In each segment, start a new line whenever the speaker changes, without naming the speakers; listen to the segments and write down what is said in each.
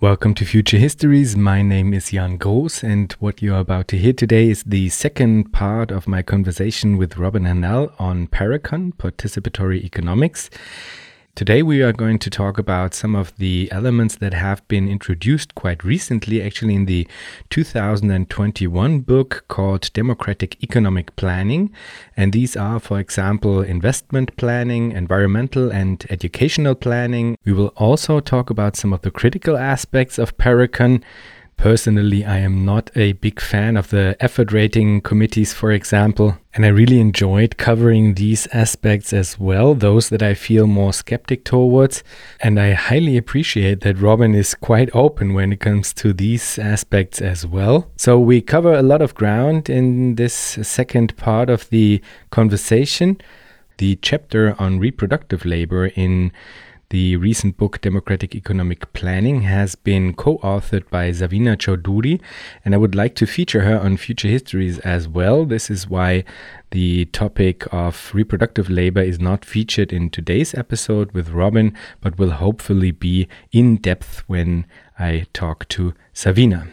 Welcome to Future Histories. My name is Jan Groos, and what you are about to hear today is the second part of my conversation with Robin Hahnel on Parecon, Participatory Economics. Today, we are going to talk about some of the elements that have been introduced quite recently, actually, in the 2021 book called Democratic Economic Planning. And these are, for example, investment planning, environmental and educational planning. We will also talk about some of the critical aspects of Parecon Personally, I am not a big fan of the effort rating committees, for example, and I really enjoyed covering these aspects as well, those that I feel more skeptic towards. And I highly appreciate that Robin is quite open when it comes to these aspects as well. So we cover a lot of ground in this second part of the conversation. The chapter on reproductive labor in the recent book Democratic Economic Planning has been co authored by Savvina Chowdhury, and I would like to feature her on future histories as well. This is why the topic of reproductive labor is not featured in today's episode with Robin, but will hopefully be in depth when I talk to Savvina.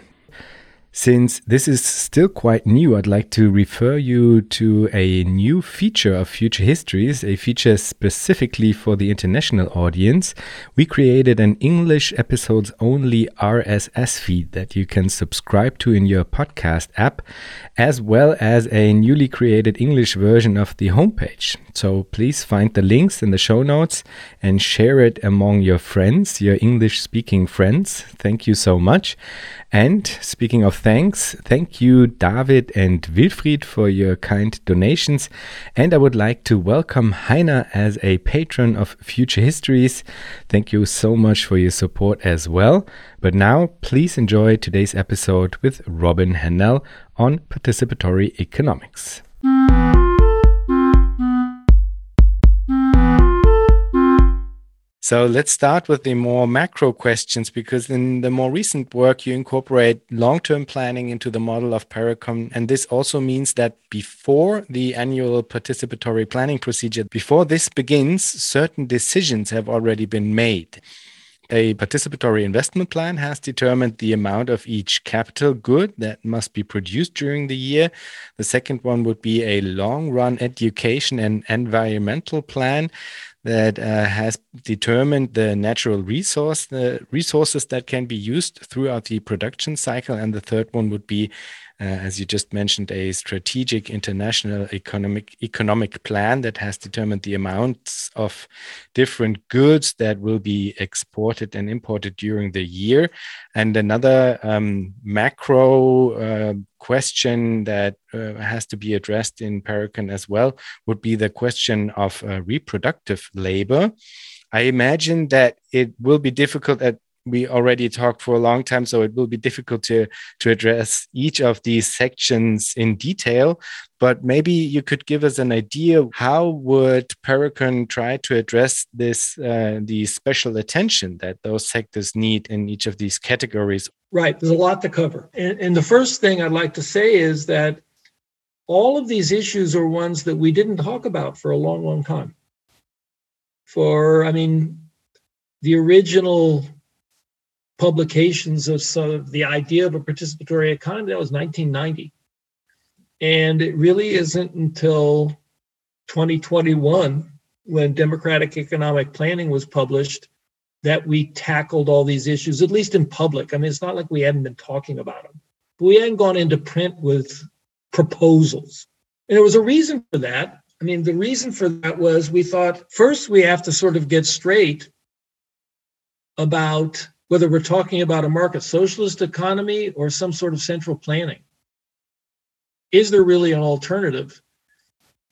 Since this is still quite new, I'd like to refer you to a new feature of Future Histories, a feature specifically for the international audience. We created an English episodes only RSS feed that you can subscribe to in your podcast app, as well as a newly created English version of the homepage. So please find the links in the show notes and share it among your friends, your English speaking friends. Thank you so much. And speaking of thanks, thank you, David and Wilfried, for your kind donations. And I would like to welcome Heiner as a patron of Future Histories. Thank you so much for your support as well. But now, please enjoy today's episode with Robin Hahnel on participatory economics. So let's start with the more macro questions because in the more recent work, you incorporate long term planning into the model of Parecon. And this also means that before the annual participatory planning procedure, before this begins, certain decisions have already been made. A participatory investment plan has determined the amount of each capital good that must be produced during the year. The second one would be a long run education and environmental plan that uh, has determined the natural resource, the resources that can be used throughout the production cycle. And the third one would be uh, as you just mentioned, a strategic international economic economic plan that has determined the amounts of different goods that will be exported and imported during the year. And another um, macro uh, question that uh, has to be addressed in Parecon as well would be the question of uh, reproductive labor. I imagine that it will be difficult at we already talked for a long time, so it will be difficult to to address each of these sections in detail. But maybe you could give us an idea how would Parecon try to address this uh, the special attention that those sectors need in each of these categories.
Right, there's a lot to cover, and, and the first thing I'd like to say is that all of these issues are ones that we didn't talk about for a long, long time. For I mean, the original publications of some of the idea of a participatory economy. That was 1990. And it really isn't until 2021, when Democratic Economic Planning was published, that we tackled all these issues, at least in public. I mean, it's not like we hadn't been talking about them, but we hadn't gone into print with proposals. And there was a reason for that. I mean, the reason for that was we thought first we have to sort of get straight about whether we're talking about a market socialist economy or some sort of central planning. Is there really an alternative?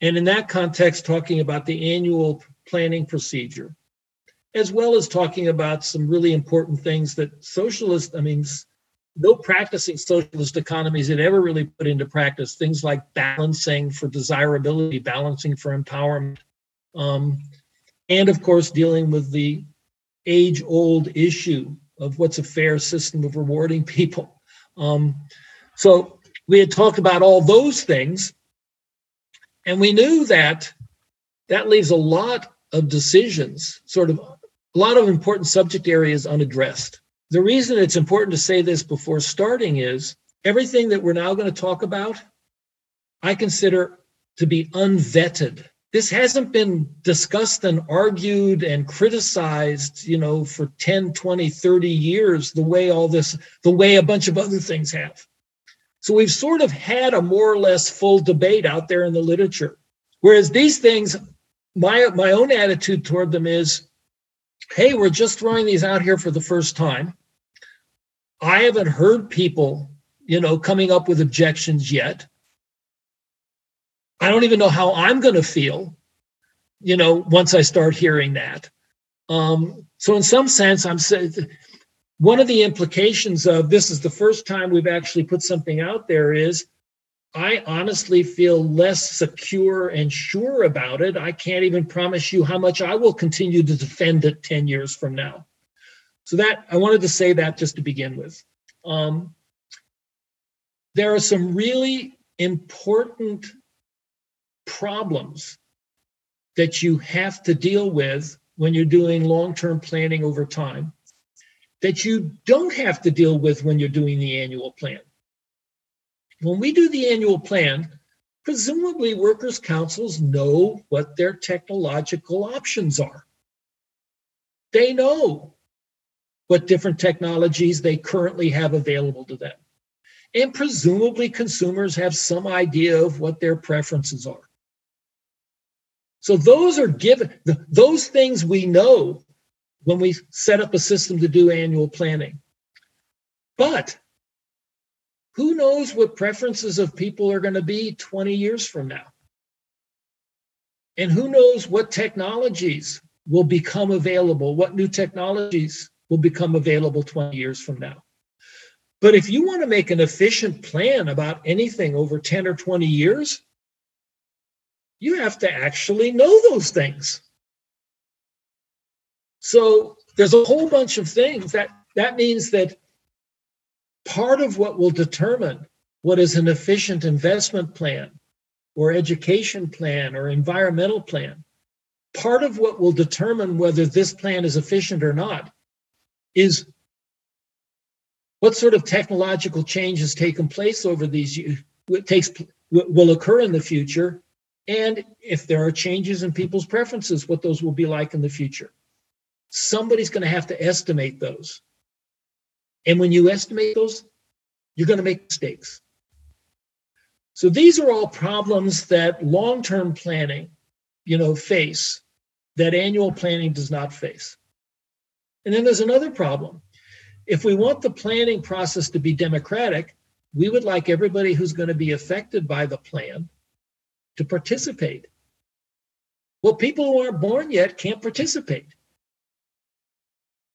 And in that context, talking about the annual planning procedure, as well as talking about some really important things that socialist, I mean, no practicing socialist economies had ever really put into practice things like balancing for desirability, balancing for empowerment, um, and of course, dealing with the age old issue of what's a fair system of rewarding people. Um, so we had talked about all those things, and we knew that that leaves a lot of decisions, sort of a lot of important subject areas unaddressed. the reason it's important to say this before starting is everything that we're now going to talk about, I consider to be unvetted. This hasn't been discussed and argued and criticized, you know, for 10, 20, 30 years, the way all this, the way a bunch of other things have. So we've sort of had a more or less full debate out there in the literature. Whereas these things, my my own attitude toward them is, hey, we're just throwing these out here for the first time. I haven't heard people, you know, coming up with objections yet. I don't even know how I'm going to feel, you know, once I start hearing that. Um, so in some sense, I'm saying one of the implications of this is the first time we've actually put something out there is I honestly feel less secure and sure about it. I can't even promise you how much I will continue to defend it 10 years from now. So that I wanted to say that just to begin with. Um, there are some really important problems that you have to deal with when you're doing long-term planning over time that you don't have to deal with when you're doing the annual plan. When we do the annual plan, presumably workers' councils know what their technological options are. They know what different technologies they currently have available to them. And presumably consumers have some idea of what their preferences are. So those are given, those things we know when we set up a system to do annual planning. But who knows what preferences of people are going to be 20 years from now? And who knows what technologies will become available, what new technologies will become available 20 years from now. But if you want to make an efficient plan about anything over 10 or 20 years, you have to actually know those things. So there's a whole bunch of things that that means that part of what will determine what is an efficient investment plan or education plan or environmental plan, part of what will determine whether this plan is efficient or not is what sort of technological change has taken place over these what takes will occur in the future and if there are changes in people's preferences what those will be like in the future somebody's going to have to estimate those. And when you estimate those, you're going to make mistakes. So these are all problems that long-term planning, you know, face that annual planning does not face. And then there's another problem. If we want the planning process to be democratic, we would like everybody who's going to be affected by the plan to participate. Well, people who aren't born yet can't participate.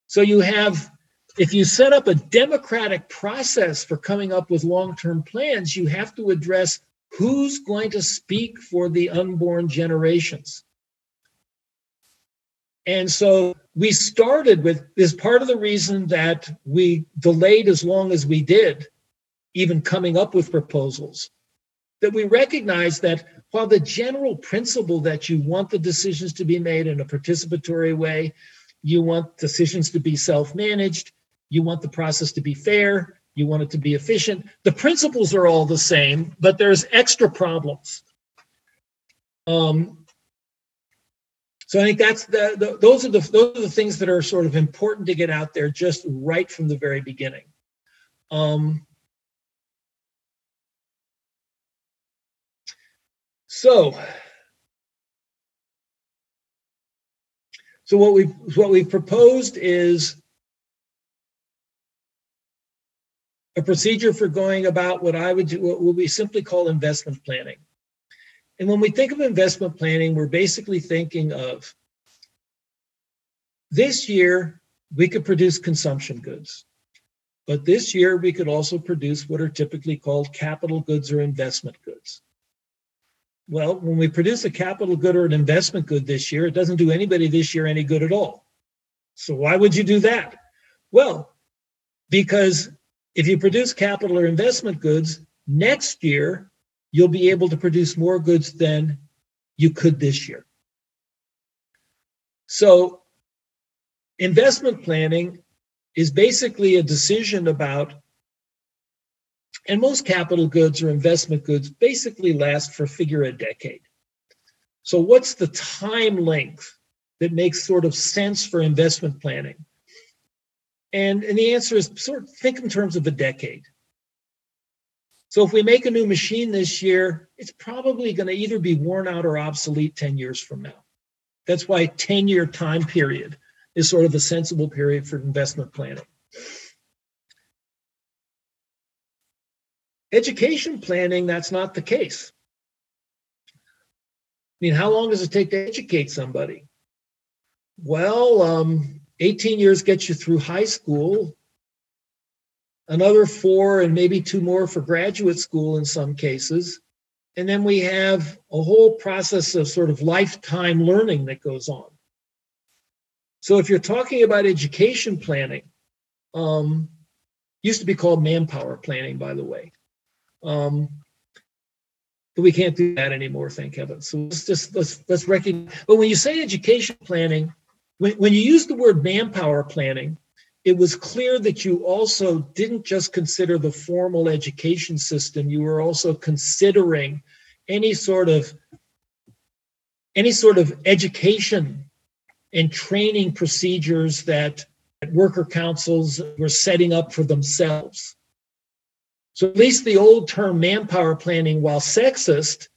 So you have, if you set up a democratic process for coming up with long term plans, you have to address who's going to speak for the unborn generations. And so we started with this part of the reason that we delayed as long as we did, even coming up with proposals, that we recognize that while the general principle that you want the decisions to be made in a participatory way, you want decisions to be self managed. You want the process to be fair. You want it to be efficient. The principles are all the same, but there's extra problems. Um, so I think that's the, the, those are the those are the things that are sort of important to get out there just right from the very beginning. Um, so So what we've what we've proposed is a procedure for going about what I would do, what we simply call investment planning. And when we think of investment planning, we're basically thinking of this year we could produce consumption goods. But this year we could also produce what are typically called capital goods or investment goods. Well, when we produce a capital good or an investment good this year, it doesn't do anybody this year any good at all. So why would you do that? Well, because if you produce capital or investment goods, next year you'll be able to produce more goods than you could this year. So investment planning is basically a decision about, and most capital goods or investment goods basically last for figure a decade. So, what's the time length that makes sort of sense for investment planning? And, and the answer is sort of think in terms of a decade. So if we make a new machine this year, it's probably going to either be worn out or obsolete 10 years from now. That's why 10 year time period is sort of a sensible period for investment planning. Education planning, that's not the case. I mean, how long does it take to educate somebody? Well, um, 18 years gets you through high school, another four and maybe two more for graduate school in some cases. And then we have a whole process of sort of lifetime learning that goes on. So if you're talking about education planning, um, used to be called manpower planning, by the way. Um, but we can't do that anymore, thank heaven. So let's just let's let's recognize. But when you say education planning, when, when you use the word manpower planning, it was clear that you also didn't just consider the formal education system, you were also considering any sort of any sort of education and training procedures that worker councils were setting up for themselves. So at least the old term manpower planning, while sexist,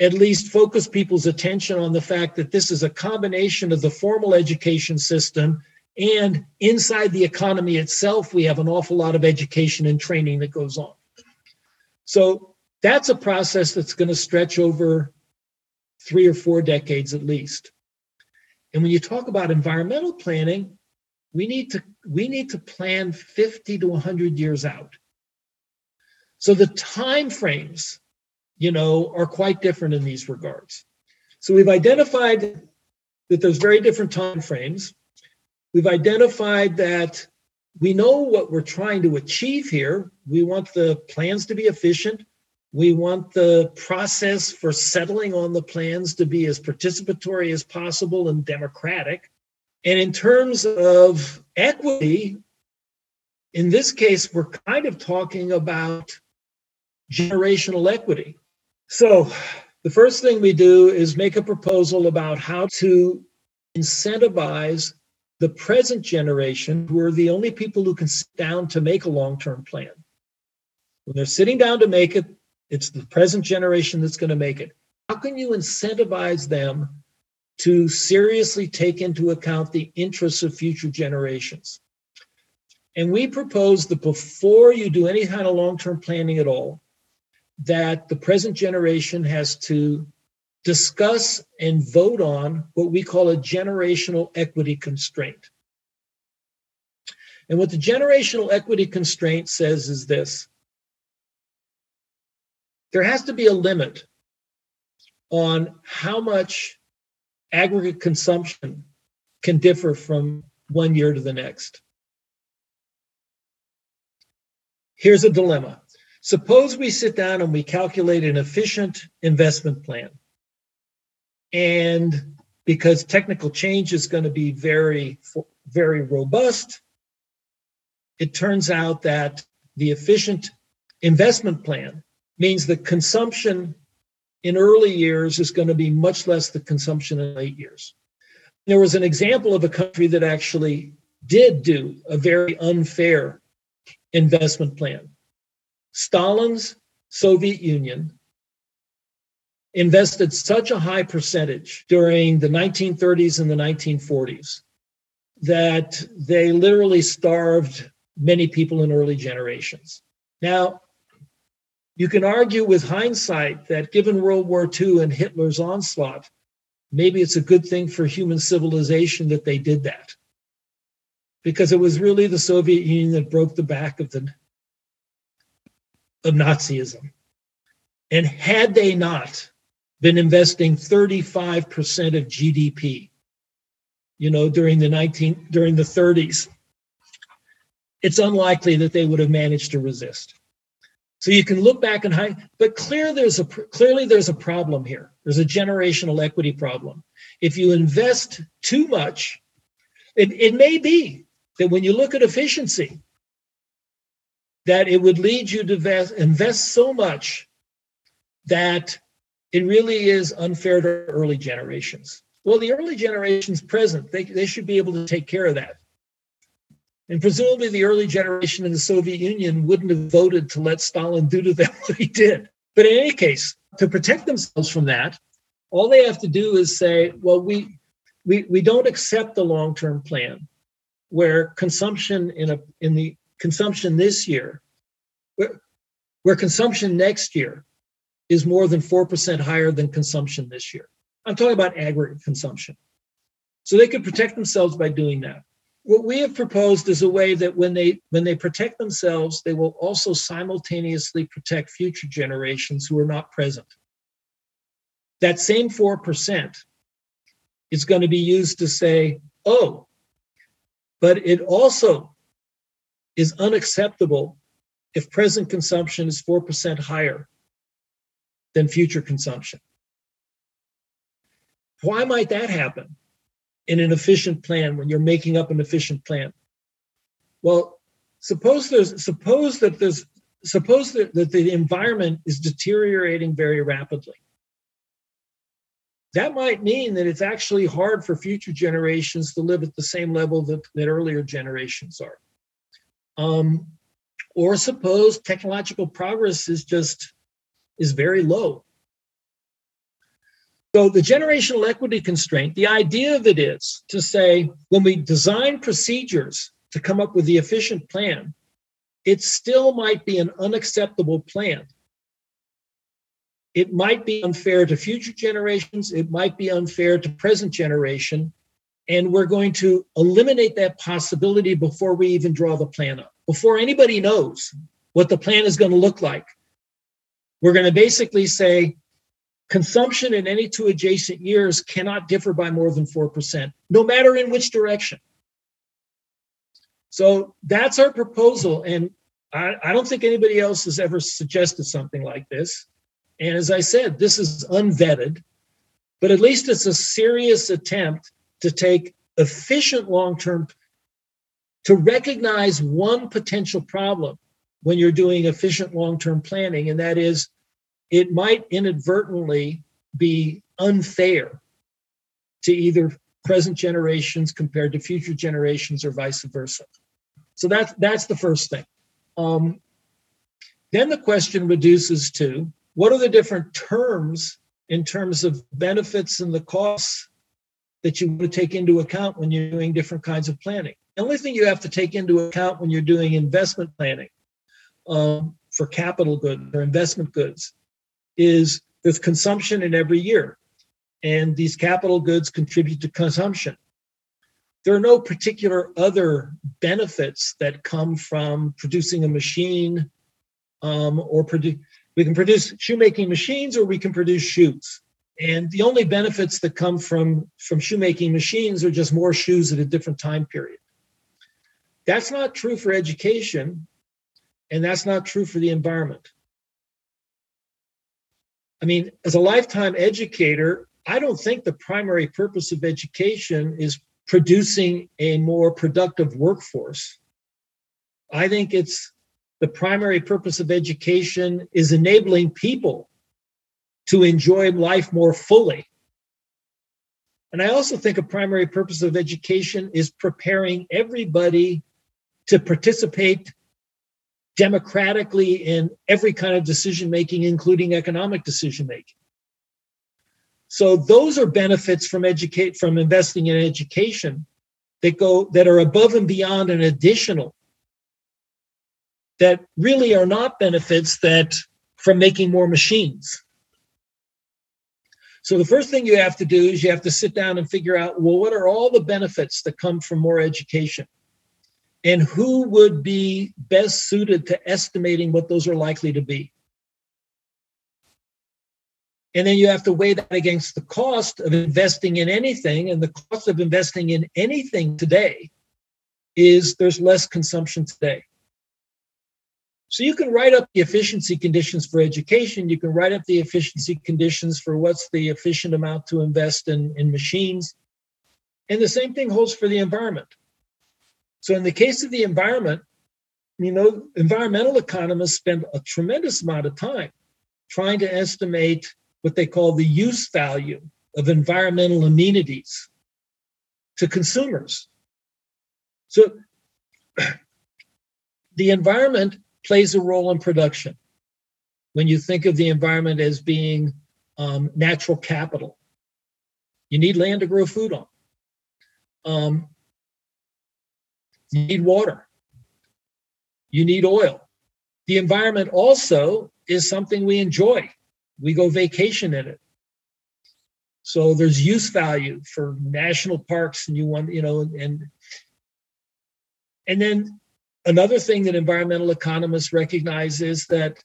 at least focused people's attention on the fact that this is a combination of the formal education system and inside the economy itself, we have an awful lot of education and training that goes on. So that's a process that's going to stretch over three or four decades at least. And when you talk about environmental planning, we need to we need to plan 50 to 100 years out. So the time frames, you know, are quite different in these regards. So we've identified that there's very different time frames. We've identified that we know what we're trying to achieve here. We want the plans to be efficient. We want the process for settling on the plans to be as participatory as possible and democratic. And in terms of equity, in this case, we're kind of talking about generational equity. So, the first thing we do is make a proposal about how to incentivize the present generation, who are the only people who can sit down to make a long term plan. When they're sitting down to make it, it's the present generation that's going to make it. How can you incentivize them to seriously take into account the interests of future generations? And we propose that before you do any kind of long term planning at all, that the present generation has to discuss and vote on what we call a generational equity constraint. And what the generational equity constraint says is this there has to be a limit on how much aggregate consumption can differ from one year to the next. Here's a dilemma. Suppose we sit down and we calculate an efficient investment plan. And because technical change is going to be very, very robust, it turns out that the efficient investment plan means that consumption in early years is going to be much less than consumption in late years. There was an example of a country that actually did do a very unfair investment plan. Stalin's Soviet Union invested such a high percentage during the 1930s and the 1940s that they literally starved many people in early generations. Now, you can argue with hindsight that given World War II and Hitler's onslaught, maybe it's a good thing for human civilization that they did that. Because it was really the Soviet Union that broke the back of the of Nazism. And had they not, been investing 35% of GDP, you know, during the 19 during the 30s. It's unlikely that they would have managed to resist. So you can look back and hide, but clear there's a clearly there's a problem here. There's a generational equity problem. If you invest too much, it, it may be that when you look at efficiency, that it would lead you to invest, invest so much that it really is unfair to early generations. Well, the early generations present, they, they should be able to take care of that. And presumably the early generation in the Soviet Union wouldn't have voted to let Stalin do to them what he did. But in any case, to protect themselves from that, all they have to do is say, well, we we, we don't accept the long-term plan where consumption in a in the consumption this year, where, where consumption next year is more than 4% higher than consumption this year. I'm talking about aggregate consumption. So they could protect themselves by doing that. What we have proposed is a way that when they when they protect themselves, they will also simultaneously protect future generations who are not present. That same 4% is going to be used to say, oh, but it also is unacceptable if present consumption is 4% higher than future consumption. Why might that happen in an efficient plan when you're making up an efficient plan? Well, suppose there's suppose that there's suppose that, that the environment is deteriorating very rapidly that might mean that it's actually hard for future generations to live at the same level that, that earlier generations are. Um, or suppose technological progress is just is very low. So the generational equity constraint, the idea of it is to say when we design procedures to come up with the efficient plan, it still might be an unacceptable plan. It might be unfair to future generations, it might be unfair to present generation, and we're going to eliminate that possibility before we even draw the plan up. Before anybody knows what the plan is going to look like, we're going to basically say consumption in any two adjacent years cannot differ by more than 4%, no matter in which direction. So that's our proposal. And I, I don't think anybody else has ever suggested something like this. And as I said, this is unvetted, but at least it's a serious attempt to take efficient long term, to recognize one potential problem when you're doing efficient long term planning, and that is it might inadvertently be unfair to either present generations compared to future generations or vice versa. So that's that's the first thing. Um, then the question reduces to what are the different terms in terms of benefits and the costs that you want to take into account when you're doing different kinds of planning? The only thing you have to take into account when you're doing investment planning um, for capital goods or investment goods is there's consumption in every year, and these capital goods contribute to consumption. There are no particular other benefits that come from producing a machine um, or produce we can produce shoemaking machines or we can produce shoes. And the only benefits that come from, from shoemaking machines are just more shoes at a different time period. That's not true for education, and that's not true for the environment. I mean, as a lifetime educator, I don't think the primary purpose of education is producing a more productive workforce. I think it's the primary purpose of education is enabling people to enjoy life more fully. And I also think a primary purpose of education is preparing everybody to participate democratically in every kind of decision making, including economic decision making. So those are benefits from educate from investing in education that go that are above and beyond an additional that really are not benefits that from making more machines. So the first thing you have to do is you have to sit down and figure out well what are all the benefits that come from more education? And who would be best suited to estimating what those are likely to be? And then you have to weigh that against the cost of investing in anything. And the cost of investing in anything today is there's less consumption today. So you can write up the efficiency conditions for education. You can write up the efficiency conditions for what's the efficient amount to invest in, in machines. And the same thing holds for the environment. So, in the case of the environment, you know, environmental economists spend a tremendous amount of time trying to estimate what they call the use value of environmental amenities to consumers. So, the environment plays a role in production. When you think of the environment as being um, natural capital, you need land to grow food on. Um, you need water. You need oil. The environment also is something we enjoy. We go vacation in it. So there's use value for national parks, and you want, you know, and and then another thing that environmental economists recognize is that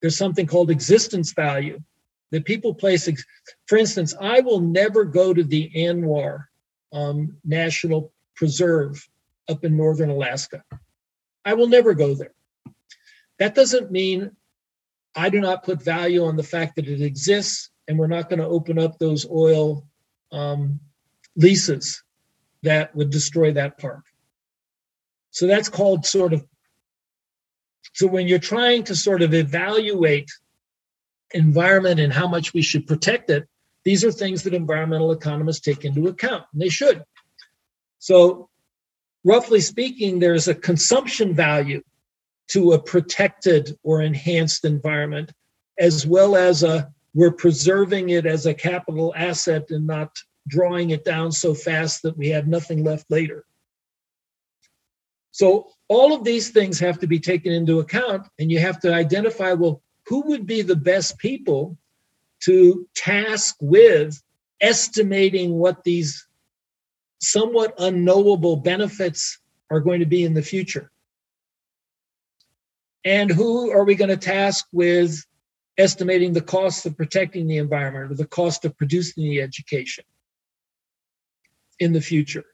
there's something called existence value that people place. For instance, I will never go to the ANWR um, National Preserve up in northern Alaska. I will never go there. That doesn't mean I do not put value on the fact that it exists, and we're not going to open up those oil um, leases that would destroy that park. So that's called sort of. So when you're trying to sort of evaluate environment and how much we should protect it, these are things that environmental economists take into account, and they should. So roughly speaking, there's a consumption value to a protected or enhanced environment, as well as a we're preserving it as a capital asset and not drawing it down so fast that we have nothing left later. So all of these things have to be taken into account, and you have to identify well, who would be the best people to task with estimating what these somewhat unknowable benefits are going to be in the future. And who are we going to task with estimating the cost of protecting the environment or the cost of producing the education in the future?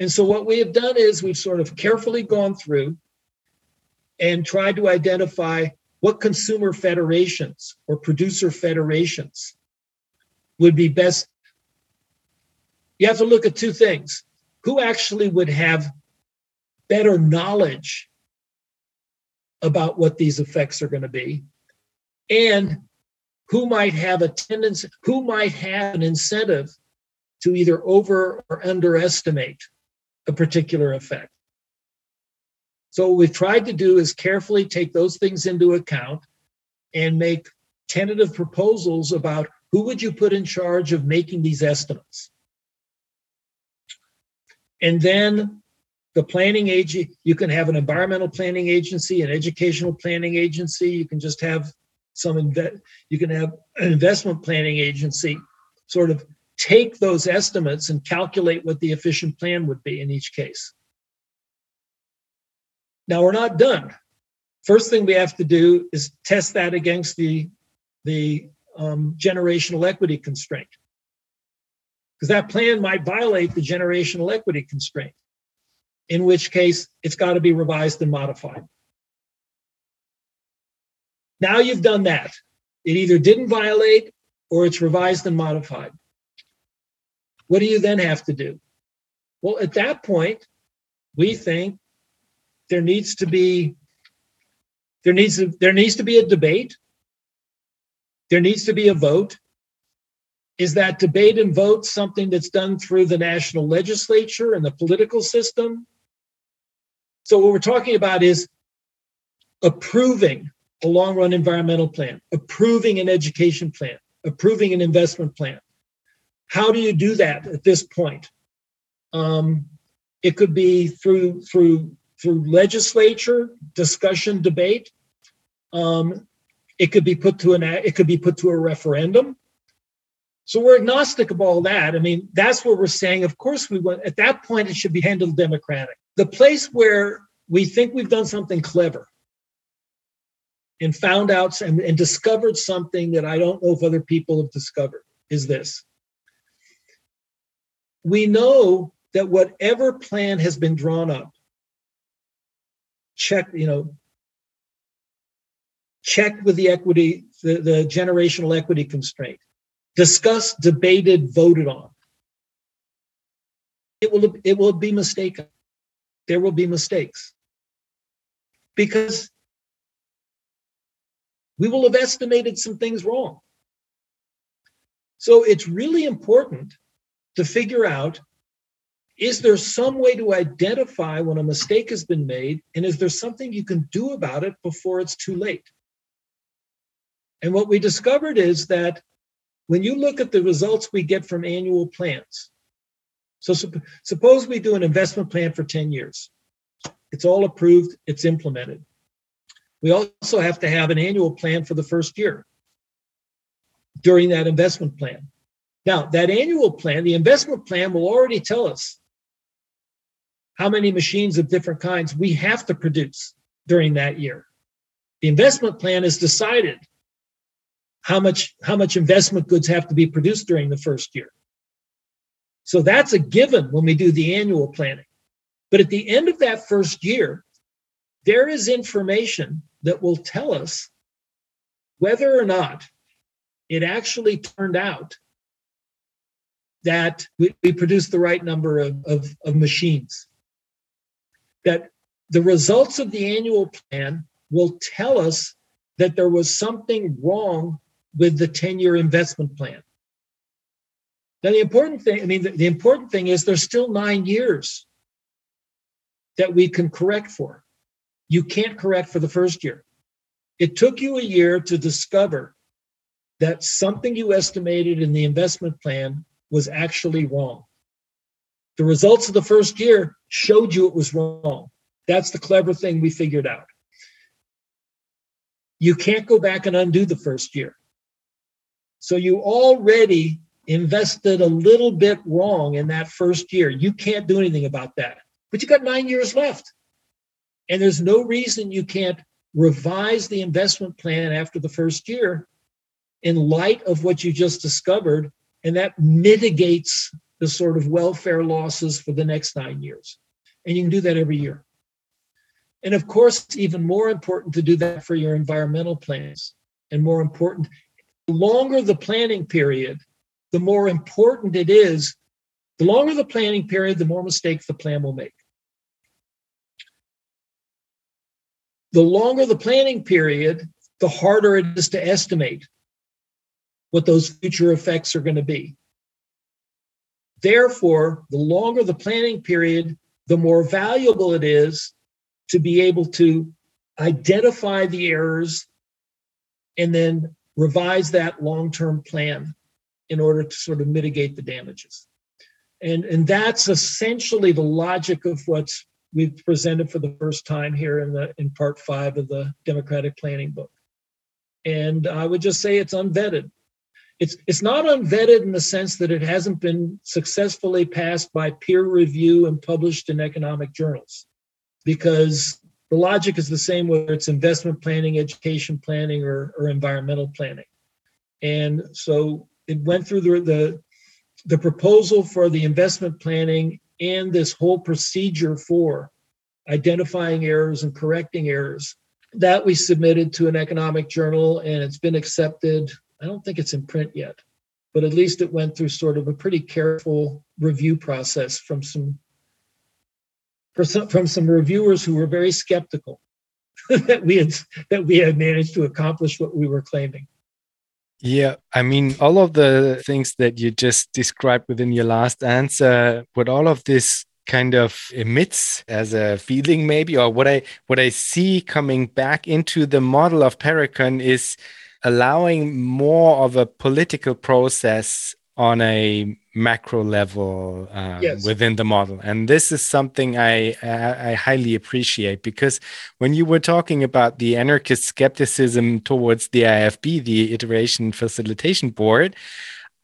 And so, what we have done is we've sort of carefully gone through and tried to identify what consumer federations or producer federations would be best. You have to look at two things. Who actually would have better knowledge about what these effects are going to be? And who might have a tendency who might have an incentive to either over or underestimate a particular effect so what we've tried to do is carefully take those things into account and make tentative proposals about who would you put in charge of making these estimates and then the planning agency, you can have an environmental planning agency, an educational planning agency. You can just have some, inve- you can have an investment planning agency sort of take those estimates and calculate what the efficient plan would be in each case. Now we're not done. First thing we have to do is test that against the, the um, generational equity constraint because that plan might violate the generational equity constraint, in which case it's got to be revised and modified. Now you've done that. It either didn't violate or it's revised and modified. What do you then have to do? Well, at that point, we think there needs to be there needs to, there needs to be a debate. There needs to be a vote is that debate and vote something that's done through the national legislature and the political system? So, what we're talking about is approving a long run environmental plan, approving an education plan, approving an investment plan. How do you do that at this point? Um, it could be through through through legislature discussion debate. Um, it could be put to an it could be put to a referendum. So we're agnostic of all that. I mean, that's what we're saying. Of course, we want at that point it should be handled democratic. The place where we think we've done something clever and found out and, and discovered something that I don't know if other people have discovered is this. We know that whatever plan has been drawn up, check, you know, check with the equity, the, the generational equity constraint discussed, debated, voted on. It will, it will be mistaken. there will be mistakes because we will have estimated some things wrong. So it's really important to figure out is there some way to identify when a mistake has been made? And is there something you can do about it before it's too late? And what we discovered is that when you look at the results we get from annual plans, so sup- suppose we do an investment plan for 10 years, it's all approved, it's implemented. We also have to have an annual plan for the first year during that investment plan. Now, that annual plan, the investment plan will already tell us how many machines of different kinds we have to produce during that year. The investment plan has decided how much, how much investment goods have to be produced during the first year. So that's a given when we do the annual planning. But at the end of that first year, there is information that will tell us whether or not it actually turned out that we, we produced the right number of, of, of machines that the results of the annual plan will tell us that there was something wrong with the 10 year investment plan. Now, the important thing, I mean, the, the, important thing is there's still nine years that we can correct for. You can't correct for the first year. It took you a year to discover that something you estimated in the investment plan was actually wrong. The results of the first year showed you it was wrong. That's the clever thing we figured out. You can't go back and undo the first year. So you already invested a little bit wrong in that first year. You can't do anything about that. But you got nine years left. And there's no reason you can't revise the investment plan after the first year in light of what you just discovered. And that mitigates the sort of welfare losses for the next nine years. And you can do that every year. And of course, it's even more important to do that for your environmental plans. And more important, the longer the planning period, the more important it is. The longer the planning period, the more mistakes the plan will make. The longer the planning period, the harder it is to estimate what those future effects are going to be. Therefore, the longer the planning period, the more valuable it is to be able to identify the errors and then revise that long-term plan in order to sort of mitigate the damages. And, and that's essentially the logic of what we've presented for the first time here in the in part five of the Democratic Planning book. And I would just say it's unvetted it's it's not unvetted in the sense that it hasn't been successfully passed by peer review and published in economic journals because the logic is the same whether it's investment planning education planning or, or environmental planning. And so it went through the, the the proposal for the investment planning and this whole procedure for identifying errors and correcting errors that we submitted to an economic journal and it's been accepted I don't think it's in print yet, but at least it went through sort of a pretty careful review process from some from some reviewers who were very skeptical that we had that we had managed to accomplish what we were claiming.
Yeah, I mean, all of the things that you just described within your last answer, what all of this kind of emits as a feeling, maybe, or what I what I see coming back into the model of Parecon is allowing more of a political process on a macro level um, yes. within the model and this is something I, I, I highly appreciate because when you were talking about the anarchist skepticism towards the ifb the iteration facilitation board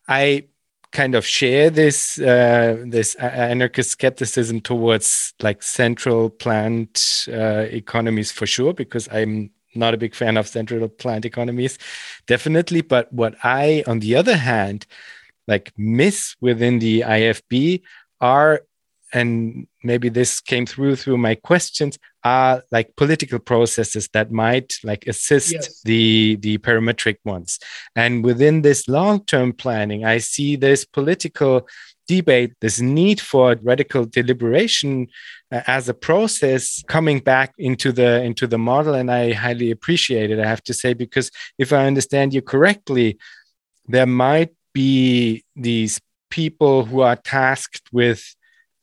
i kind of share this uh, this anarchist skepticism towards like central planned uh, economies for sure because i'm not a big fan of central plant economies, definitely. But what I, on the other hand, like miss within the IFB are, and maybe this came through through my questions, are like political processes that might like assist yes. the the parametric ones. And within this long-term planning, I see this political debate, this need for radical deliberation as a process coming back into the into the model and i highly appreciate it i have to say because if i understand you correctly there might be these people who are tasked with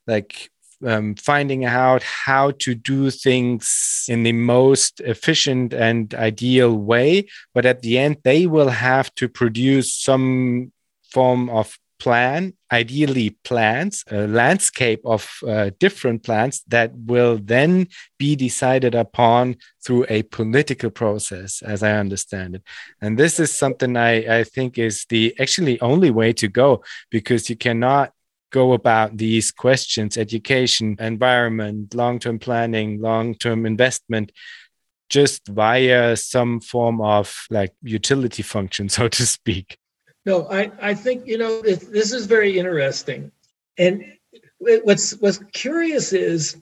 like um, finding out how to do things in the most efficient and ideal way but at the end they will have to produce some form of plan, ideally plants, a landscape of uh, different plants that will then be decided upon through a political process, as I understand it. And this is something I, I think is the actually only way to go because you cannot go about these questions education, environment, long term planning, long term investment just via some form of like utility function, so to speak.
No, I, I think, you know, this is very interesting. And what's, what's curious is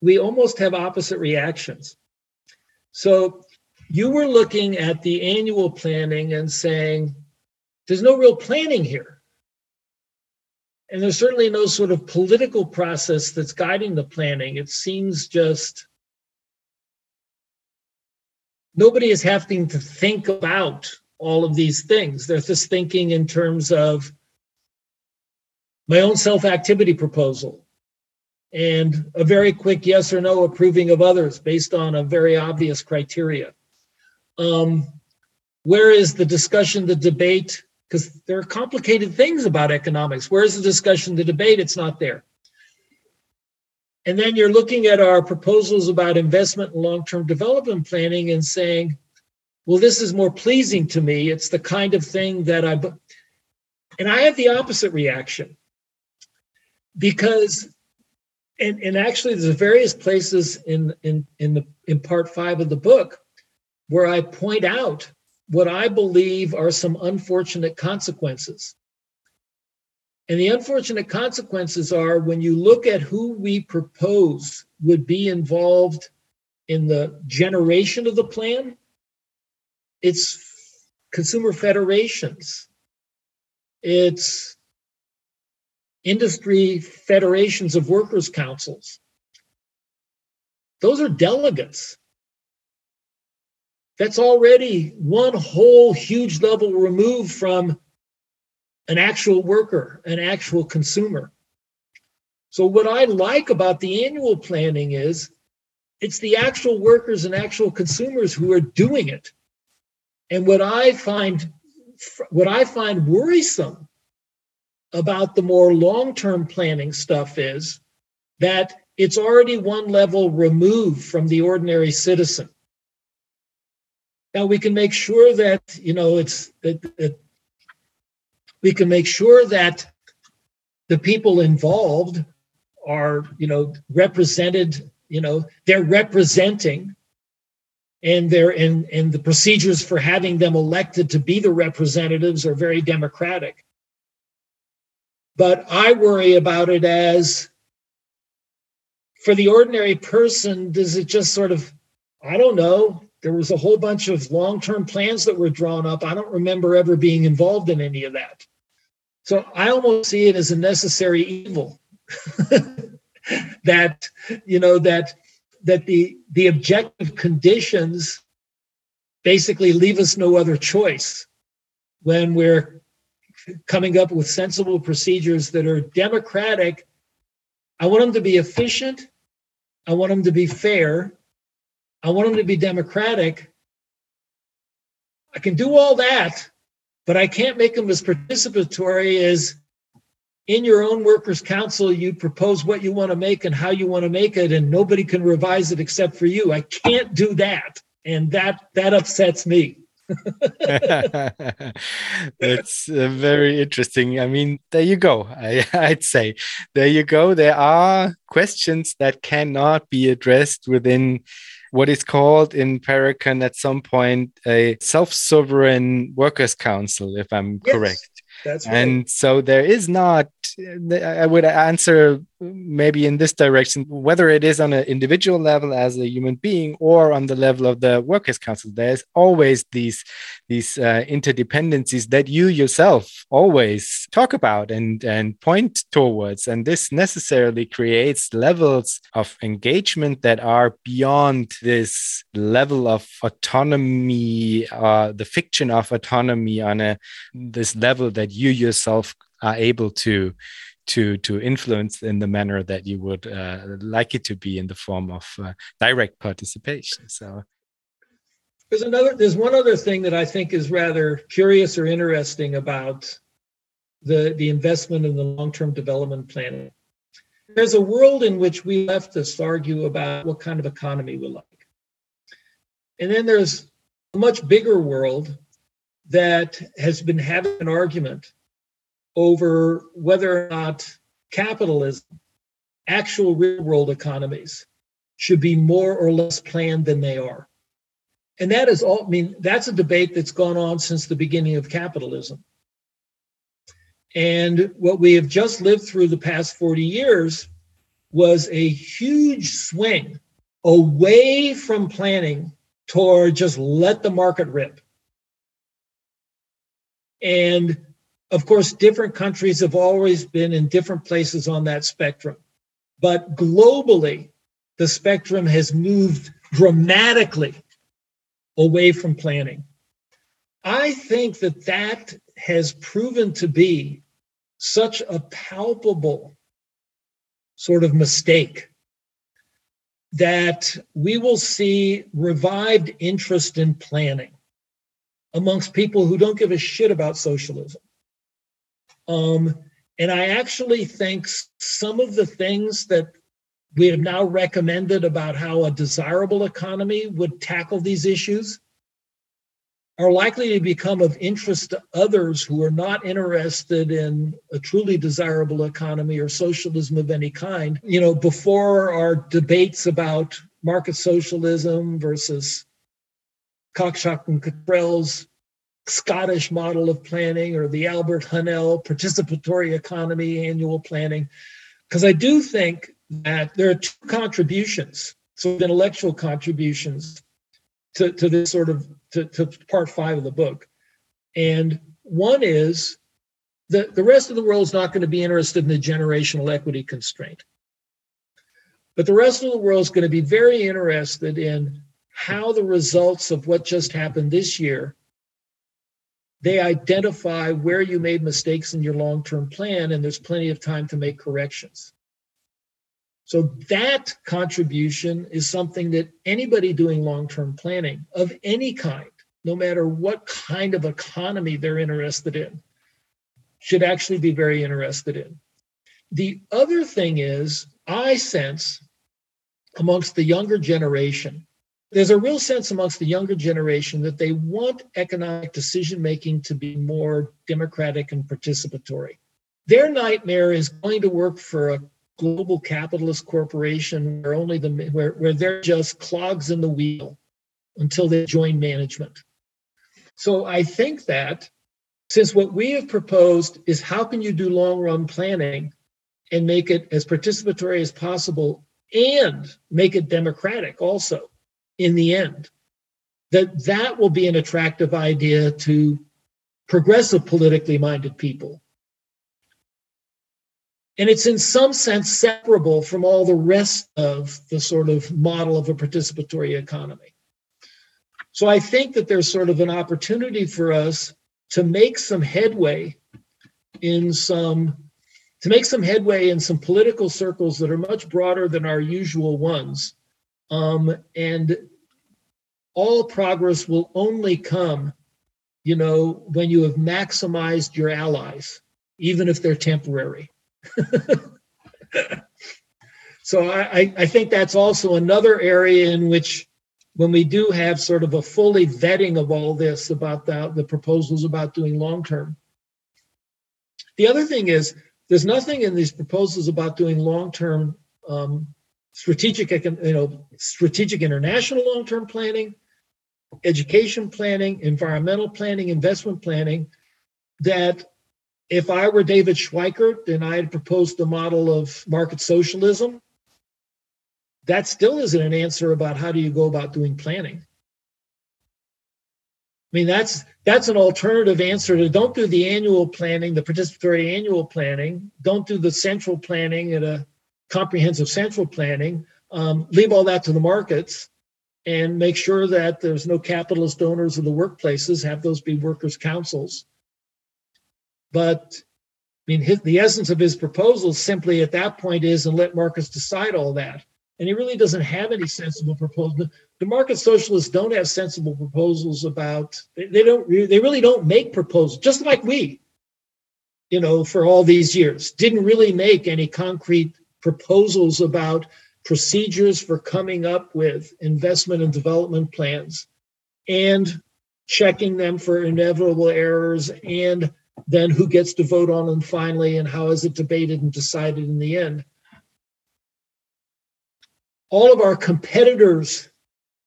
we almost have opposite reactions. So you were looking at the annual planning and saying, there's no real planning here. And there's certainly no sort of political process that's guiding the planning. It seems just nobody is having to think about all of these things. They're just thinking in terms of my own self activity proposal and a very quick yes or no approving of others based on a very obvious criteria. Um, where is the discussion, the debate? Because there are complicated things about economics. Where is the discussion, the debate? It's not there. And then you're looking at our proposals about investment and long term development planning and saying, well, this is more pleasing to me. It's the kind of thing that I, and I have the opposite reaction because, and, and actually there's various places in, in, in the, in part five of the book where I point out what I believe are some unfortunate consequences. And the unfortunate consequences are when you look at who we propose would be involved in the generation of the plan it's consumer federations, it's industry federations of workers' councils. Those are delegates. That's already one whole huge level removed from an actual worker, an actual consumer. So, what I like about the annual planning is it's the actual workers and actual consumers who are doing it. And what I find what I find worrisome about the more long-term planning stuff is that it's already one level removed from the ordinary citizen. Now we can make sure that you know it's that, that we can make sure that the people involved are you know represented you know they're representing and they're in and the procedures for having them elected to be the representatives are very democratic. But i worry about it as for the ordinary person does it just sort of i don't know there was a whole bunch of long-term plans that were drawn up. I don't remember ever being involved in any of that. So i almost see it as a necessary evil that you know that that the the objective conditions basically leave us no other choice when we're coming up with sensible procedures that are democratic. I want them to be efficient. I want them to be fair. I want them to be democratic. I can do all that but i can't make them as participatory as in your own workers council you propose what you want to make and how you want to make it and nobody can revise it except for you. I can't do that and that that upsets me.
That's uh, very interesting. I mean there you go I, i'd say. There you go. There are questions that cannot be addressed within what is called in Parecon at some point a self-sovereign workers council, if I'm yes. correct.
That's right.
And so there is not, I would answer maybe in this direction, whether it is on an individual level as a human being or on the level of the workers' council, there's always these, these uh, interdependencies that you yourself always talk about and, and point towards. And this necessarily creates levels of engagement that are beyond this level of autonomy, uh, the fiction of autonomy on a this level that you yourself are able to to to influence in the manner that you would uh, like it to be in the form of uh, direct participation so.
There's another there's one other thing that i think is rather curious or interesting about the the investment in the long-term development plan. There's a world in which we leftists argue about what kind of economy we like. And then there's a much bigger world that has been having an argument over whether or not capitalism, actual real world economies, should be more or less planned than they are. And that is all, I mean, that's a debate that's gone on since the beginning of capitalism. And what we have just lived through the past 40 years was a huge swing away from planning toward just let the market rip. And of course, different countries have always been in different places on that spectrum. But globally, the spectrum has moved dramatically away from planning. I think that that has proven to be such a palpable sort of mistake that we will see revived interest in planning amongst people who don't give a shit about socialism. Um, and I actually think some of the things that we have now recommended about how a desirable economy would tackle these issues are likely to become of interest to others who are not interested in a truly desirable economy or socialism of any kind. You know, before our debates about market socialism versus Cockshott and Cottrell's Scottish model of planning or the Albert Hahnel participatory economy annual planning. Because I do think that there are two contributions, so intellectual contributions to, to this sort of to, to part five of the book. And one is that the rest of the world is not going to be interested in the generational equity constraint. But the rest of the world is going to be very interested in how the results of what just happened this year they identify where you made mistakes in your long term plan, and there's plenty of time to make corrections. So, that contribution is something that anybody doing long term planning of any kind, no matter what kind of economy they're interested in, should actually be very interested in. The other thing is, I sense amongst the younger generation there's a real sense amongst the younger generation that they want economic decision making to be more democratic and participatory. Their nightmare is going to work for a global capitalist corporation where only the where, where they're just clogs in the wheel until they join management. So I think that since what we have proposed is how can you do long run planning and make it as participatory as possible and make it democratic also in the end. That that will be an attractive idea to progressive politically minded people. And it's in some sense separable from all the rest of the sort of model of a participatory economy. So i think that there's sort of an opportunity for us to make some headway in some to make some headway in some political circles that are much broader than our usual ones um, and all progress will only come, you know, when you have maximized your allies, even if they're temporary. so I, I think that's also another area in which when we do have sort of a fully vetting of all this about the, the proposals about doing long term. The other thing is there's nothing in these proposals about doing long term um, strategic, you know, strategic international long-term planning, education planning, environmental planning, investment planning that if I were David Schweickart and I had proposed the model of market socialism, that still isn't an answer about how do you go about doing planning. I mean, that's that's an alternative answer to don't do the annual planning, the participatory annual planning. Don't do the central planning at a comprehensive central planning. Um, leave all that to the markets and make sure that there's no capitalist owners of the workplaces. Have those be workers' councils. But I mean, his, the essence of his proposal simply at that point is and let markets decide all that. And he really doesn't have any sensible proposal. The market socialists don't have sensible proposals about. They, they don't. They really don't make proposals. Just like we, you know, for all these years, didn't really make any concrete proposals about procedures for coming up with investment and development plans and checking them for inevitable errors and then who gets to vote on them finally and how is it debated and decided in the end. All of our competitors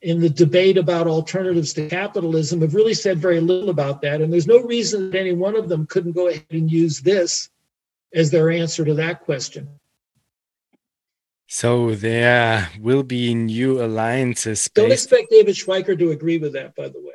in the debate about alternatives to capitalism have really said very little about that and there's no reason that any one of them couldn't go ahead and use this as their answer to that question
so there will be new alliances.
Don't expect David Schweickart to agree with that, by the
way.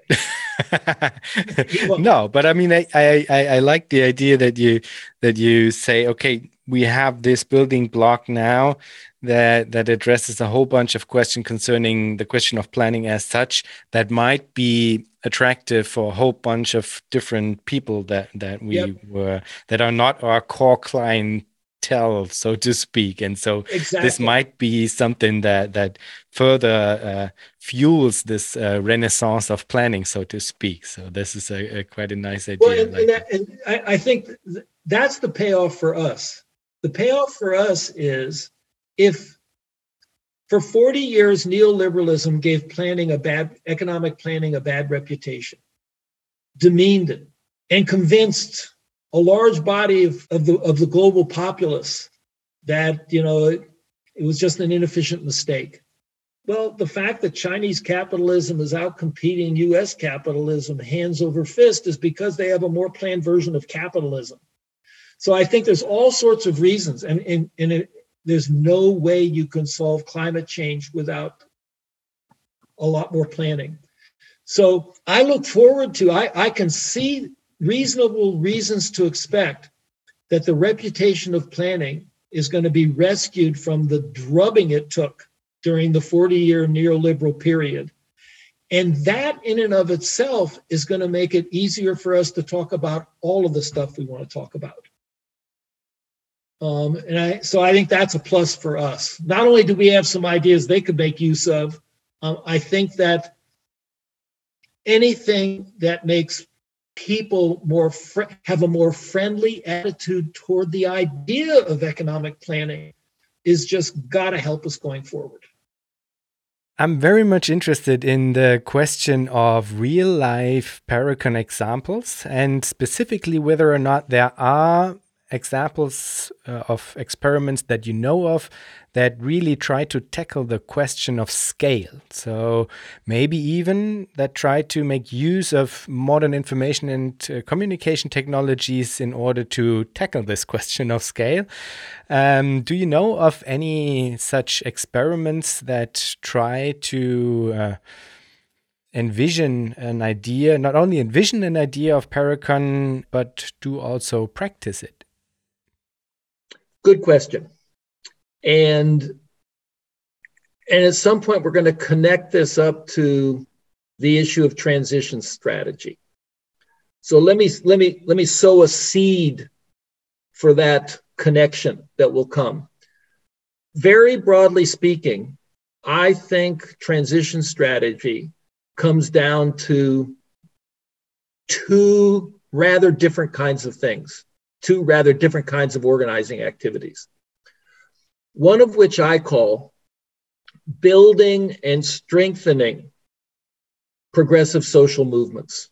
no, but I mean, I, I I like the idea that you that you say, okay, we have this building block now that that addresses a whole bunch of questions concerning the question of planning as such that might be attractive for a whole bunch of different people that that we yep. were that are not our core client tell, so to speak. And so exactly. this might be something that that further uh, fuels this uh, renaissance of planning, so to speak. So this is a, a quite a nice idea.
Well, and, like and, that, and I, I think th- that's the payoff for us. The payoff for us is if for 40 years neoliberalism gave planning a bad economic planning a bad reputation, demeaned it, and convinced a large body of, of the of the global populace that you know it, it was just an inefficient mistake. Well, the fact that Chinese capitalism is out competing US capitalism hands over fist is because they have a more planned version of capitalism. So I think there's all sorts of reasons, and, and, and it, there's no way you can solve climate change without a lot more planning. So I look forward to, I, I can see reasonable reasons to expect that the reputation of planning is going to be rescued from the drubbing it took during the 40 year neoliberal period. And that, in and of itself, is going to make it easier for us to talk about all of the stuff we want to talk about. Um, and I, so I think that's a plus for us. Not only do we have some ideas they could make use of, um, I think that anything that makes people more fr- have a more friendly attitude toward the idea of economic planning is just got to help us going forward.
I'm very much interested in the question of real life Parecon examples and specifically whether or not there are examples uh, of experiments that you know of that really try to tackle the question of scale. So maybe even that try to make use of modern information and uh, communication technologies in order to tackle this question of scale. Um, do you know of any such experiments that try to uh, envision an idea, not only envision an idea of Parecon, but do also practice it?
Good question. And and at some point we're going to connect this up to the issue of transition strategy. So let me let me let me sow a seed for that connection that will come. Very broadly speaking, I think transition strategy comes down to two rather different kinds of things two rather different kinds of organizing activities. One of which I call building and strengthening progressive social movements.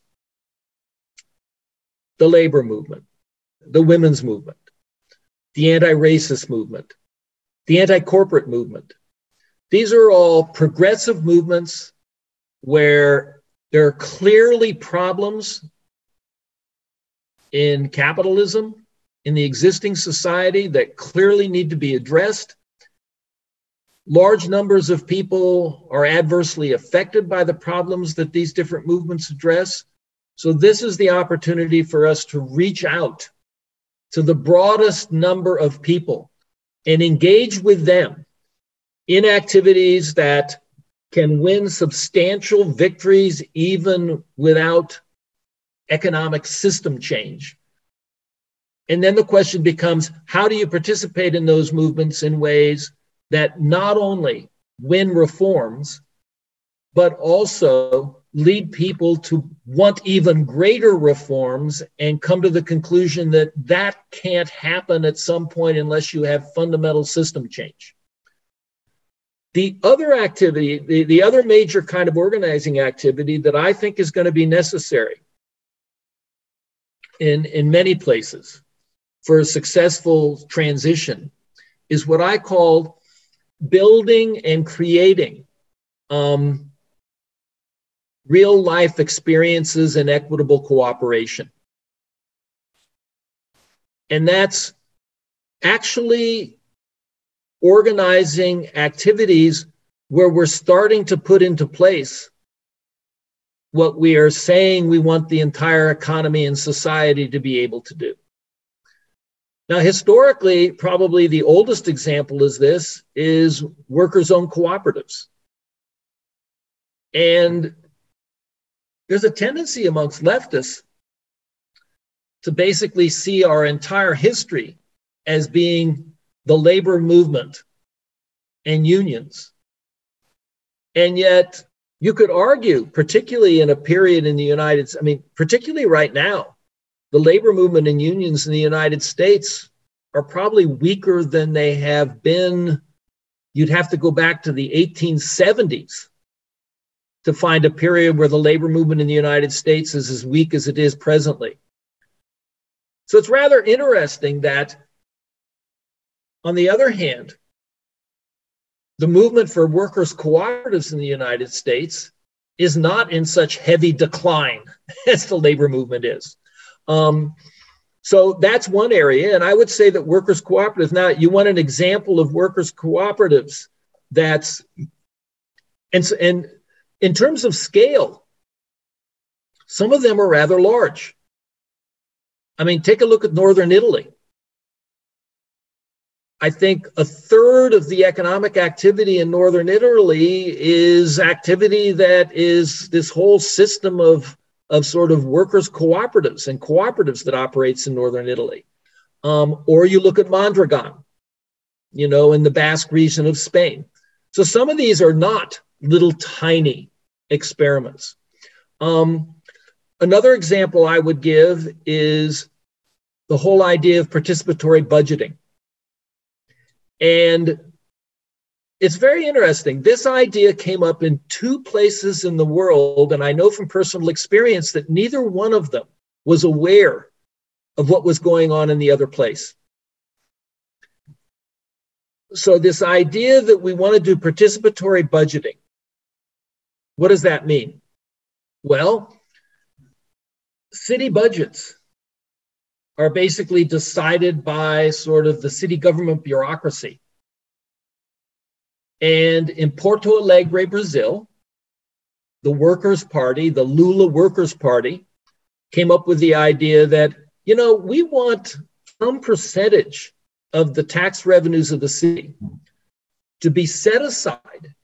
The labor movement, the women's movement, the anti racist movement, the anti corporate movement. These are all progressive movements where there are clearly problems in capitalism in the existing society that clearly need to be addressed. Large numbers of people are adversely affected by the problems that these different movements address. So, this is the opportunity for us to reach out to the broadest number of people and engage with them in activities that can win substantial victories even without economic system change. And then the question becomes how do you participate in those movements in ways that not only win reforms, but also lead people to want even greater reforms and come to the conclusion that that can't happen at some point unless you have fundamental system change. The other activity, the, the other major kind of organizing activity that I think is going to be necessary in, in many places for a successful transition is what I call building and creating um, real life experiences and equitable cooperation. And that's actually organizing activities where we're starting to put into place what we are saying we want the entire economy and society to be able to do. Now, historically, probably the oldest example is this is workers' owned cooperatives. And there's a tendency amongst leftists to basically see our entire history as being the labor movement and unions. And yet, you could argue, particularly in a period in the United States, I mean, particularly right now, the labor movement and unions in the United States are probably weaker than they have been. You'd have to go back to the 1870s to find a period where the labor movement in the United States is as weak as it is presently. So it's rather interesting that, on the other hand, the movement for workers' cooperatives in the United States is not in such heavy decline as the labor movement is. Um, so that's one area. And I would say that workers' cooperatives, now you want an example of workers' cooperatives that's, and, and in terms of scale, some of them are rather large. I mean, take a look at Northern Italy. I think a third of the economic activity in Northern Italy is activity that is this whole system of, of sort of workers' cooperatives and cooperatives that operates in Northern Italy. Um, or you look at Mondragon, you know, in the Basque region of Spain. So some of these are not little tiny experiments. Um, another example I would give is the whole idea of participatory budgeting. And it's very interesting. This idea came up in two places in the world, and I know from personal experience that neither one of them was aware of what was going on in the other place. So, this idea that we want to do participatory budgeting what does that mean? Well, city budgets are basically decided by sort of the city government bureaucracy. And in Porto Alegre, Brazil, the Workers' Party, the Lula Workers' Party, came up with the idea that, you know, we want some percentage of the tax revenues of the city to be set aside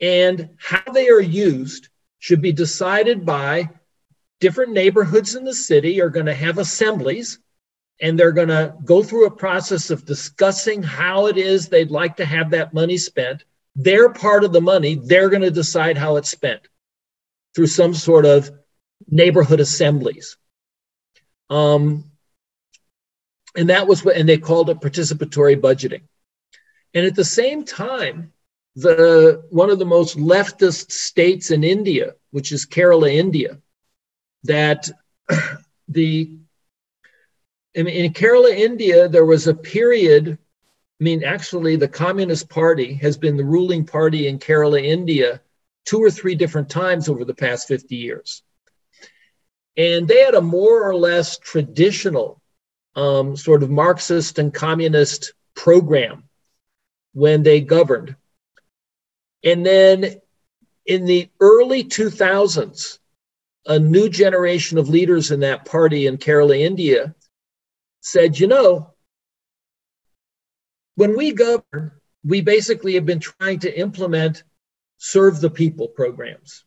and how they are used should be decided by different neighborhoods in the city are going to have assemblies and they're going to go through a process of discussing how it is they'd like to have that money spent. Their part of the money. They're going to decide how it's spent through some sort of neighborhood assemblies. Um, and that was what and they called it participatory budgeting. And at the same time the one of the most leftist states in India, which is Kerala, India, that the in, in Kerala, India, there was a period. I mean, actually, the Communist Party has been the ruling party in Kerala, India, two or three different times over the past 50 years. And they had a more or less traditional um, sort of Marxist and communist program when they governed. And then in the early 2000s, a new generation of leaders in that party in Kerala, India, said, you know, when we govern, we basically have been trying to implement serve the people programs.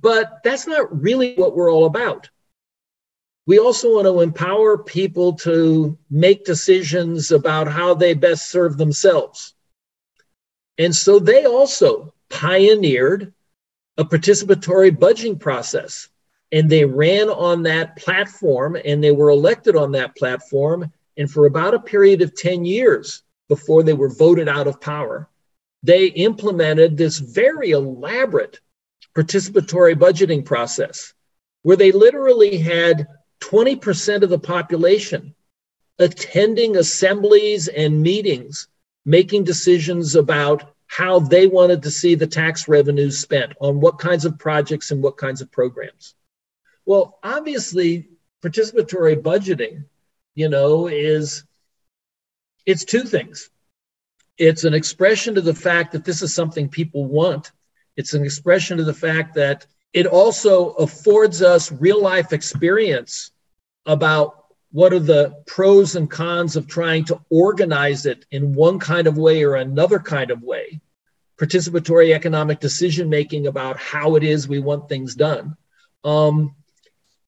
But that's not really what we're all about. We also want to empower people to make decisions about how they best serve themselves. And so they also pioneered a participatory budgeting process. And they ran on that platform and they were elected on that platform. And for about a period of 10 years before they were voted out of power, they implemented this very elaborate participatory budgeting process where they literally had 20% of the population attending assemblies and meetings, making decisions about how they wanted to see the tax revenues spent on what kinds of projects and what kinds of programs. Well, obviously, participatory budgeting, you know, is it's two things. It's an expression of the fact that this is something people want. It's an expression of the fact that it also affords us real life experience about what are the pros and cons of trying to organize it in one kind of way or another kind of way participatory economic decision making about how it is we want things done um,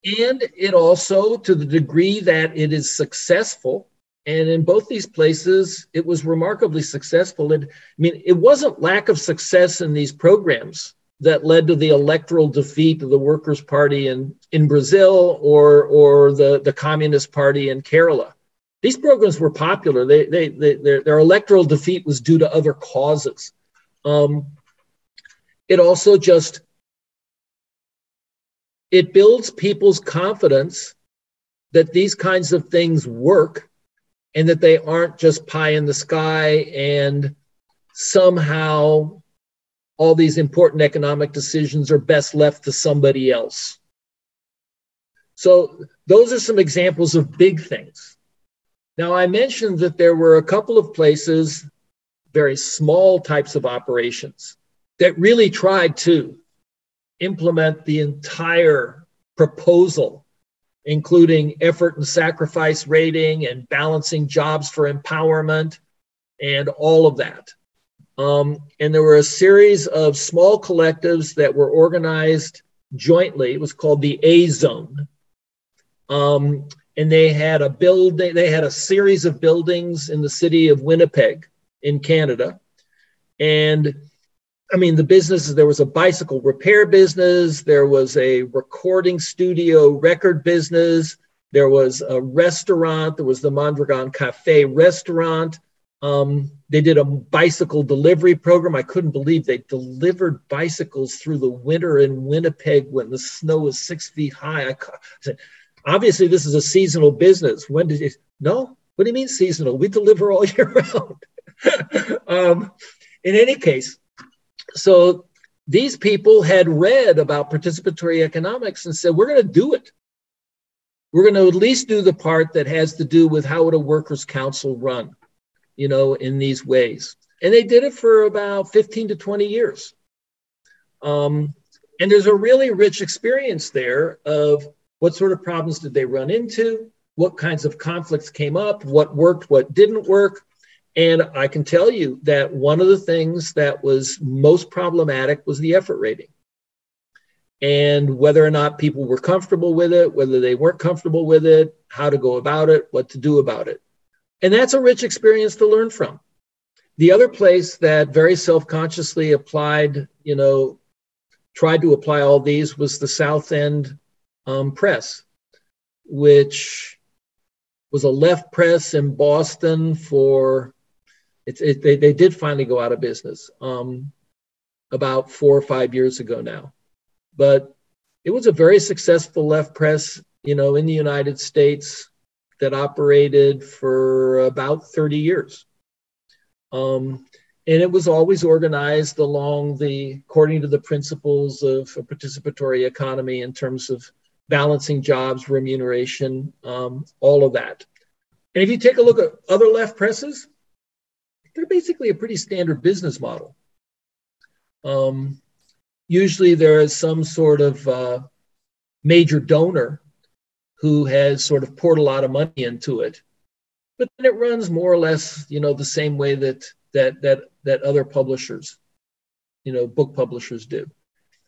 and it also to the degree that it is successful and in both these places it was remarkably successful and i mean it wasn't lack of success in these programs that led to the electoral defeat of the Workers' Party in, in Brazil or, or the, the Communist Party in Kerala. These programs were popular. They, they, they their, their electoral defeat was due to other causes. Um, it also just it builds people's confidence that these kinds of things work and that they aren't just pie in the sky and somehow all these important economic decisions are best left to somebody else. So, those are some examples of big things. Now, I mentioned that there were a couple of places, very small types of operations, that really tried to implement the entire proposal, including effort and sacrifice rating and balancing jobs for empowerment and all of that. Um, and there were a series of small collectives that were organized jointly. It was called the A Zone. Um, and they had a building, they had a series of buildings in the city of Winnipeg in Canada. And I mean, the businesses, there was a bicycle repair business, there was a recording studio record business, there was a restaurant, there was the Mondragon Cafe restaurant. Um, they did a bicycle delivery program. I couldn't believe they delivered bicycles through the winter in Winnipeg when the snow was six feet high. I said, obviously, this is a seasonal business. When did you? No. What do you mean seasonal? We deliver all year round. um, in any case, so these people had read about participatory economics and said, we're going to do it. We're going to at least do the part that has to do with how would a workers' council run you know, in these ways. And they did it for about 15 to 20 years. Um, and there's a really rich experience there of what sort of problems did they run into, what kinds of conflicts came up, what worked, what didn't work. And I can tell you that one of the things that was most problematic was the effort rating. And whether or not people were comfortable with it, whether they weren't comfortable with it, how to go about it, what to do about it. And that's a rich experience to learn from. The other place that very self consciously applied, you know, tried to apply all these was the South End um, Press, which was a left press in Boston for, it, it, they, they did finally go out of business um, about four or five years ago now. But it was a very successful left press, you know, in the United States that operated for about 30 years. Um, and it was always organized along the, according to the principles of a participatory economy in terms of balancing jobs, remuneration, um, all of that. And if you take a look at other left presses, they're basically a pretty standard business model. Um, usually there is some sort of uh, major donor who has sort of poured a lot of money into it. But then it runs more or less, you know, the same way that that that that other publishers, you know, book publishers do.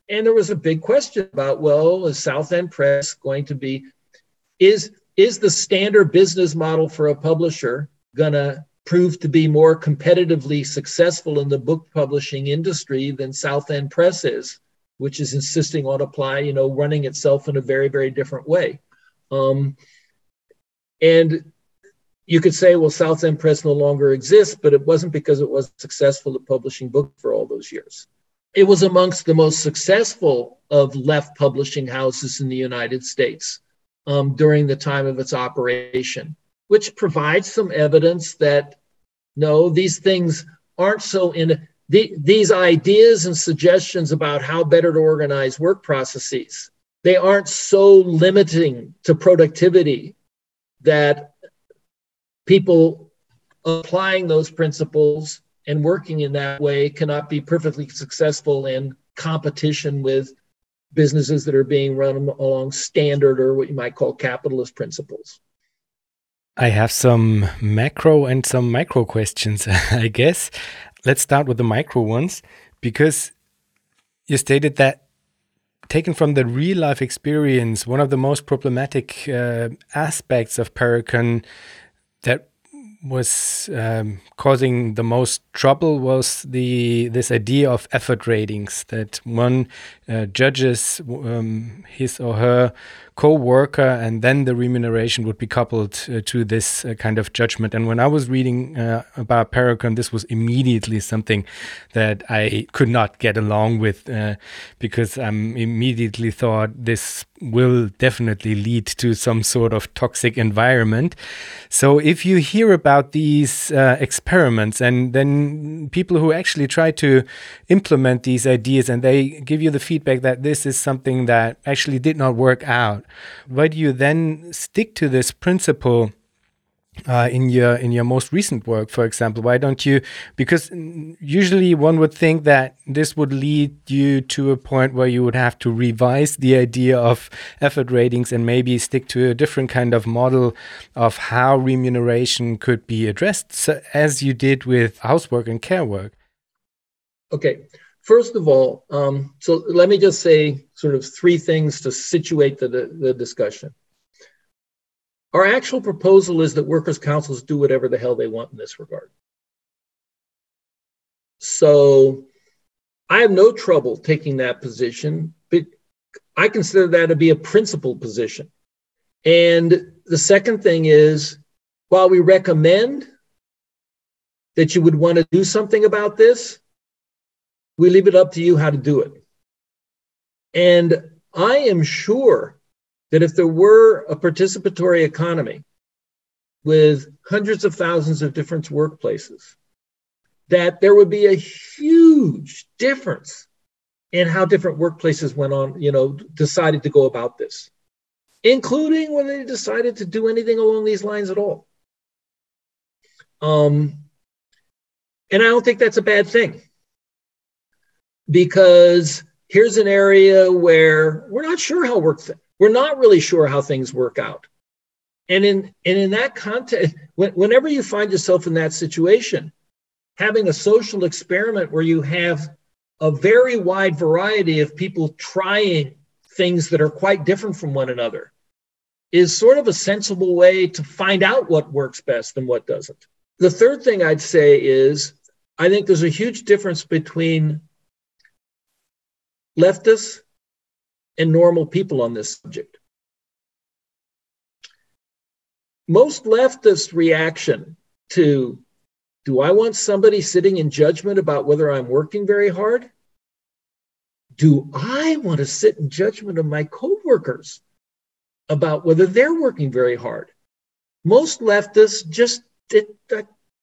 And there was a big question about, well, is South End Press going to be is is the standard business model for a publisher gonna prove to be more competitively successful in the book publishing industry than South End Press is, which is insisting on apply, you know, running itself in a very, very different way. Um, and you could say, well, South End Press no longer exists, but it wasn't because it was successful at publishing books for all those years. It was amongst the most successful of left publishing houses in the United States um, during the time of its operation, which provides some evidence that no, these things aren't so in the, these ideas and suggestions about how better to organize work processes they aren't so limiting to productivity that people applying those principles and working in that way cannot be perfectly successful in competition with businesses that are being run along standard or what you might call capitalist principles.
I have some macro and some micro questions, I guess. Let's start with the micro ones because you stated that taken from the real life experience, one of the most problematic uh, aspects of Parecon that was um, causing the most trouble was the this idea of effort ratings that one uh, judges um, his or her co-worker and then the remuneration would be coupled uh, to this uh, kind of judgment. And when i was reading uh, about Parecon this was immediately something that i could not get along with uh, because i immediately thought this will definitely lead to some sort of toxic environment. So if you hear about these uh, experiments and then people who actually try to implement these ideas and they give you the feedback that this is something that actually did not work out why do you then stick to this principle uh, in your in your most recent work, for example? Why don't you? Because usually one would think that this would lead you to a point where you would have to revise the idea of effort ratings and maybe stick to a different kind of model of how remuneration could be addressed, so, as you did with housework and care work.
Okay, First of all, um, so let me just say sort of three things to situate the, the, the discussion. Our actual proposal is that workers' councils do whatever the hell they want in this regard. So I have no trouble taking that position, but I consider that to be a principled position. And the second thing is, while we recommend that you would want to do something about this, we leave it up to you how to do it. And I am sure that if there were a participatory economy with hundreds of thousands of different workplaces, that there would be a huge difference in how different workplaces went on, you know, decided to go about this, including when they decided to do anything along these lines at all. Um, and I don't think that's a bad thing because here's an area where we're not sure how work th- we're not really sure how things work out. And in and in that context when, whenever you find yourself in that situation having a social experiment where you have a very wide variety of people trying things that are quite different from one another is sort of a sensible way to find out what works best and what doesn't. The third thing i'd say is i think there's a huge difference between leftists and normal people on this subject. Most leftists' reaction to do I want somebody sitting in judgment about whether I'm working very hard? Do I want to sit in judgment of my coworkers about whether they're working very hard? Most leftists just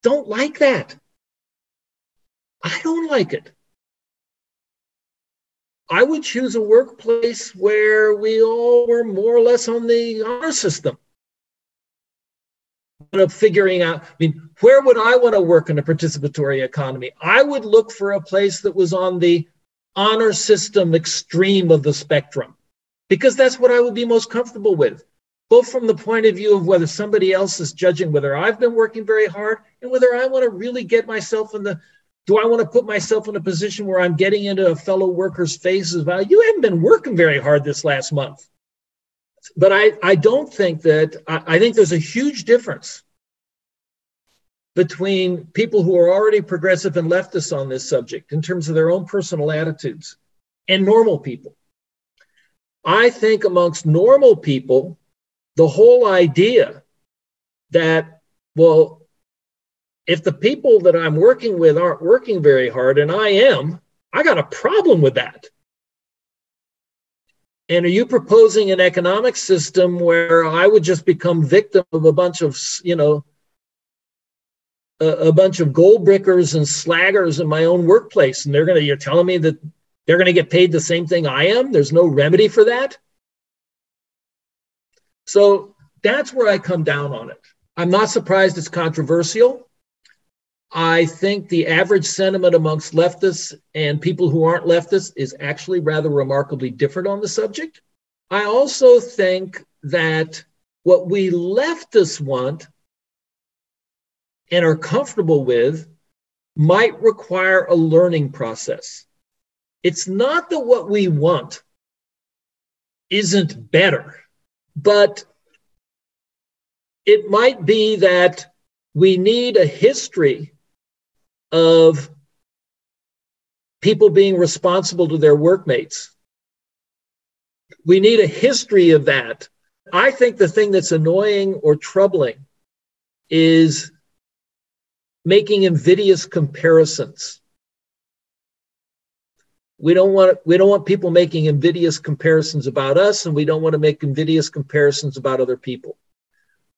don't like that. I don't like it. I would choose a workplace where we all were more or less on the honor system. Of figuring out, I mean, where would I want to work in a participatory economy? I would look for a place that was on the honor system extreme of the spectrum, because that's what I would be most comfortable with, both from the point of view of whether somebody else is judging whether I've been working very hard and whether I want to really get myself in the do I want to put myself in a position where I'm getting into a fellow worker's face as well? You haven't been working very hard this last month. But I, I don't think that, I, I think there's a huge difference between people who are already progressive and leftists on this subject in terms of their own personal attitudes and normal people. I think amongst normal people, the whole idea that, well, if the people that I'm working with aren't working very hard and I am, I got a problem with that. And are you proposing an economic system where I would just become victim of a bunch of, you know, a, a bunch of gold brickers and slaggers in my own workplace? And they're going to, you're telling me that they're going to get paid the same thing I am? There's no remedy for that? So that's where I come down on it. I'm not surprised it's controversial. I think the average sentiment amongst leftists and people who aren't leftists is actually rather remarkably different on the subject. I also think that what we leftists want and are comfortable with might require a learning process. It's not that what we want isn't better, but it might be that we need a history of people being responsible to their workmates. We need a history of that. I think the thing that's annoying or troubling is making invidious comparisons. We don't want we don't want people making invidious comparisons about us and we don't want to make invidious comparisons about other people.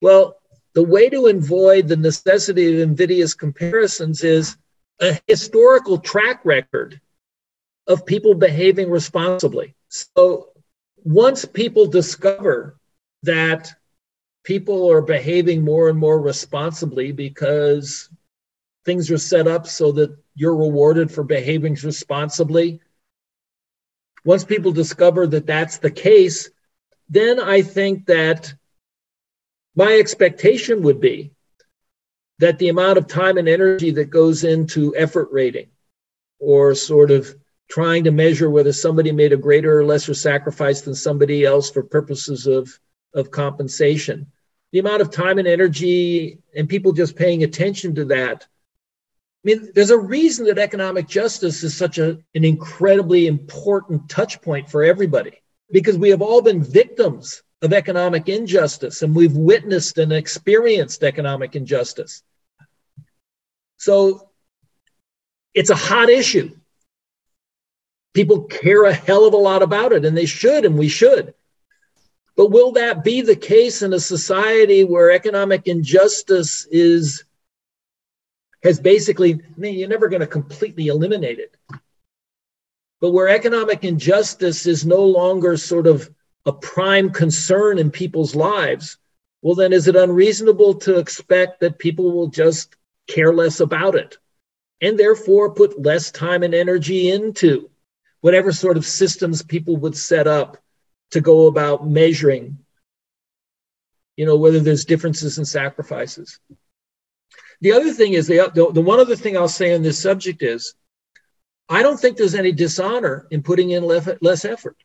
Well, the way to avoid the necessity of invidious comparisons is a historical track record of people behaving responsibly. So once people discover that people are behaving more and more responsibly because things are set up so that you're rewarded for behaving responsibly, once people discover that that's the case, then I think that my expectation would be that the amount of time and energy that goes into effort rating or sort of trying to measure whether somebody made a greater or lesser sacrifice than somebody else for purposes of, of compensation, the amount of time and energy and people just paying attention to that. I mean, there's a reason that economic justice is such a, an incredibly important touch point for everybody because we have all been victims of economic injustice, and we've witnessed and experienced economic injustice. So it's a hot issue. People care a hell of a lot about it, and they should, and we should. But will that be the case in a society where economic injustice is has basically, I mean, you're never going to completely eliminate it. But where economic injustice is no longer sort of a prime concern in people's lives, well, then is it unreasonable to expect that people will just care less about it and therefore put less time and energy into whatever sort of systems people would set up to go about measuring, you know, whether there's differences in sacrifices? The other thing is, the, the, the one other thing I'll say on this subject is, I don't think there's any dishonor in putting in less effort.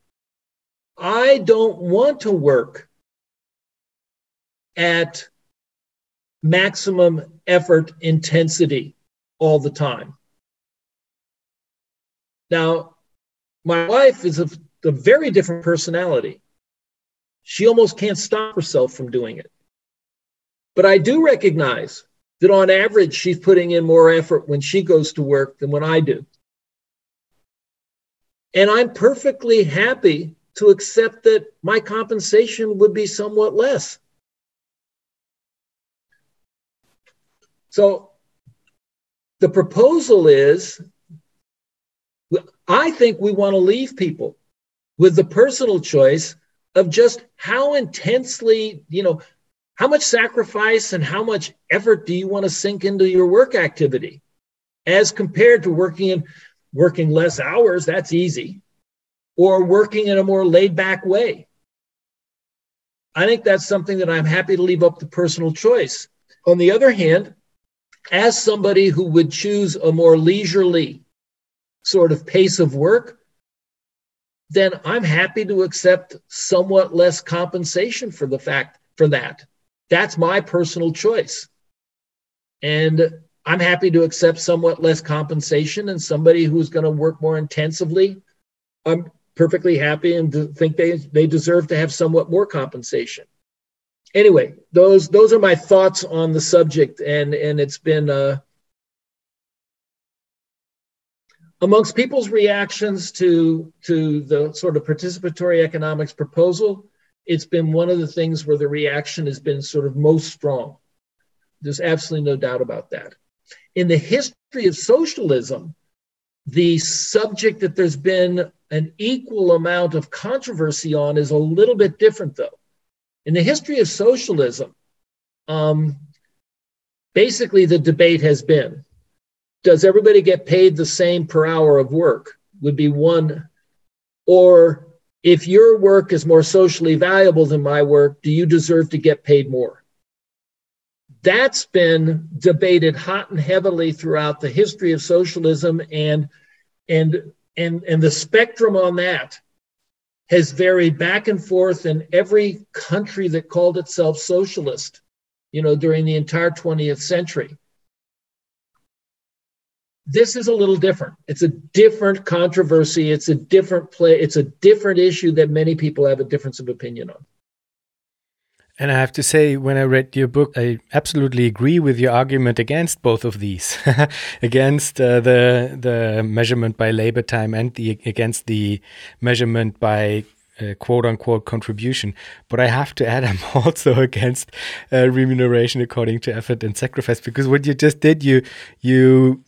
I don't want to work at maximum effort intensity all the time. Now, my wife is a, a very different personality. She almost can't stop herself from doing it. But I do recognize that on average, she's putting in more effort when she goes to work than when I do. And I'm perfectly happy to accept that my compensation would be somewhat less. So the proposal is I think we want to leave people with the personal choice of just how intensely, you know, how much sacrifice and how much effort do you want to sink into your work activity as compared to working in working less hours that's easy or working in a more laid back way i think that's something that i'm happy to leave up to personal choice on the other hand as somebody who would choose a more leisurely sort of pace of work then i'm happy to accept somewhat less compensation for the fact for that that's my personal choice. And I'm happy to accept somewhat less compensation and somebody who's going to work more intensively. I'm perfectly happy and think they, they deserve to have somewhat more compensation. Anyway, those those are my thoughts on the subject, and and it's been uh, amongst people's reactions to to the sort of participatory economics proposal it's been one of the things where the reaction has been sort of most strong. There's absolutely no doubt about that. In the history of socialism, the subject that there's been an equal amount of controversy on is a little bit different, though. In the history of socialism, um, basically the debate has been does everybody get paid the same per hour of work? Would be one, or if your work is more socially valuable than my work, do you deserve to get paid more? That's been debated hot and heavily throughout the history of socialism and and and and the spectrum on that has varied back and forth in every country that called itself socialist, you know, during the entire 20th century. This is a little different. It's a different controversy. It's a different play. It's a different issue that many people have a difference of opinion on.
And I have to say, when I read your book, I absolutely agree with your argument against both of these, against uh, the the measurement by labor time and the against the measurement by uh, quote unquote contribution. But I have to add, I'm also against uh, remuneration according to effort and sacrifice because what you just did, you you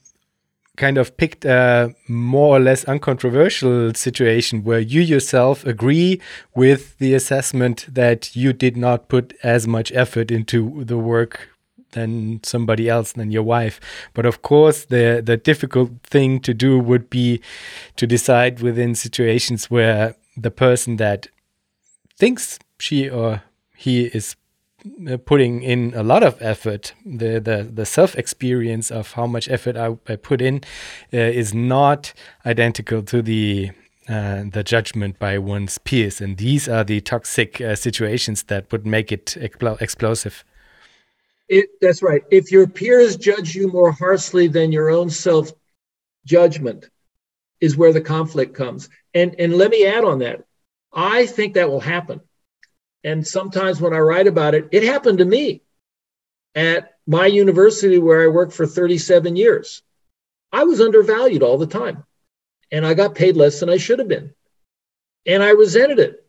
kind of picked a more or less uncontroversial situation where you yourself agree with the assessment that you did not put as much effort into the work than somebody else than your wife. But of course the the difficult thing to do would be to decide within situations where the person that thinks she or he is putting in a lot of effort. The the, the self experience of how much effort I, I put in uh, is not identical to the uh, the judgment by one's peers, and these are the toxic uh, situations that would make it expl explosive.
It, that's right. If your peers judge you more harshly than your own self judgment, is where the conflict comes. And and let me add on that. I think that will happen and sometimes when I write about it, it happened to me at my university where I worked for 37 years. I was undervalued all the time and I got paid less than I should have been. And I resented it.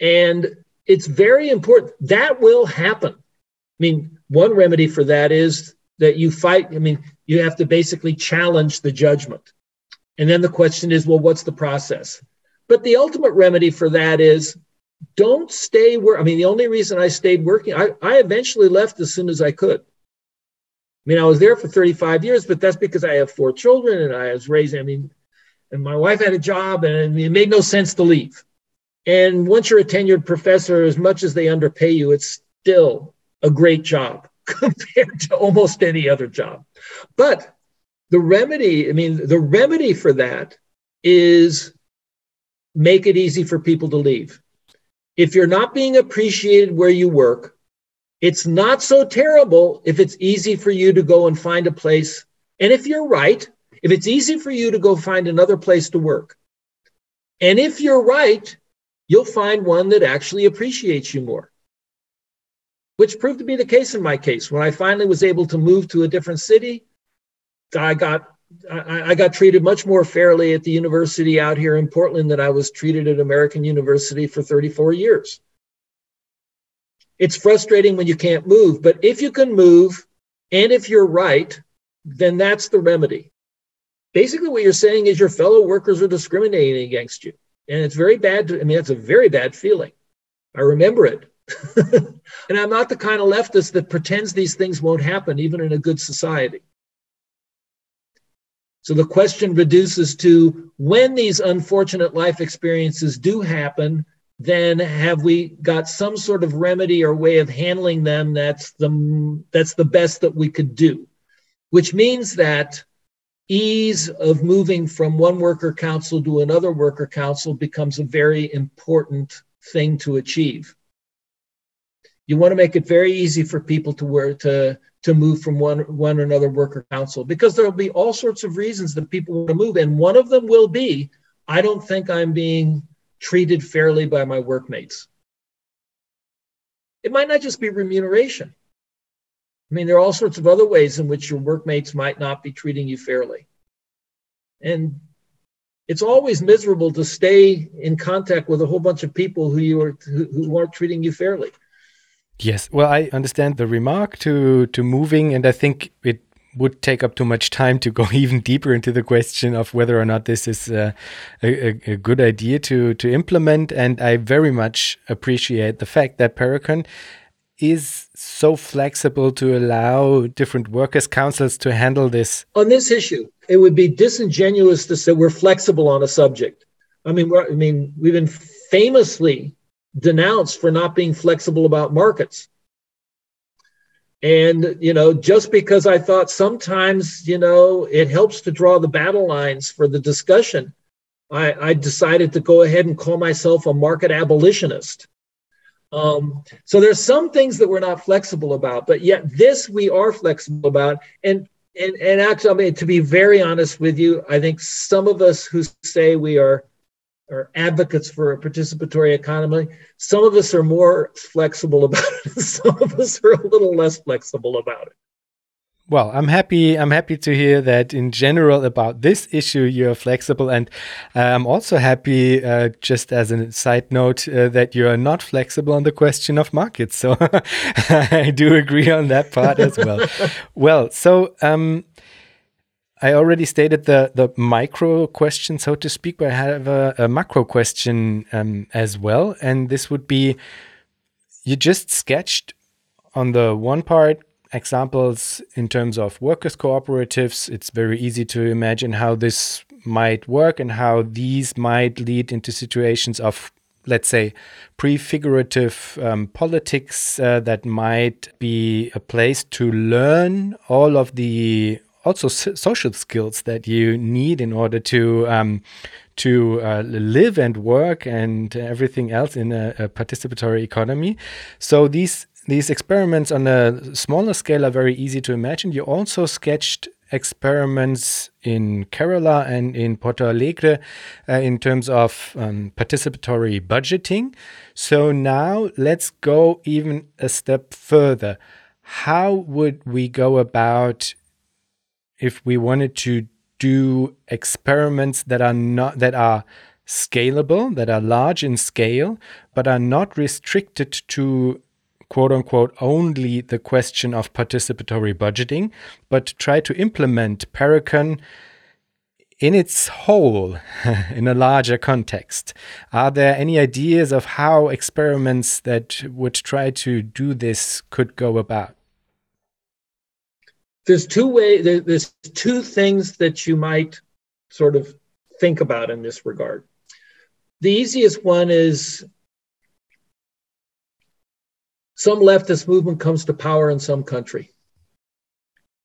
And it's very important. That will happen. I mean, one remedy for that is that you fight. I mean, you have to basically challenge the judgment. And then the question is, well, what's the process? But the ultimate remedy for that is don't stay where I mean the only reason I stayed working I, I eventually left as soon as I could. I mean I was there for 35 years, but that's because I have four children and I was raising I mean and my wife had a job and it made no sense to leave. And once you're a tenured professor, as much as they underpay you, it's still a great job compared to almost any other job. But the remedy, I mean, the remedy for that is make it easy for people to leave if you're not being appreciated where you work, it's not so terrible if it's easy for you to go and find a place. And if you're right, if it's easy for you to go find another place to work, and if you're right, you'll find one that actually appreciates you more. Which proved to be the case in my case. When I finally was able to move to a different city, I got I, I, got treated much more fairly at the university out here in Portland than I was treated at American University for 34 years. It's frustrating when you can't move, but if you can move and if you're right, then that's the remedy. basically what you're saying is your fellow workers are discriminating against you. And it's very bad. To, I mean, it's a very bad feeling. I remember it. and I'm not the kind of leftist that pretends these things won't happen, even in a good society. So the question reduces to when these unfortunate life experiences do happen, then have we got some sort of remedy or way of handling them that's the that's the best that we could do? Which means that ease of moving from one worker council to another worker council becomes a very important thing to achieve. You want to make it very easy for people to work to to move from one one another worker council because there will be all sorts of reasons that people want to move and one of them will be i don't think i'm being treated fairly by my workmates. It might not just be remuneration. I mean, there are all sorts of other ways in which your workmates might not be treating you fairly. And it's always miserable to stay in contact with a whole bunch of people who you are who, who aren't treating you fairly.
Yes, well, I understand the remark to to moving, and I think it would take up too much time to go even deeper into the question of whether or not this is uh, a, a, good idea to to implement. And I very much appreciate the fact that Parecon is so flexible to allow different workers' councils to handle this.
On this issue, it would be disingenuous to say we're flexible on a subject. I mean, I mean, we've been famously denounced for not being flexible about markets. And, you know, just because I thought sometimes, you know, it helps to draw the battle lines for the discussion, I, I decided to go ahead and call myself a market abolitionist. Um, so there's some things that we're not flexible about, but yet this we are flexible about. And and and actually, I mean, to be very honest with you, I think some of us who say we are are advocates for a participatory economy. Some of us are more flexible about it. Some of us are a little less flexible about it.
Well, I'm happy. I'm happy to hear that in general about this issue you're flexible, and uh, I'm also happy, uh, just as a side note, uh, that you are not flexible on the question of markets. So I do agree on that part as well. well, so um, I already stated the the micro question, so to speak, but I have a, a macro question um, as well, and this would be: you just sketched on the one part examples in terms of workers' cooperatives. It's very easy to imagine how this might work and how these might lead into situations of let's say, prefigurative um, politics uh, that might be a place to learn all of the also social skills that you need in order to um, to uh, live and work and everything else in a, a, participatory economy. So these these experiments on a smaller scale are very easy to imagine. You also sketched experiments in Kerala and in Porto Alegre uh, in terms of um, participatory budgeting. So now let's go even a step further. How would we go about if we wanted to do experiments that are not that are scalable, that are large in scale, but are not restricted to quote unquote only the question of participatory budgeting, but try to implement Parecon in its whole in a larger context. Are there any ideas of how experiments that would try to do this could go about?
There's two way there's two things that you might sort of think about in this regard. The easiest one is some leftist movement comes to power in some country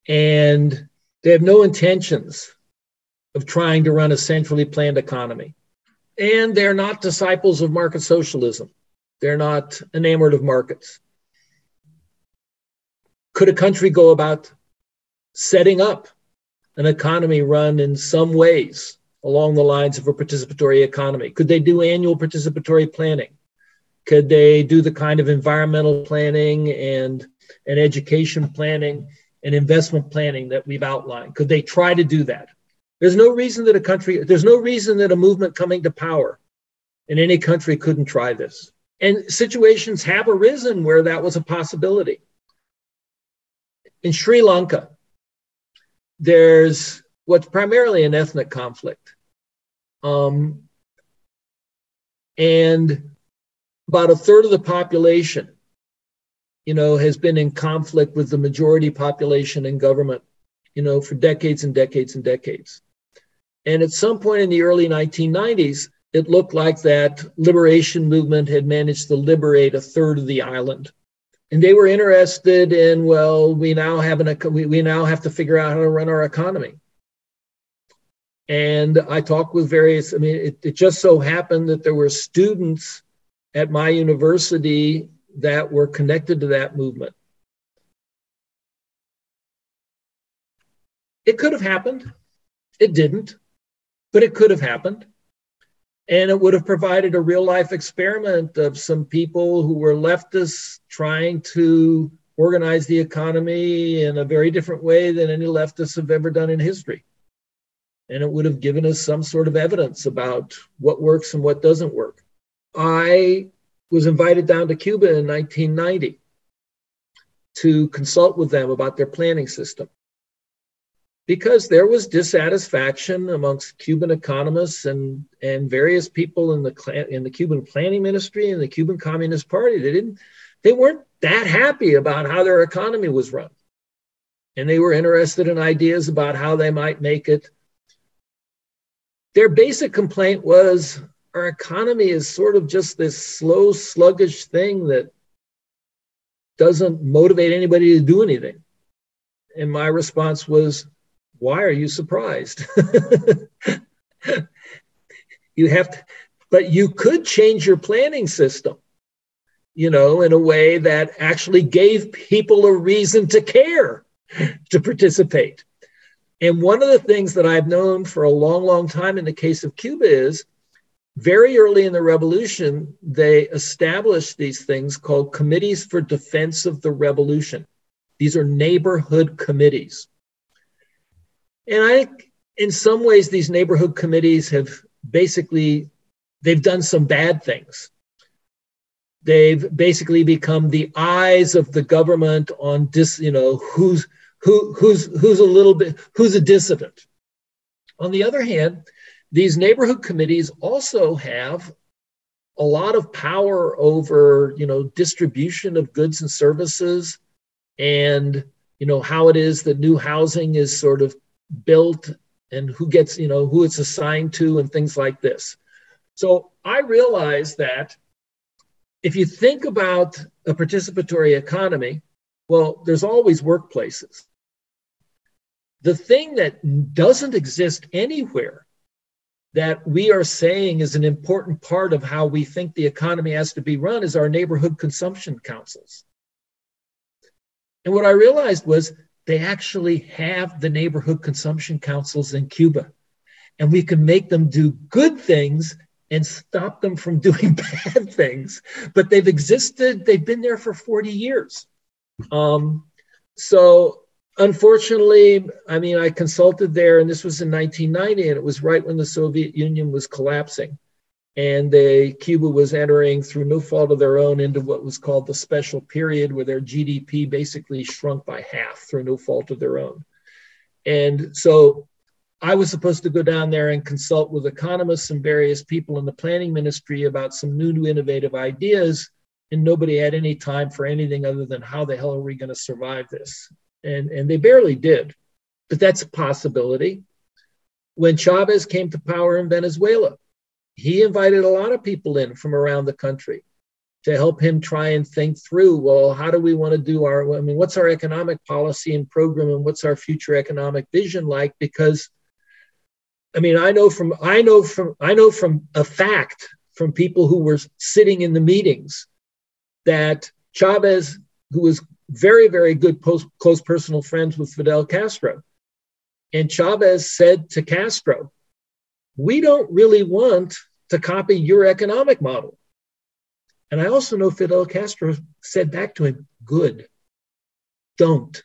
and they have no intentions of trying to run a centrally planned economy. And they're not disciples of market socialism. They're not enamored of markets. Could a country go about setting up an economy run in some ways along the lines of a participatory economy? Could they do annual participatory planning? Could they do the kind of environmental planning and, and education planning and investment planning that we've outlined? Could they try to do that? There's no reason that a country, there's no reason that a movement coming to power in any country couldn't try this. And situations have arisen where that was a possibility. In Sri Lanka, there's what's primarily an ethnic conflict. Um, and about a third of the population, you know, has been in conflict with the majority population and government, you know, for decades and decades and decades. And at some point in the early 1990s, it looked like that liberation movement had managed to liberate a third of the island. And they were interested in, well, we now have an we, we now have to figure out how to run our economy. And I talked with various, I mean, it, it just so happened that there were students at my university that were connected to that movement. It could have happened. It didn't, but it could have happened. And it would have provided a real life experiment of some people who were leftists trying to organize the economy in a very different way than any leftists have ever done in history. And it would have given us some sort of evidence about what works and what doesn't work. I was invited down to Cuba in 1990 to consult with them about their planning system because there was dissatisfaction amongst Cuban economists and, and various people in the in the Cuban planning ministry and the Cuban Communist Party. They didn't they weren't that happy about how their economy was run. And they were interested in ideas about how they might make it. Their basic complaint was our economy is sort of just this slow, sluggish thing that doesn't motivate anybody to do anything. And my response was, why are you surprised? you have to, but you could change your planning system, you know, in a way that actually gave people a reason to care to participate. And one of the things that I've known for a long, long time in the case of Cuba is very early in the revolution, they established these things called committees for defense of the revolution. These are neighborhood committees. And I think in some ways, these neighborhood committees have basically, they've done some bad things. They've basically become the eyes of the government on dis, you know, who's who, who's who's a little bit who's a dissident. On the other hand, these neighborhood committees also have a lot of power over, you know, distribution of goods and services and, you know, how it is that new housing is sort of built and who gets, you know, who it's assigned to and things like this. So I realized that if you think about a participatory economy, well, there's always workplaces. The thing that doesn't exist anywhere that we are saying is an important part of how we think the economy has to be run is our neighborhood consumption councils. And what I realized was they actually have the neighborhood consumption councils in Cuba. And we can make them do good things and stop them from doing bad things. But they've existed, they've been there for 40 years. Um, so unfortunately, I mean, I consulted there, and this was in 1990, and it was right when the Soviet Union was collapsing. And they, Cuba was entering through no fault of their own into what was called the special period, where their GDP basically shrunk by half through no fault of their own. And so I was supposed to go down there and consult with economists and various people in the planning ministry about some new, new innovative ideas. And nobody had any time for anything other than how the hell are we going to survive this? and, and they barely did, but that's a possibility. When Chavez came to power in Venezuela, he invited a lot of people in from around the country to help him try and think through well how do we want to do our i mean what's our economic policy and program and what's our future economic vision like because i mean i know from i know from i know from a fact from people who were sitting in the meetings that chavez who was very, very good post, close personal friends with Fidel Castro. And Chavez said to Castro, We don't really want to copy your economic model. And I also know Fidel Castro said back to him, Good, don't.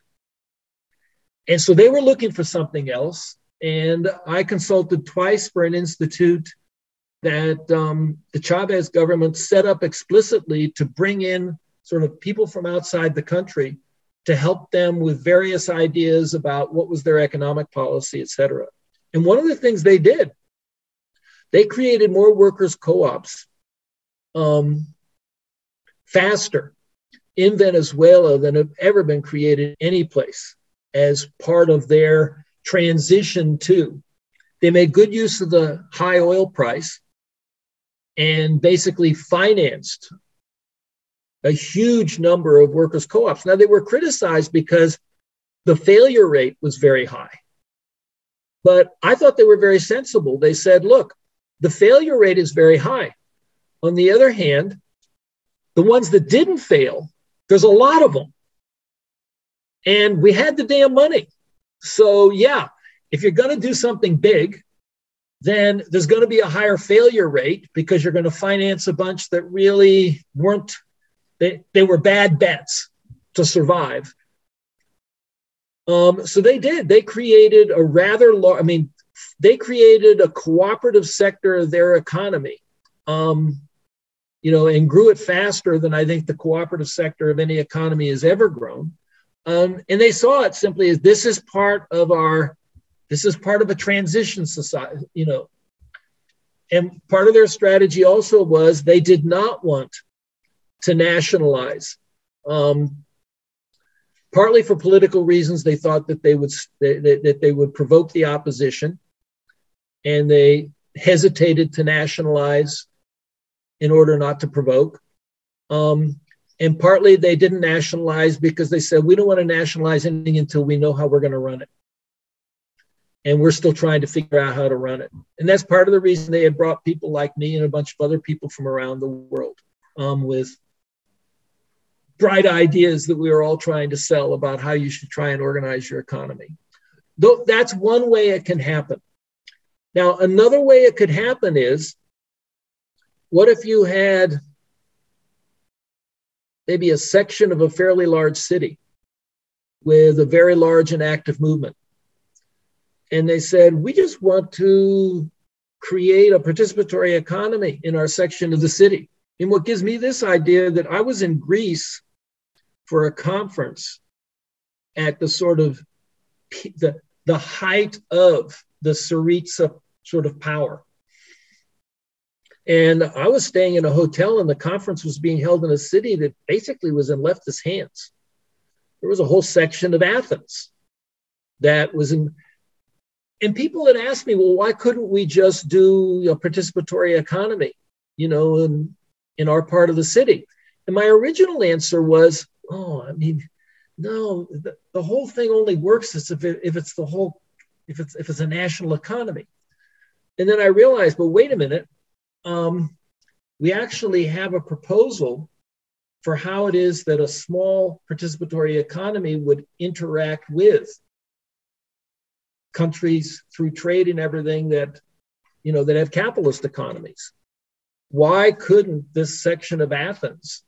And so they were looking for something else. And I consulted twice for an institute that um, the Chavez government set up explicitly to bring in sort of people from outside the country to help them with various ideas about what was their economic policy, et cetera. And one of the things they did, they created more workers' co ops um, faster in Venezuela than have ever been created any place as part of their transition to. They made good use of the high oil price and basically financed a huge number of workers' co ops. Now, they were criticized because the failure rate was very high. But I thought they were very sensible. They said, look, the failure rate is very high. On the other hand, the ones that didn't fail, there's a lot of them. And we had the damn money. So, yeah, if you're going to do something big, then there's going to be a higher failure rate because you're going to finance a bunch that really weren't, they, they were bad bets to survive. Um, so they did. They created a rather large, I mean, they created a cooperative sector of their economy, um, you know, and grew it faster than I think the cooperative sector of any economy has ever grown. Um, and they saw it simply as this is part of our, this is part of a transition society, you know. And part of their strategy also was they did not want to nationalize. Um, partly for political reasons, they thought that they would they, that they would provoke the opposition, and they hesitated to nationalize in order not to provoke. Um, and partly they didn't nationalize because they said, we don't want to nationalize anything until we know how we're going to run it. And we're still trying to figure out how to run it. And that's part of the reason they had brought people like me and a bunch of other people from around the world um, with bright ideas that we were all trying to sell about how you should try and organize your economy. Though that's one way it can happen. Now, another way it could happen is what if you had maybe a section of a fairly large city with a very large and active movement. And they said, we just want to create a participatory economy in our section of the city. And what gives me this idea that I was in Greece for a conference at the sort of the, the height of the Syriza sort of power. And I was staying in a hotel, and the conference was being held in a city that basically was in leftist hands. There was a whole section of Athens that was in, and people had asked me, well, why couldn't we just do a participatory economy, you know, in, in our part of the city? And my original answer was, oh, I mean, no, the, the whole thing only works if, it, if it's the whole, if it's if it's a national economy. And then I realized, well, wait a minute, um, we actually have a proposal for how it is that a small participatory economy would interact with countries through trade and everything that you know that have capitalist economies. Why couldn't this section of athens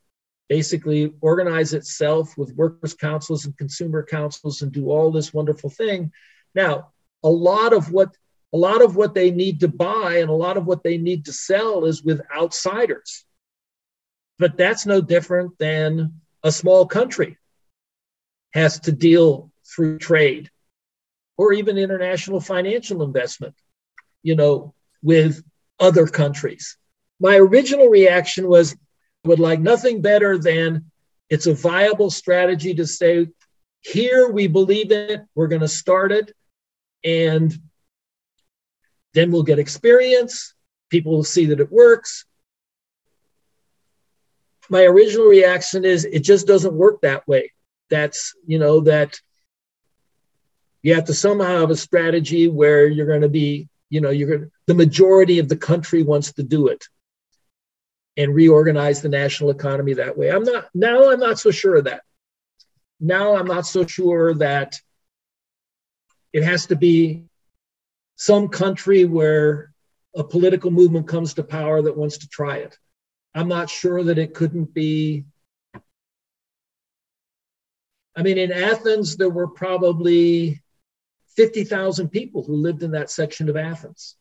basically organize itself with workers councils and consumer councils and do all this wonderful thing? Now a lot of what a lot of what they need to buy and a lot of what they need to sell is with outsiders. But that's no different than a small country has to deal through trade or even international financial investment, you know, with other countries. My original reaction was would like nothing better than it's a viable strategy to say, here we believe it, we're going to start it, and then we'll get experience. People will see that it works. My original reaction is it just doesn't work that way. That's, you know, that you have to somehow have a strategy where you're going to be, you know, you're going the majority of the country wants to do it and reorganize the national economy that way. I'm not now I'm not so sure of that. Now I'm not so sure that it has to be some country where a political movement comes to power that wants to try it. I'm not sure that it couldn't be. I mean, in Athens, there were probably 50,000 people who lived in that section of Athens.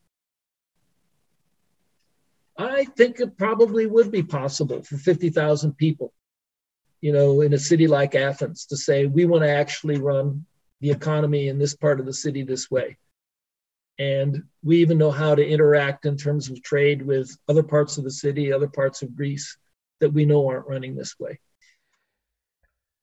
I think it probably would be possible for 50,000 people you know, in a city like Athens to say, we want to actually run the economy in this part of the city this way. And we even know how to interact in terms of trade with other parts of the city, other parts of Greece that we know aren't running this way.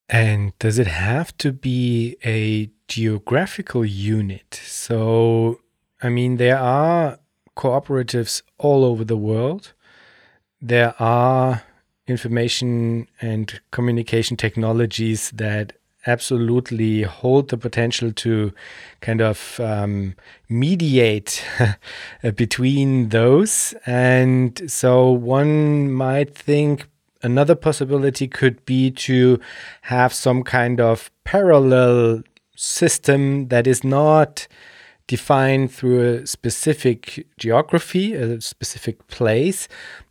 And does it have to be a geographical unit? So, I mean, there are cooperatives all over the world. There are information and communication technologies that absolutely hold the potential to kind of um, mediate between those. And so one might think another possibility could be to have some kind of parallel system that is not defined through a specific geography, a specific place,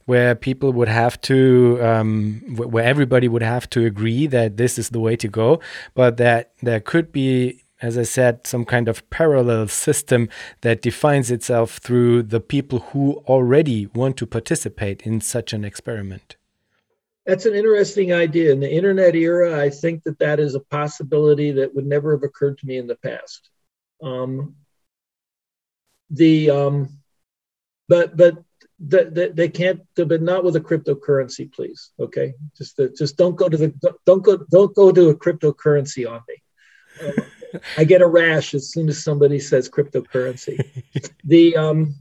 where people would have to, um, where everybody would have to agree that this is the way to go, but that there could be, as I said, some kind of parallel system that defines itself through the people who already want to participate in such an experiment.
That's an interesting idea. In the internet era, I think that that is a possibility that would never have occurred to me in the past. Um, the um, but but the, the, they can't but not with a cryptocurrency please okay? Just the, just don't go to the don't go don't go to a cryptocurrency on me. Uh, i get a rash as soon as somebody says cryptocurrency. The um,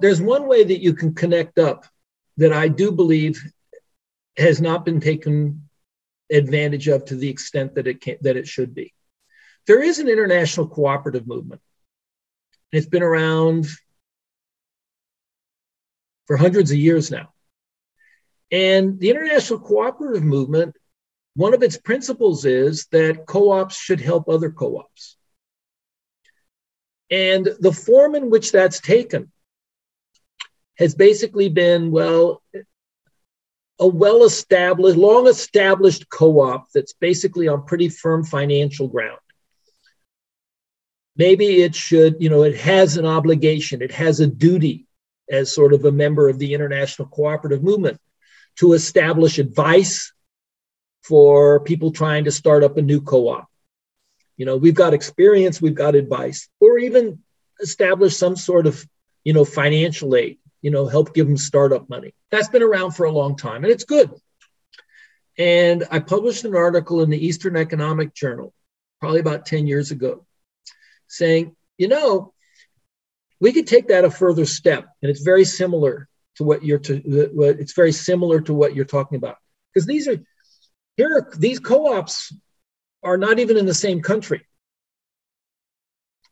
there's one way that you can connect up that i do believe has not been taken advantage of to the extent that it can that it should be. There is an international cooperative movement. It's been around for hundreds of years now. And the international cooperative movement, one of its principles is that co ops should help other co ops. And the form in which that's taken has basically been, well, a well established, long established co op that's basically on pretty firm financial ground maybe it should, you know, it has an obligation, it has a duty as sort of a member of the international cooperative movement to establish advice for people trying to start up a new co op. You know, we've got experience, we've got advice, or even establish some sort of, you know, financial aid, you know, help give them startup money. That's been around for a long time and it's good. And I published an article in the Eastern Economic Journal probably about 10 years ago saying, you know, we could take that a further step, and it's very similar to what you're to what it's very similar to what you're talking about. Because these are here are, these co-ops are not even in the same country.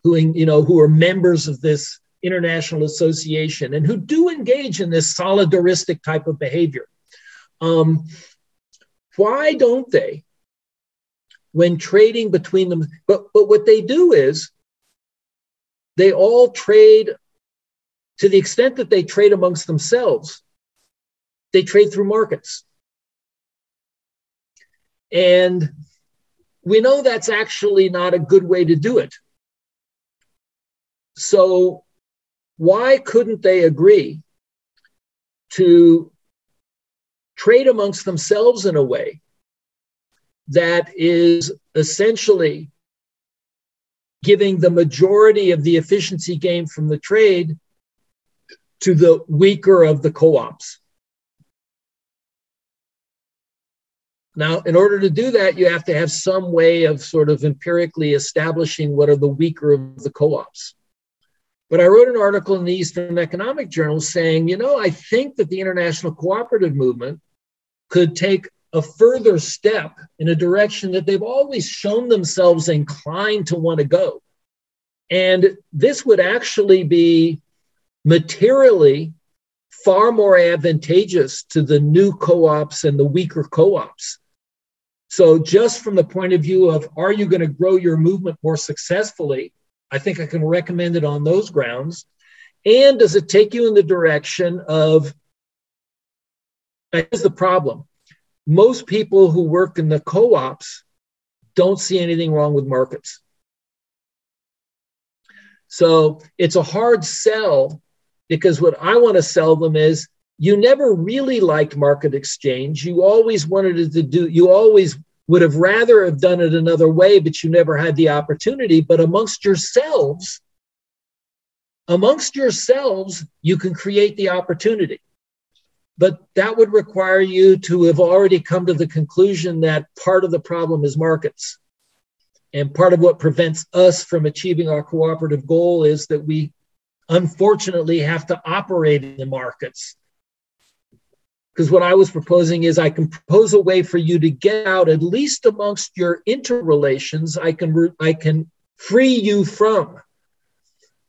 Who you know who are members of this international association and who do engage in this solidaristic type of behavior. Um, why don't they when trading between them but but what they do is they all trade to the extent that they trade amongst themselves, they trade through markets. And we know that's actually not a good way to do it. So, why couldn't they agree to trade amongst themselves in a way that is essentially giving the majority of the efficiency gain from the trade to the weaker of the co ops. Now, in order to do that, you have to have some way of sort of empirically establishing what are the weaker of the co ops. But I wrote an article in the Eastern Economic Journal saying, you know, I think that the international cooperative movement could take a further step in a direction that they've always shown themselves inclined to want to go. And this would actually be materially far more advantageous to the new co ops and the weaker co ops. So, just from the point of view of are you going to grow your movement more successfully? I think I can recommend it on those grounds. And does it take you in the direction of? Here's the problem most people who work in the co ops don't see anything wrong with markets. So it's a hard sell because what I want to sell them is you never really liked market exchange. You always wanted it to do, you always would have rather have done it another way, but you never had the opportunity. But amongst yourselves, amongst yourselves, you can create the opportunity. But that would require you to have already come to the conclusion that part of the problem is markets. And part of what prevents us from achieving our cooperative goal is that we unfortunately have to operate in the markets. Because what I was proposing is I can propose a way for you to get out, at least amongst your interrelations, I can, I can free you from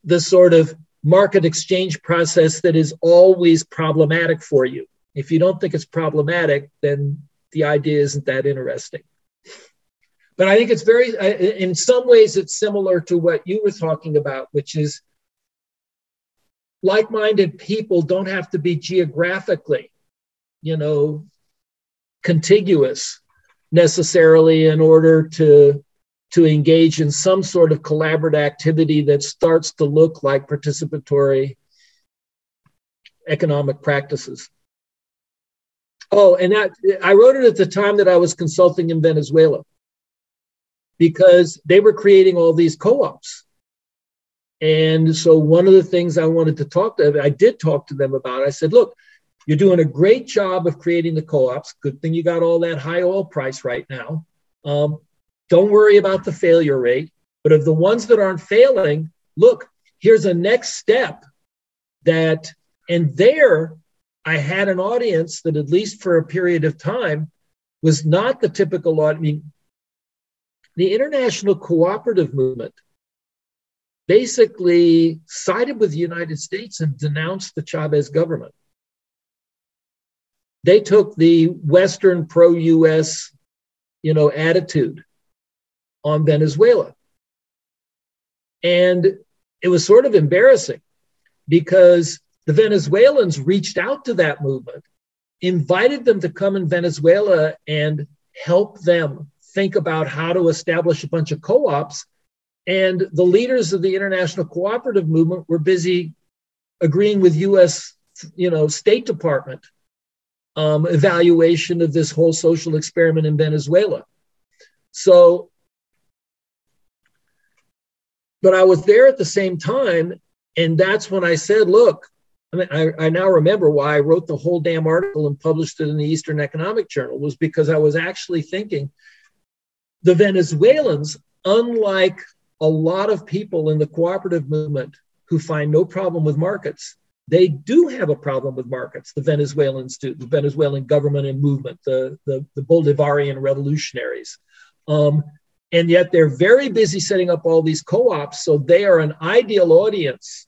the sort of market exchange process that is always problematic for you. If you don't think it's problematic, then the idea isn't that interesting. But I think it's very, in some ways, it's similar to what you were talking about, which is like minded people don't have to be geographically, you know, contiguous necessarily in order to to engage in some sort of collaborative activity that starts to look like participatory economic practices. Oh, and that I wrote it at the time that I was consulting in Venezuela because they were creating all these co-ops. And so one of the things I wanted to talk to I did talk to them about. I said, look, you're doing a great job of creating the co-ops. Good thing you got all that high oil price right now. Um, don't worry about the failure rate. But of the ones that aren't failing, look, here's a next step that, and there I had an audience that, at least for a period of time, was not the typical audience. I mean, the international cooperative movement basically sided with the United States and denounced the Chavez government. They took the Western pro US you know, attitude on Venezuela. And it was sort of embarrassing because the Venezuelans reached out to that movement, invited them to come in Venezuela and help them think about how to establish a bunch of co ops. And the leaders of the international cooperative movement were busy agreeing with US you know, State Department um, evaluation of this whole social experiment in Venezuela. So but I was there at the same time. And that's when I said, look, I mean, I, I, now remember why I wrote the whole damn article and published it in the Eastern Economic Journal was because I was actually thinking the Venezuelans, unlike a lot of people in the cooperative movement who find no problem with markets, they do have a problem with markets. The Venezuelans do, the Venezuelan government and movement, the, the, the Bolivarian revolutionaries. Um, and yet they're very busy setting up all these co-ops so they are an ideal audience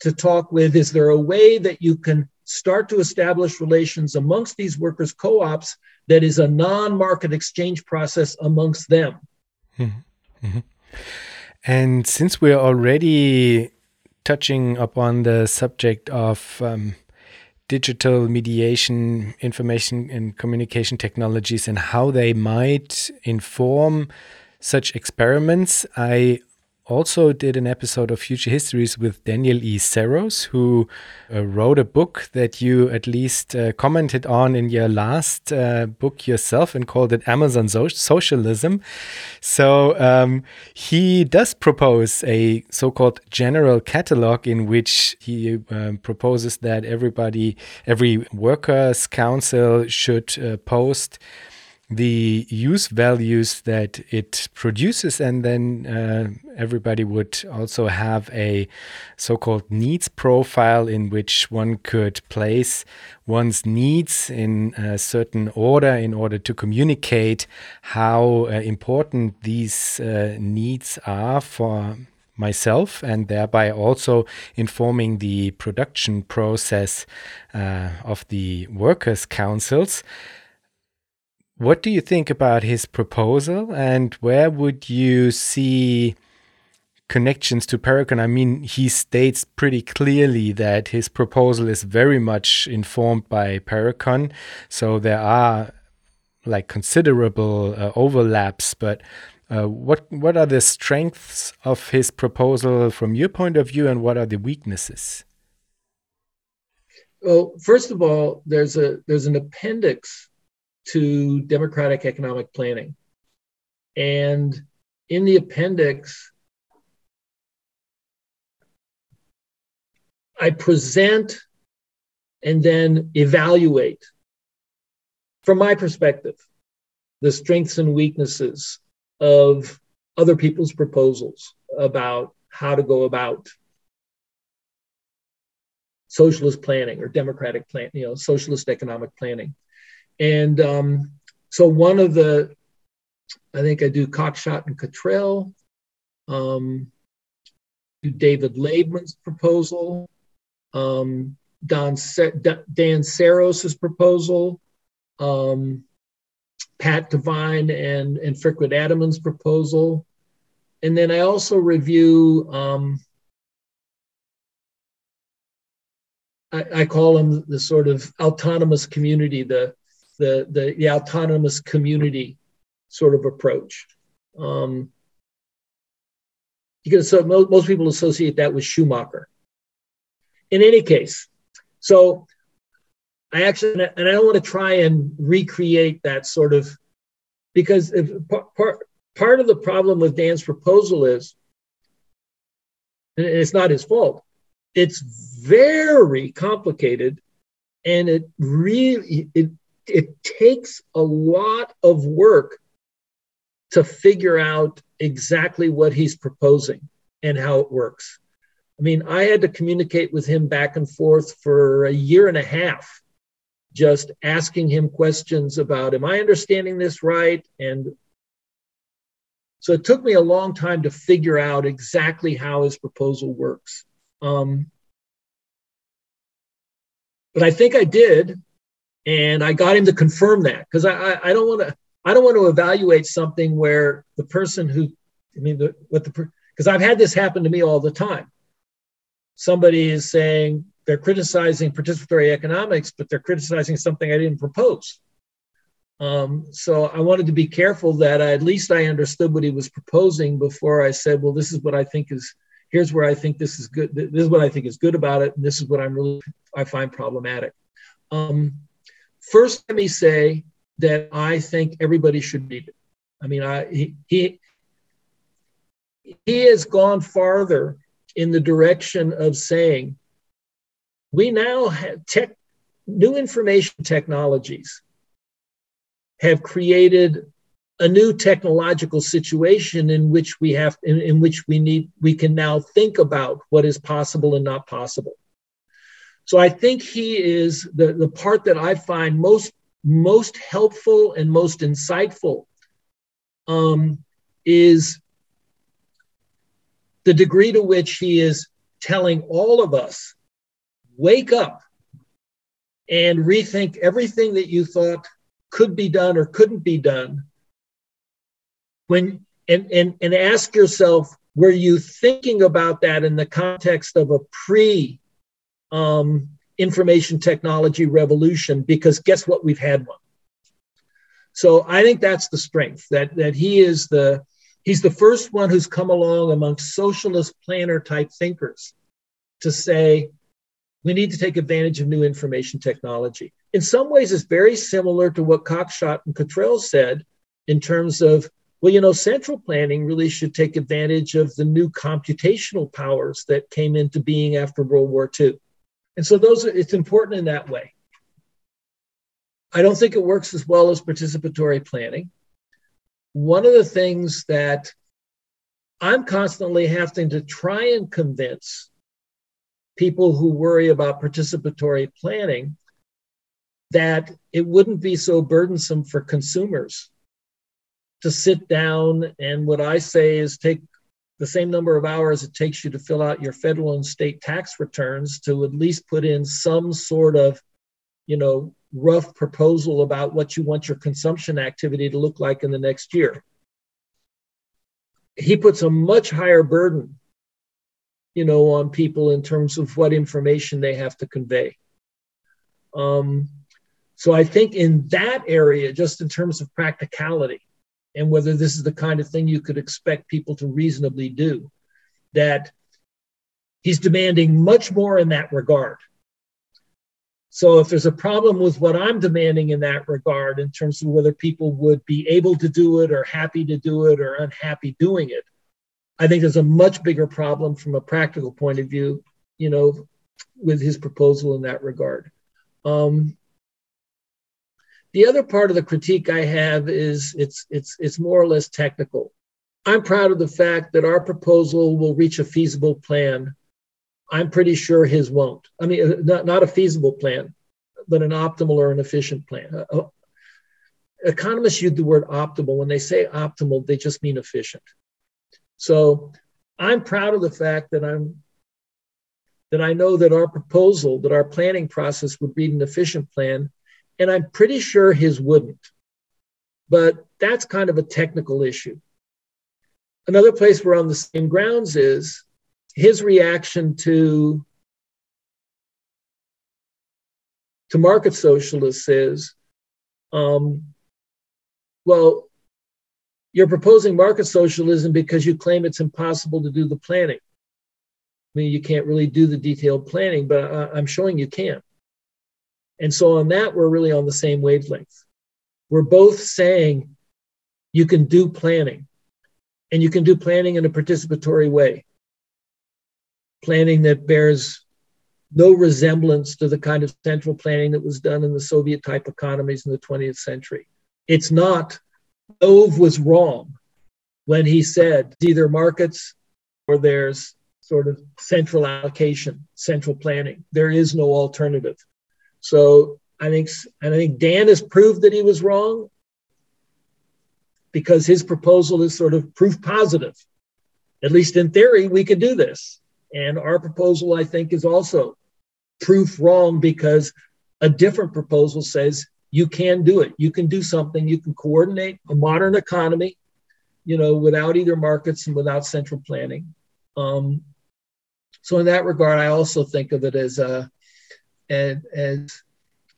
to talk with is there a way that you can start to establish relations amongst these workers co-ops that is a non-market exchange process amongst them mm-hmm.
mm-hmm. and since we're already touching upon the subject of um, digital mediation, information and communication technologies, and how they might inform such experiments. I also did an episode of Future Histories with Daniel E. Saros, who uh, wrote a book that you at least uh, commented on in your last uh, book yourself and called it Amazon so Socialism. So um, he does propose a so called general catalog in which he um, proposes that everybody, every workers' council should uh, post the use values that it produces, and then uh, everybody would also have a so called needs profile in which one could place one's needs in a certain order in order to communicate how uh, important these uh, needs are for myself and thereby also informing the production process uh, of the workers' councils. What do you think about his proposal, and where would you see connections to Parecon? I mean, he states pretty clearly that his proposal is very much informed by Parecon, so there are like considerable uh, overlaps. But uh, what what are the strengths of his proposal from your point of view, and what are the weaknesses?
Well, first of all, there's a there's an appendix to democratic economic planning, and in the appendix, I present and then evaluate from my perspective the strengths and weaknesses of other people's proposals about how to go about socialist planning or democratic plan, you know, socialist economic planning. And um, so one of the, I think I do Cockshott and Cottrell, um, do David Laibman's proposal, um, Don Dan Saros's proposal, um, Pat Devine and, and Fikret Adaman's proposal. And then I also review, um, I, I, call them the sort of autonomous community, the, the, the, the autonomous community sort of approach. Um, because so most, most people associate that with Schumacher. In any case, so I actually, and I don't want to try and recreate that sort of, because if, part, part of the problem with Dan's proposal is, and it's not his fault, it's very complicated and it really, it, it takes a lot of work to figure out exactly what he's proposing and how it works. I mean, I had to communicate with him back and forth for a year and a half just asking him questions about, am I understanding this right? And so it took me a long time to figure out exactly how his proposal works. Um, but I think I did, and I got him to confirm that because I, I, I, don't want to I don't want to evaluate something where the person who I mean the, what the because I've had this happen to me all the time. Somebody is saying, they're criticizing participatory economics, but they're criticizing something I didn't propose. Um, so I wanted to be careful that I, at least I understood what he was proposing before I said, well, this is what I think is, here's where I think this is good. This is what I think is good about it. And this is what I'm really, I find problematic. Um, first, let me say that I think everybody should read it. I mean, I, he, he, he has gone farther in the direction of saying we now have tech, new information technologies have created a new technological situation in which we have in, in, which we need we can now think about what is possible and not possible so i think he is the, the part that i find most most helpful and most insightful um, is the degree to which he is telling all of us wake up and rethink everything that you thought could be done or couldn't be done. When and and, and ask yourself were you thinking about that in the context of a pre um, information technology revolution because guess what we've had one so i think that's the strength that that he is the he's the first one who's come along amongst socialist planner type thinkers to say we need to take advantage of new information technology. In some ways, it's very similar to what Cockshott and Cottrell said in terms of, well, you know, central planning really should take advantage of the new computational powers that came into being after World War II. And so those are, it's important in that way. I don't think it works as well as participatory planning. One of the things that I'm constantly having to try and convince people who worry about participatory planning that it wouldn't be so burdensome for consumers to sit down and what I say is take the same number of hours it takes you to fill out your federal and state tax returns to at least put in some sort of you know rough proposal about what you want your consumption activity to look like in the next year he puts a much higher burden you know, on people in terms of what information they have to convey. Um, so I think in that area, just in terms of practicality and whether this is the kind of thing you could expect people to reasonably do, that he's demanding much more in that regard. So if there's a problem with what I'm demanding in that regard, in terms of whether people would be able to do it or happy to do it or unhappy doing it, I think there's a much bigger problem from a practical point of view, you know, with his proposal in that regard. Um, the other part of the critique I have is it's it's it's more or less technical. I'm proud of the fact that our proposal will reach a feasible plan. I'm pretty sure his won't. I mean, uh, not, not a feasible plan, but an optimal or an efficient plan. Uh, uh, economists use the word optimal. When they say optimal, they just mean efficient. So I'm proud of the fact that I'm that I know that our proposal, that our planning process would be an efficient plan, and I'm pretty sure his wouldn't. But that's kind of a technical issue. Another place we're on the same grounds is his reaction to to market socialists is, um, well, you're proposing market socialism because you claim it's impossible to do the planning. I mean, you can't really do the detailed planning, but I, I'm showing you can. And so on that, we're really on the same wavelength. We're both saying you can do planning, and you can do planning in a participatory way. Planning that bears no resemblance to the kind of central planning that was done in the Soviet type economies in the 20th century. It's not, Ove was wrong when he said either markets or there's sort of central allocation, central planning. There is no alternative. So I think and I think Dan has proved that he was wrong because his proposal is sort of proof positive. At least in theory, we could do this. And our proposal, I think, is also proof wrong because a different proposal says you can do it. You can do something. You can coordinate a modern economy, you know, without either markets and without central planning. Um, so in that regard, I also think of it as a as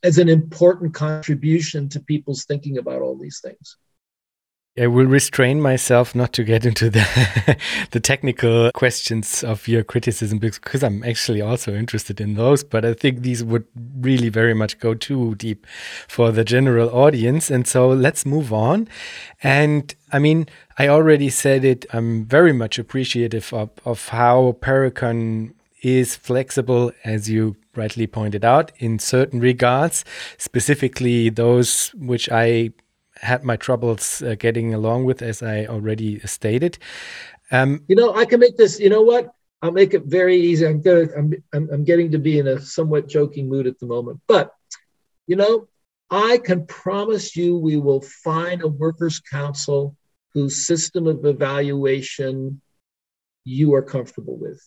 as an important contribution to people's thinking about all these things.
I will restrain myself not to get into the the technical questions of your criticism because I'm actually also interested in those. But I think these would really very much go too deep for the general audience. And so let's move on. And I mean, I already said it. I'm very much appreciative of, of how Parecon is flexible, as you rightly pointed out, in certain regards, specifically those which I had my troubles uh, getting along with, as I already stated.
Um, you know, I can make this. You know what? I'll make it very easy. I'm gonna. I'm, I'm. I'm getting to be in a somewhat joking mood at the moment, but you know, I can promise you, we will find a workers' council whose system of evaluation you are comfortable with.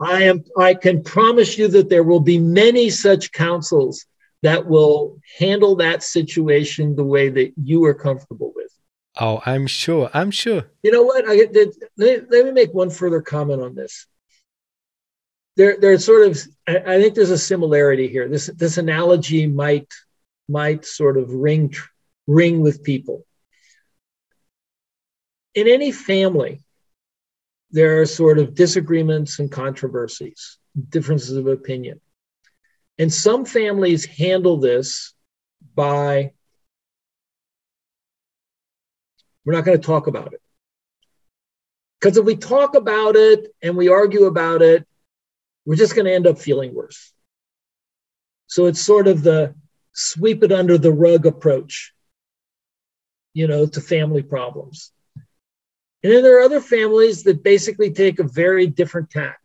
I am. I can promise you that there will be many such councils that will handle that situation the way that you are comfortable with.
Oh, I'm sure. I'm sure.
You know what? I did, let, let me make one further comment on this. There, there's sort of. I, I think there's a similarity here. This, this analogy might, might sort of ring, ring with people. In any family, there are sort of disagreements and controversies, differences of opinion. And some families handle this by, we're not going to talk about it. Because if we talk about it and we argue about it, we're just going to end up feeling worse. So it's sort of the sweep it under the rug approach, you know, to family problems. And then there are other families that basically take a very different tack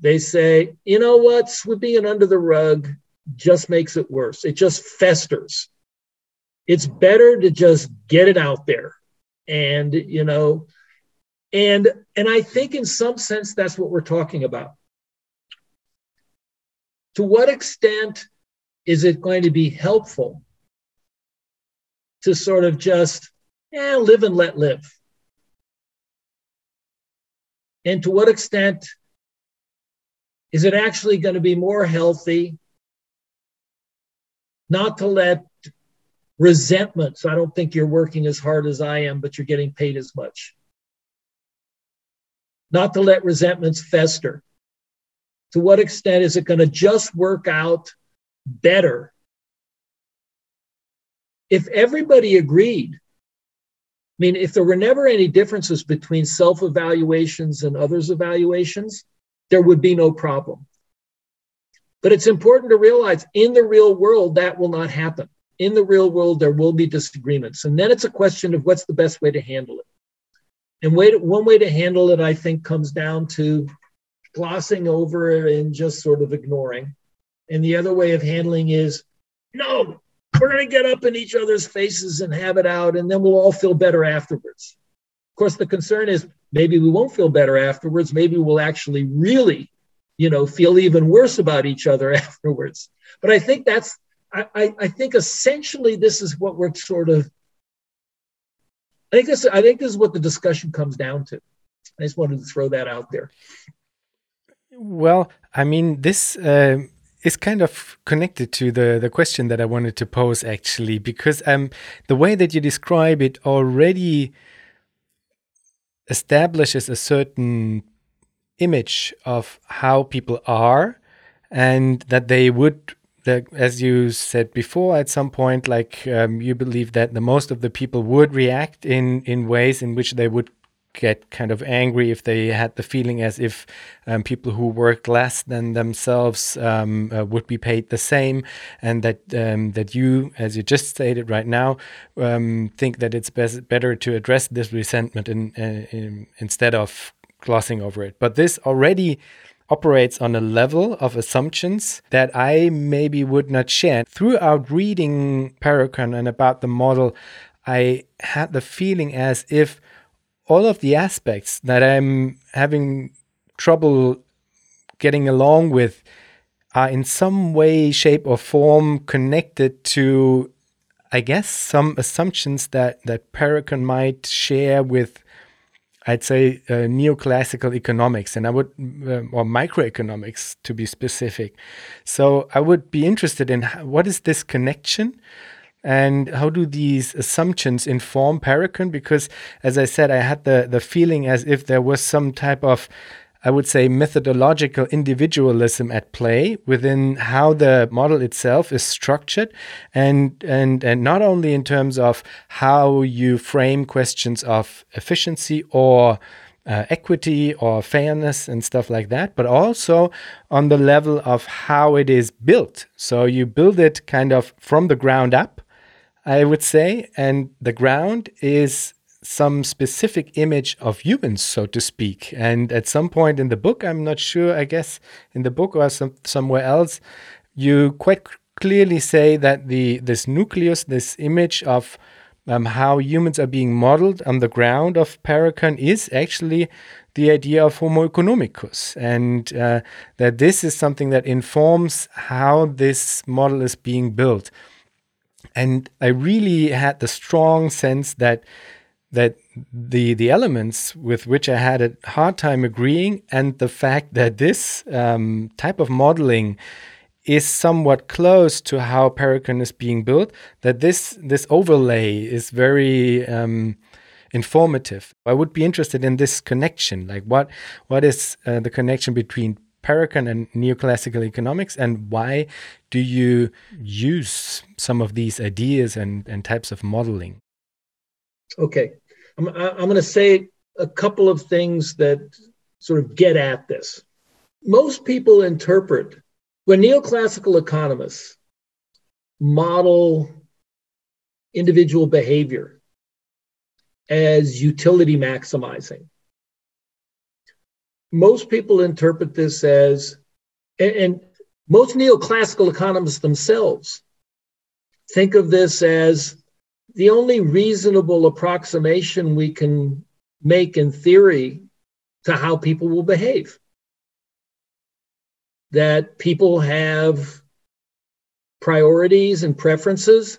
they say, you know what, sweeping it under the rug just makes it worse. It just festers. It's better to just get it out there. And, you know, and and I think in some sense that's what we're talking about. To what extent is it going to be helpful to sort of just yeah, live and let live? And to what extent is it actually going to be more healthy not to let resentments? I don't think you're working as hard as I am, but you're getting paid as much. Not to let resentments fester. To what extent is it going to just work out better? If everybody agreed, mean, if there were never any differences between self evaluations and others' evaluations, there would be no problem. But it's important to realize in the real world, that will not happen. In the real world, there will be disagreements. And then it's a question of what's the best way to handle it. And way to, one way to handle it, I think, comes down to glossing over and just sort of ignoring. And the other way of handling is no, we're going to get up in each other's faces and have it out, and then we'll all feel better afterwards. Of course, the concern is maybe we won't feel better afterwards. Maybe we'll actually really, you know, feel even worse about each other afterwards. But I think that's, I, I, I think essentially this is what we're sort of I think this I think this is what the discussion comes down to. I just wanted to throw that out there.
Well, I mean, this uh, is kind of connected to the the question that I wanted to pose actually, because um, the way that you describe it already establishes a certain image of how people are, and that they would that as you said before at some point like um, you believe that the most of the people would react in in ways in which they would get kind of angry if they had the feeling as if um, people who worked less than themselves um, uh, would be paid the same, and that um, that you, as you just stated right now, um, think that it's best, better to address this resentment in, uh, in, instead of glossing over it. But this already operates on a level of assumptions that I maybe would not share. Throughout reading Parecon and about the model, I had the feeling as if all of the aspects that I'm having trouble getting along with are in some way, shape, or form connected to, I guess, some assumptions that that Parecon might share with I'd say uh, neoclassical economics, and I would, uh, or microeconomics to be specific. So I would be interested in what is this connection, and how do these assumptions inform Parecon? Because, as I said, I had the the feeling as if there was some type of I would say, methodological individualism at play within how the model itself is structured, and and and not only in terms of how you frame questions of efficiency or uh, equity or fairness and stuff like that, but also on the level of how it is built. So you build it kind of from the ground up, I would say, and the ground is some specific image of humans, so to speak. And at some point in the book, I'm not sure, I guess in the book or some, somewhere else, you quite clearly say that the this nucleus, this image of um, how humans are being modeled on the ground of Parecon is actually the idea of Homo economicus, and uh, that this is something that informs how this model is being built. And I really had the strong sense that that the the elements with which I had a hard time agreeing, and the fact that this um, type of modeling is somewhat close to how Parecon is being built, that this this overlay is very um, informative. I would be interested in this connection. Like, what what is uh, the connection between Parecon and neoclassical economics, and why do you use some of these ideas and, and types of modeling?
Okay. I'm, I'm going to say a couple of things that sort of get at this. Most people interpret when neoclassical economists model individual behavior as utility maximizing. Most people interpret this as, and, and most neoclassical economists themselves think of this as the only reasonable approximation we can make in theory to how people will behave. That people have priorities and preferences,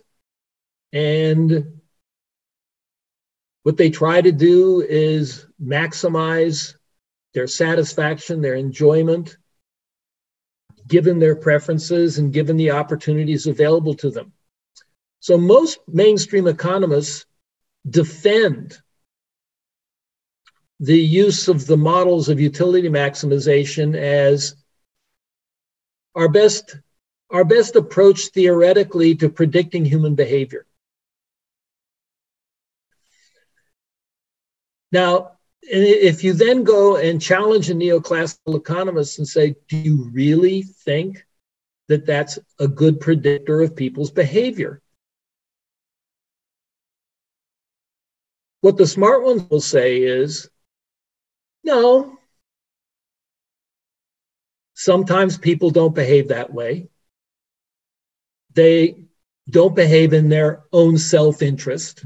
and what they try to do is maximize their satisfaction, their enjoyment, given their preferences and given the opportunities available to them. So most mainstream economists defend the use of the models of utility maximization as our best our best approach theoretically to predicting human behavior. Now, if you then go and challenge a neoclassical economist and say, do you really think that that's a good predictor of people's behavior? What the smart ones will say is, no. Sometimes people don't behave that way. They don't behave in their own self interest,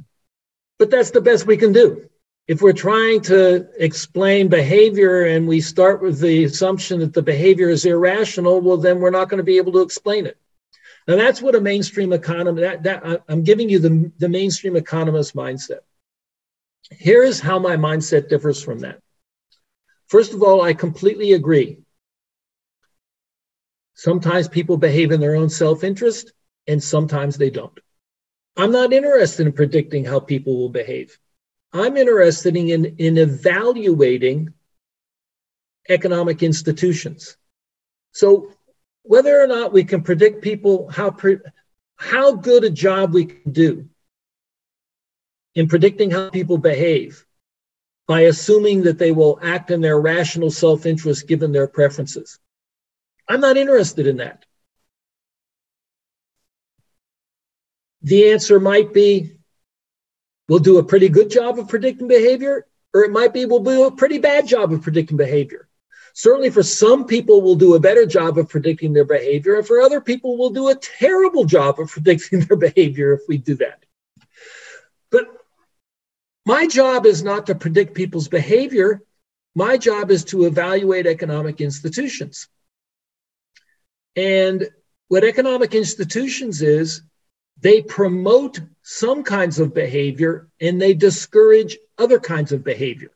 but that's the best we can do if we're trying to explain behavior and we start with the assumption that the behavior is irrational, well, then we're not going to be able to explain it. Now, that's what a mainstream economist, that, that, I'm giving you the, the mainstream economist mindset. Here is how my mindset differs from that. First of all, I completely agree. Sometimes people behave in their own self interest, and sometimes they don't. I'm not interested in predicting how people will behave. I'm interested in, in evaluating economic institutions. So whether or not we can predict people how pre, how good a job we can do in predicting how people behave by assuming that they will act in their rational self-interest given their preferences. I'm not interested in that. The answer might be we'll do a pretty good job of predicting behavior, or it might be we'll do a pretty bad job of predicting behavior. Certainly, for some people, we'll do a better job of predicting their behavior, and for other people, we'll do a terrible job of predicting their behavior if we do that. But my job is not to predict people's behavior. My job is to evaluate economic institutions. And what economic institutions is, they promote some kinds of behavior and they discourage other kinds of behavior.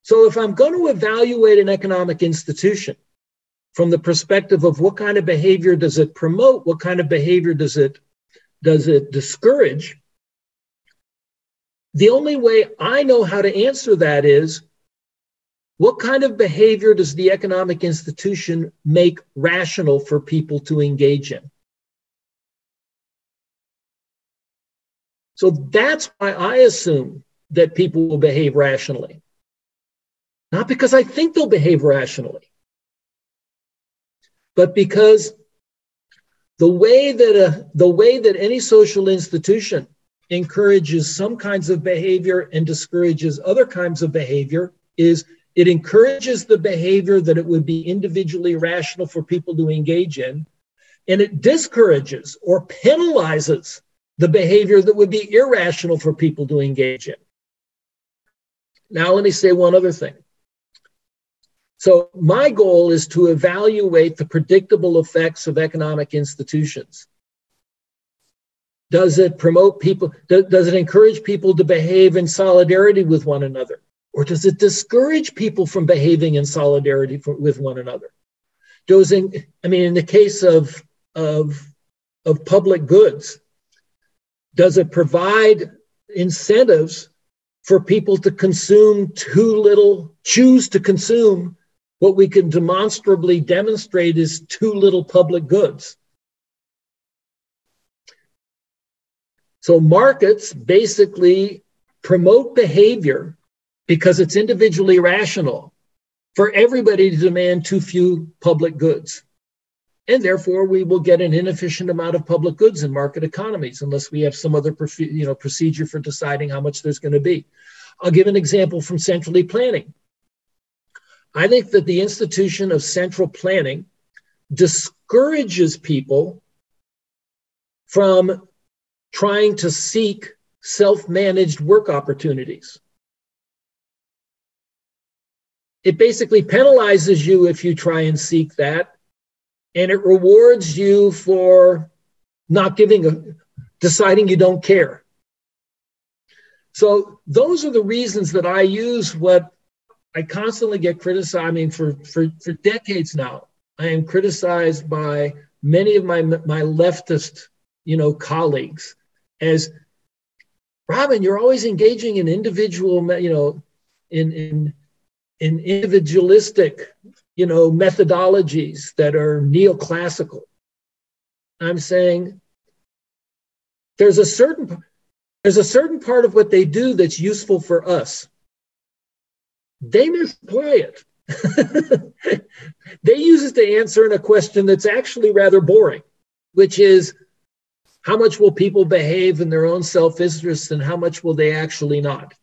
So, if I'm going to evaluate an economic institution from the perspective of what kind of behavior does it promote, what kind of behavior does it does it discourage, the only way I know how to answer that is what kind of behavior does the economic institution make rational for people to engage in? So that's why I assume that people will behave rationally. Not because I think they'll behave rationally, but because the way that a, the way that any social institution encourages some kinds of behavior and discourages other kinds of behavior is it encourages the behavior that it would be individually rational for people to engage in and it discourages or penalizes the behavior that would be irrational for people to engage in. Now, let me say one other thing. So, my goal is to evaluate the predictable effects of economic institutions. Does it promote people? Does it encourage people to behave in solidarity with one another? Or does it discourage people from behaving in solidarity for, with one another? Does in, I mean, in the case of, of, of public goods, does it provide incentives for people to consume too little, choose to consume what we can demonstrably demonstrate is too little public goods? So markets basically promote behavior because it's individually rational for everybody to demand too few public goods and therefore we will get an inefficient amount of public goods in market economies unless we have some other you know, procedure for deciding how much there's going to be. I'll give an example from centrally planning. I think that the institution of central planning discourages people from trying to seek self managed work opportunities. It basically penalizes you if you try and seek that and it rewards you for not giving a deciding you don't care. So those are the reasons that i use what i constantly get criticized i mean for for, for decades now. I am criticized by many of my my leftist you know colleagues as robin you're always engaging in individual you know in in in individualistic you know, methodologies that are neoclassical. I'm saying there's a certain there's a certain part of what they do that's useful for us. They misapply it. they use it to answer in a question that's actually rather boring, which is how much will people behave in their own self interest and how much will they actually not?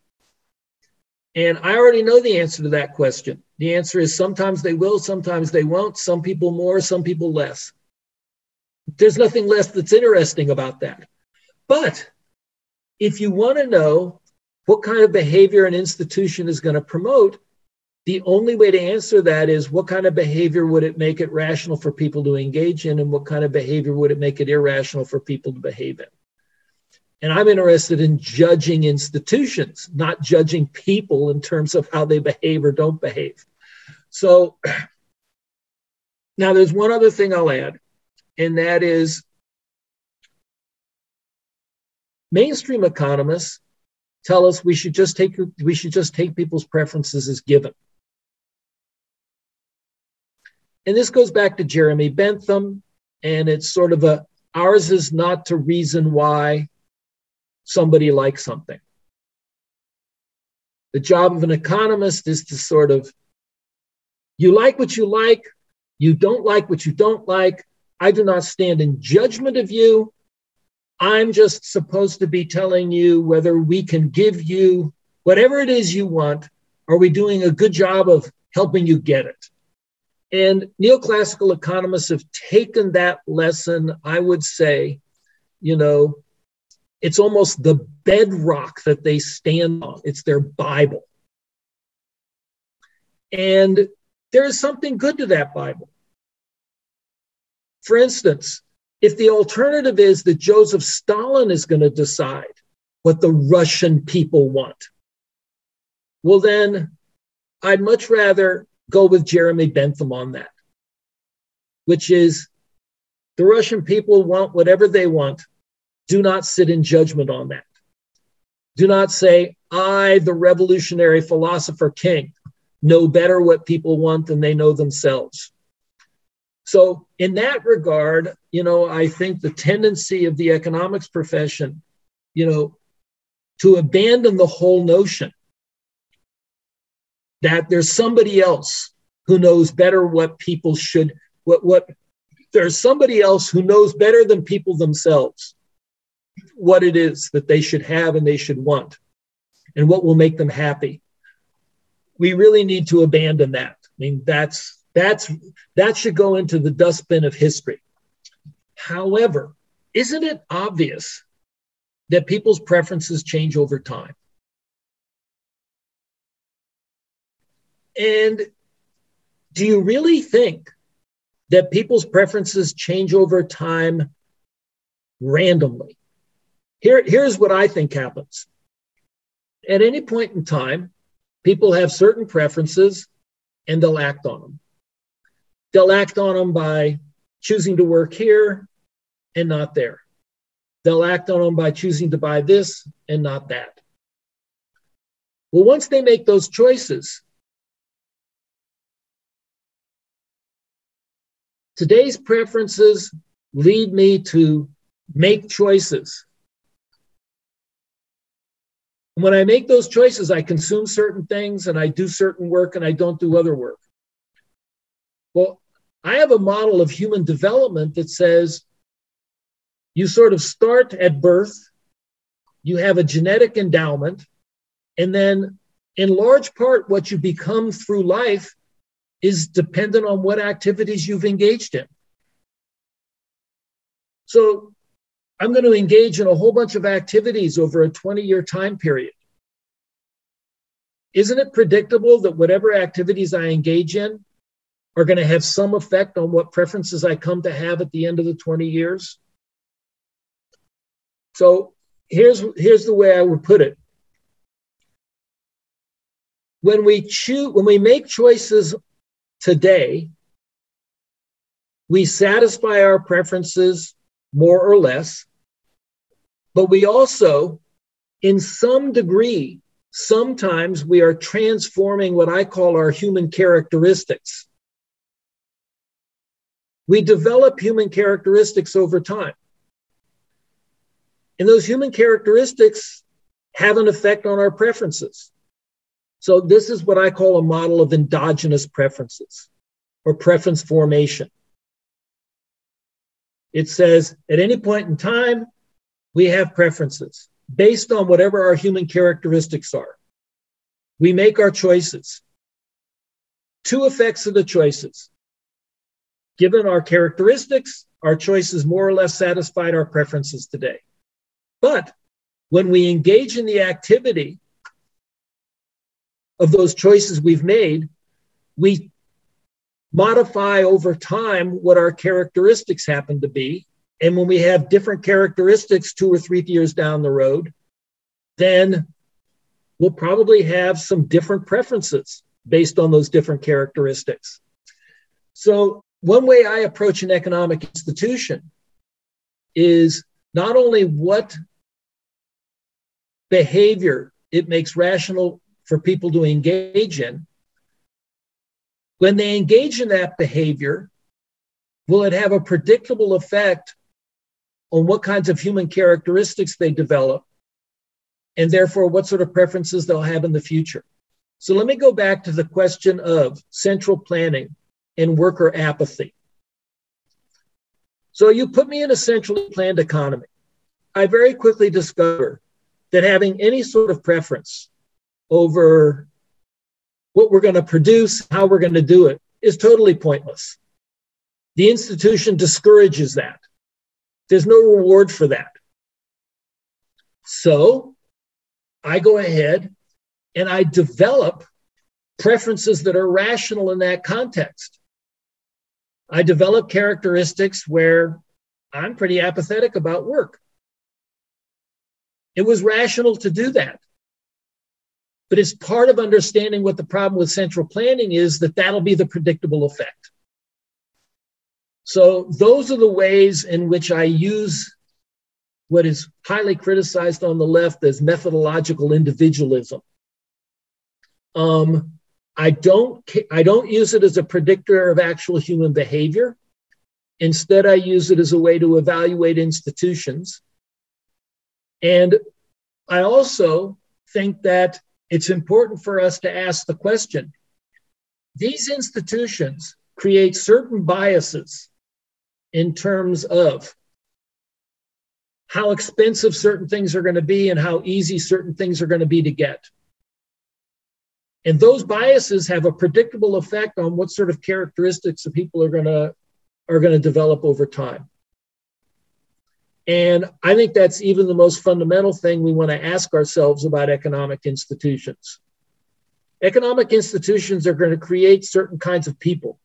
And I already know the answer to that question. The answer is sometimes they will, sometimes they won't, some people more, some people less. There's nothing less that's interesting about that. But if you want to know what kind of behavior an institution is going to promote, the only way to answer that is what kind of behavior would it make it rational for people to engage in, and what kind of behavior would it make it irrational for people to behave in? And I'm interested in judging institutions, not judging people in terms of how they behave or don't behave. So now there's one other thing I'll add, and that is mainstream economists tell us we should just take we should just take people's preferences as given. And this goes back to Jeremy Bentham, and it's sort of a ours is not to reason why somebody likes something. The job of an economist is to sort of, you like what you like, you don't like what you don't like. I do not stand in judgment of you. I'm just supposed to be telling you whether we can give you whatever it is you want. Are we doing a good job of helping you get it? And neoclassical economists have taken that lesson, I would say, you know, it's almost the bedrock that they stand on. It's their Bible. And there is something good to that Bible. For instance, if the alternative is that Joseph Stalin is going to decide what the Russian people want, well, then I'd much rather go with Jeremy Bentham on that, which is the Russian people want whatever they want do not sit in judgment on that. Do not say, I, the revolutionary philosopher king, know better what people want than they know themselves. So, in that regard, you know, I think the tendency of the economics profession, you know, to abandon the whole notion that there's somebody else who knows better what people should, what, what, there's somebody else who knows better than people themselves what it is that they should have and they should want and what will make them happy. We really need to abandon that. I mean, that's that's that should go into the dustbin of history. However, isn't it obvious that people's preferences change over time? And do you really think that people's preferences change over time randomly? Here, here's what I think happens. At any point in time, people have certain preferences and they'll act on them. They'll act on them by choosing to work here and not there. They'll act on them by choosing to buy this and not that. Well, once they make those choices, today's preferences lead me to make choices when I make those choices, I consume certain things and I do certain work and I don't do other work. Well, I have a model of human development that says you sort of start at birth, you have a genetic endowment, and then in large part, what you become through life is dependent on what activities you've engaged in. So I'm going to engage in a whole bunch of activities over a 20 year time period. Isn't it predictable that whatever activities I engage in are going to have some effect on what preferences I come to have at the end of the 20 years? So here's, here's the way I would put it. When we choose, when we make choices today, we satisfy our preferences more or less but we also, in some degree, sometimes we are transforming what I call our human characteristics. we develop human characteristics over time. And those human characteristics have an effect on our preferences. So, this is what I call a model of endogenous preferences or preference formation. It says at any point in time, we have preferences based on whatever our human characteristics are. We make our choices. Two effects of the choices. Given our characteristics, our choices more or less satisfied our preferences today. But when we engage in the activity of those choices we've made, we modify over time what our characteristics happen to be. And when we have different characteristics two or three years down the road, then we'll probably have some different preferences based on those different characteristics. So, one way I approach an economic institution is not only what behavior it makes rational for people to engage in, when they engage in that behavior, will it have a predictable effect on what kinds of human characteristics they develop, and therefore what sort of preferences they'll have in the future? So let me go back to the question of central planning and worker apathy. So you put me in a centrally planned economy. I very quickly discover that having any sort of preference over what we're going to produce, how we're going to do it, is totally pointless. The institution discourages that. There's no reward for that. So I go ahead and I develop preferences that are rational in that context. I develop characteristics where I'm pretty apathetic about work. It was rational to do that. But it's part of understanding what the problem with central planning is that that'll be the predictable effect. So those are the ways in which I use what is highly criticized on the left as methodological individualism. Um, I don't I don't use it as a predictor of actual human behavior. Instead, I use it as a way to evaluate institutions. And I also think that it's important for us to ask the question these institutions create certain biases in terms of how expensive certain things are going to be and how easy certain things are going to be to get. And those biases have a predictable effect on what sort of characteristics the people are going to are going to develop over time. And I think that's even the most fundamental thing we want to ask ourselves about economic institutions. Economic institutions are going to create certain kinds of people.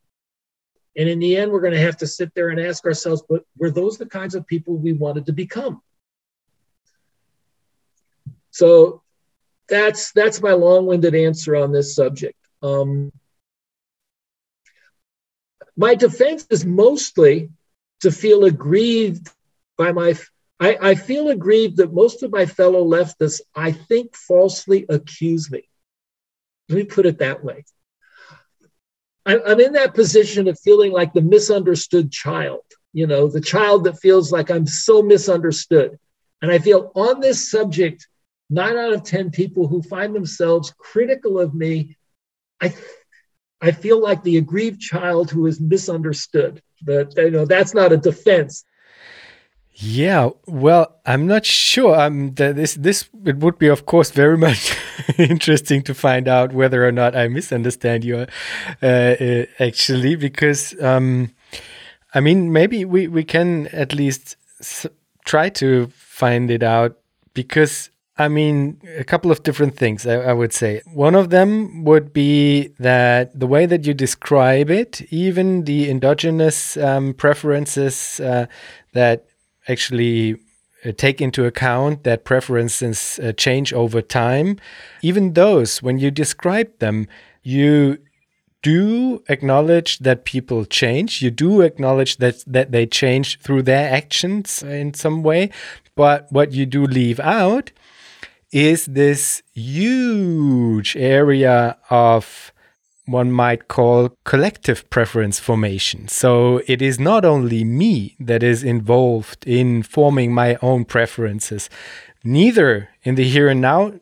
And in the end, we're going to have to sit there and ask ourselves, but were those the kinds of people we wanted to become? So that's that's my long-winded answer on this subject. Um, my defense is mostly to feel aggrieved by my I, I feel aggrieved that most of my fellow leftists, I think, falsely accuse me. Let me put it that way. I'm in that position of feeling like the misunderstood child, you know, the child that feels like I'm so misunderstood. And I feel on this subject, nine out of 10 people who find themselves critical of me, I, I feel like the aggrieved child who is misunderstood. But, you know, that's not a defense.
Yeah, well, I'm not sure. Um, this this it would be, of course, very much interesting to find out whether or not I misunderstand you, uh, uh, actually, because um, I mean, maybe we we can at least try to find it out because I mean, a couple of different things, I, I, would say. One of them would be that the way that you describe it, even the endogenous um, preferences uh, that actually uh, take into account that preferences uh, change over time, even those, when you describe them, you do acknowledge that people change. You do acknowledge that that they change through their actions in some way. But what you do leave out is this huge area of one might call collective preference formation. So it is not only me that is involved in forming my own preferences, neither in the here and now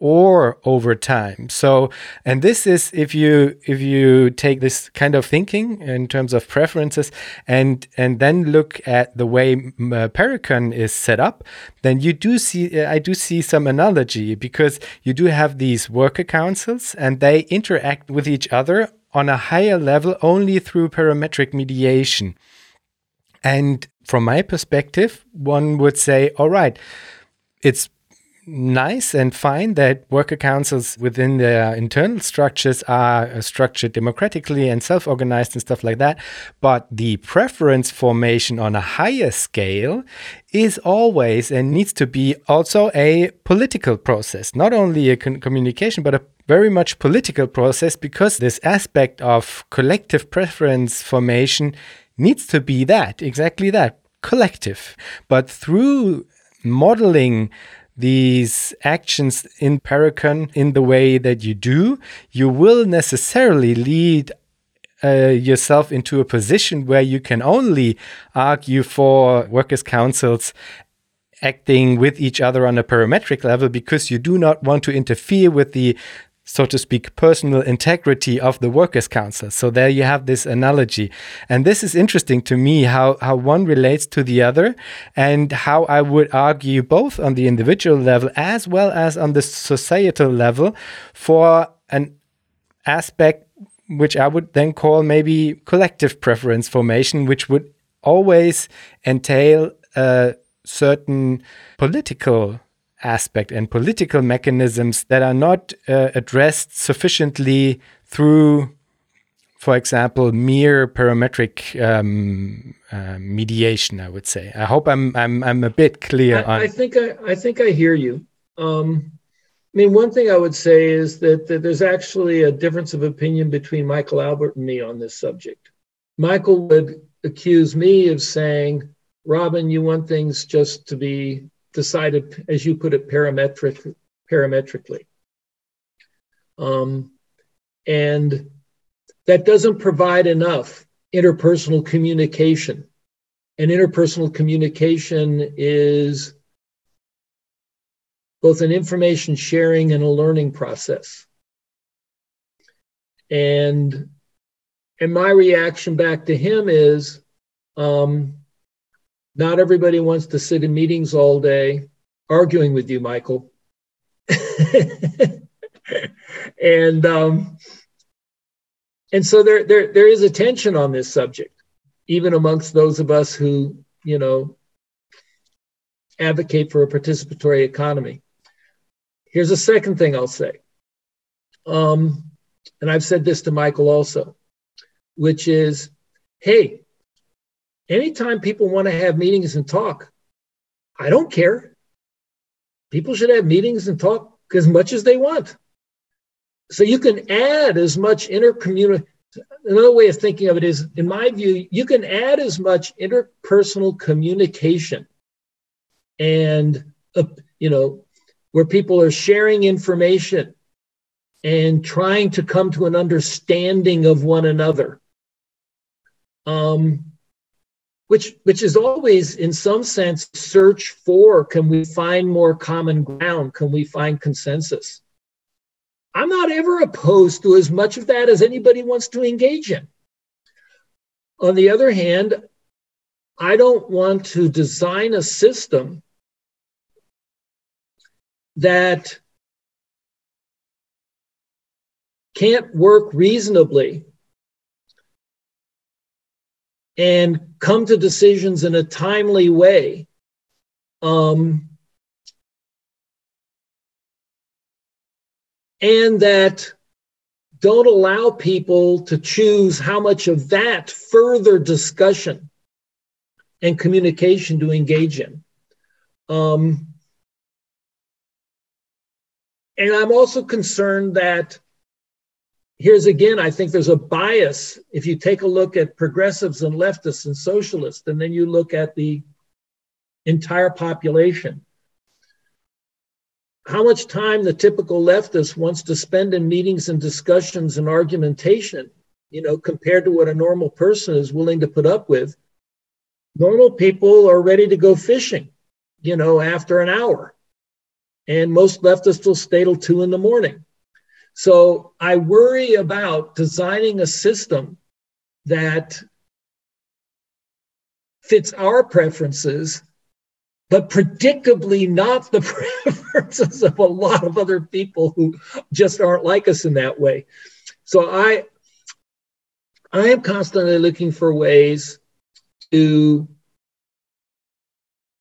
or over time. So, and this is if you if you take this kind of thinking in terms of preferences and and then look at the way uh, Parecon is set up, then you do see I do see some analogy because you do have these worker councils and they interact with each other on a higher level only through parametric mediation. And from my perspective, one would say, all right, it's nice and fine that worker councils within their internal structures are uh, structured democratically and self organized and stuff like that. But the preference formation on a higher scale is always and needs to be also a political process, not only a con- communication, but a very much political process because this aspect of collective preference formation needs to be that, exactly that, collective. But through modeling these actions in Parecon in the way that you do, you will necessarily lead uh, yourself into a position where you can only argue for workers' councils acting with each other on a parametric level because you do not want to interfere with the so to speak, personal integrity of the workers' council. So there you have this analogy. And this is interesting to me how, how one relates to the other and how I would argue both on the individual level as well as on the societal level for an aspect which I would then call maybe collective preference formation, which would always entail a certain political aspect and political mechanisms that are not uh, addressed sufficiently through, for example, mere parametric um, uh, mediation. I would say. I hope I'm I'm I'm a bit clear.
I, I think I, I think I hear you. Um, I mean, one thing I would say is that, that there's actually a difference of opinion between Michael Albert and me on this subject. Michael would accuse me of saying, Robin, you want things just to be decided, as you put it, parametric, parametrically. Um, and that doesn't provide enough interpersonal communication. And interpersonal communication is both an information sharing and a learning process. And and my reaction back to him is um, not everybody wants to sit in meetings all day arguing with you, Michael. and um, and so there, there there is a tension on this subject, even amongst those of us who you know advocate for a participatory economy. Here's a second thing I'll say, um, and I've said this to Michael also, which is, hey, anytime people want to have meetings and talk, I don't care. People should have meetings and talk as much as they want. So you can add as much intercommunication. Another way of thinking of it is, in my view, you can add as much interpersonal communication and, uh, you know, where people are sharing information and trying to come to an understanding of one another. Um, which which is always in some sense search for can we find more common ground? Can we find consensus? I'm not ever opposed to as much of that as anybody wants to engage in. On the other hand i don't want to design a system that can't work reasonably and come to decisions in a timely way. Um, and that don't allow people to choose how much of that further discussion and communication to engage in. Um, and I'm also concerned that here's again, I think there's a bias. If you take a look at progressives and leftists and socialists, and then you look at the entire population, how much time the typical leftist wants to spend in meetings and discussions and argumentation, you know, compared to what a normal person is willing to put up with. Normal people are ready to go fishing, you know, after an hour. And most leftists will stay till two in the morning. So I worry about designing a system that fits our preferences but predictably not the preferences of a lot of other people who just aren't like us in that way. So I I am constantly looking for ways to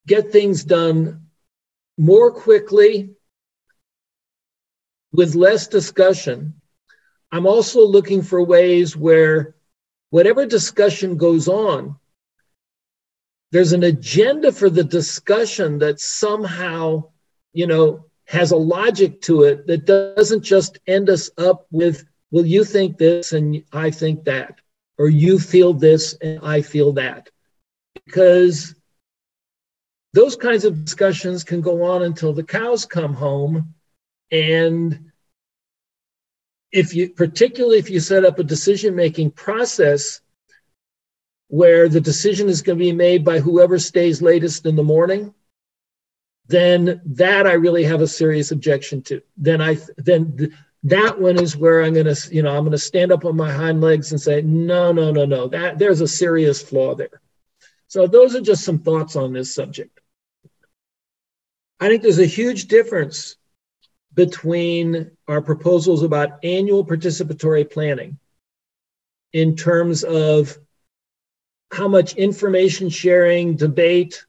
get things done more quickly with less discussion. I'm also looking for ways where whatever discussion goes on there's an agenda for the discussion that somehow, you know, has a logic to it that doesn't just end us up with, well, you think this and I think that, or you feel this and I feel that. Because those kinds of discussions can go on until the cows come home. And if you, particularly if you set up a decision making process where the decision is going to be made by whoever stays latest in the morning, then that I really have a serious objection to. Then I then th- that one is where I'm going to you know I'm going to stand up on my hind legs and say no no no no that there's a serious flaw there. So those are just some thoughts on this subject. I think there's a huge difference between our proposals about annual participatory planning in terms of how much information sharing, debate,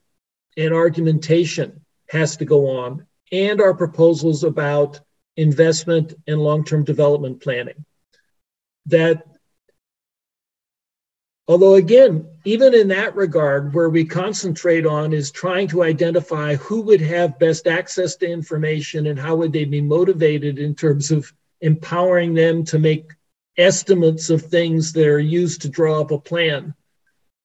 and argumentation has to go on, and our proposals about investment and long term development planning. That, although again, even in that regard, where we concentrate on is trying to identify who would have best access to information and how would they be motivated in terms of empowering them to make estimates of things that are used to draw up a plan.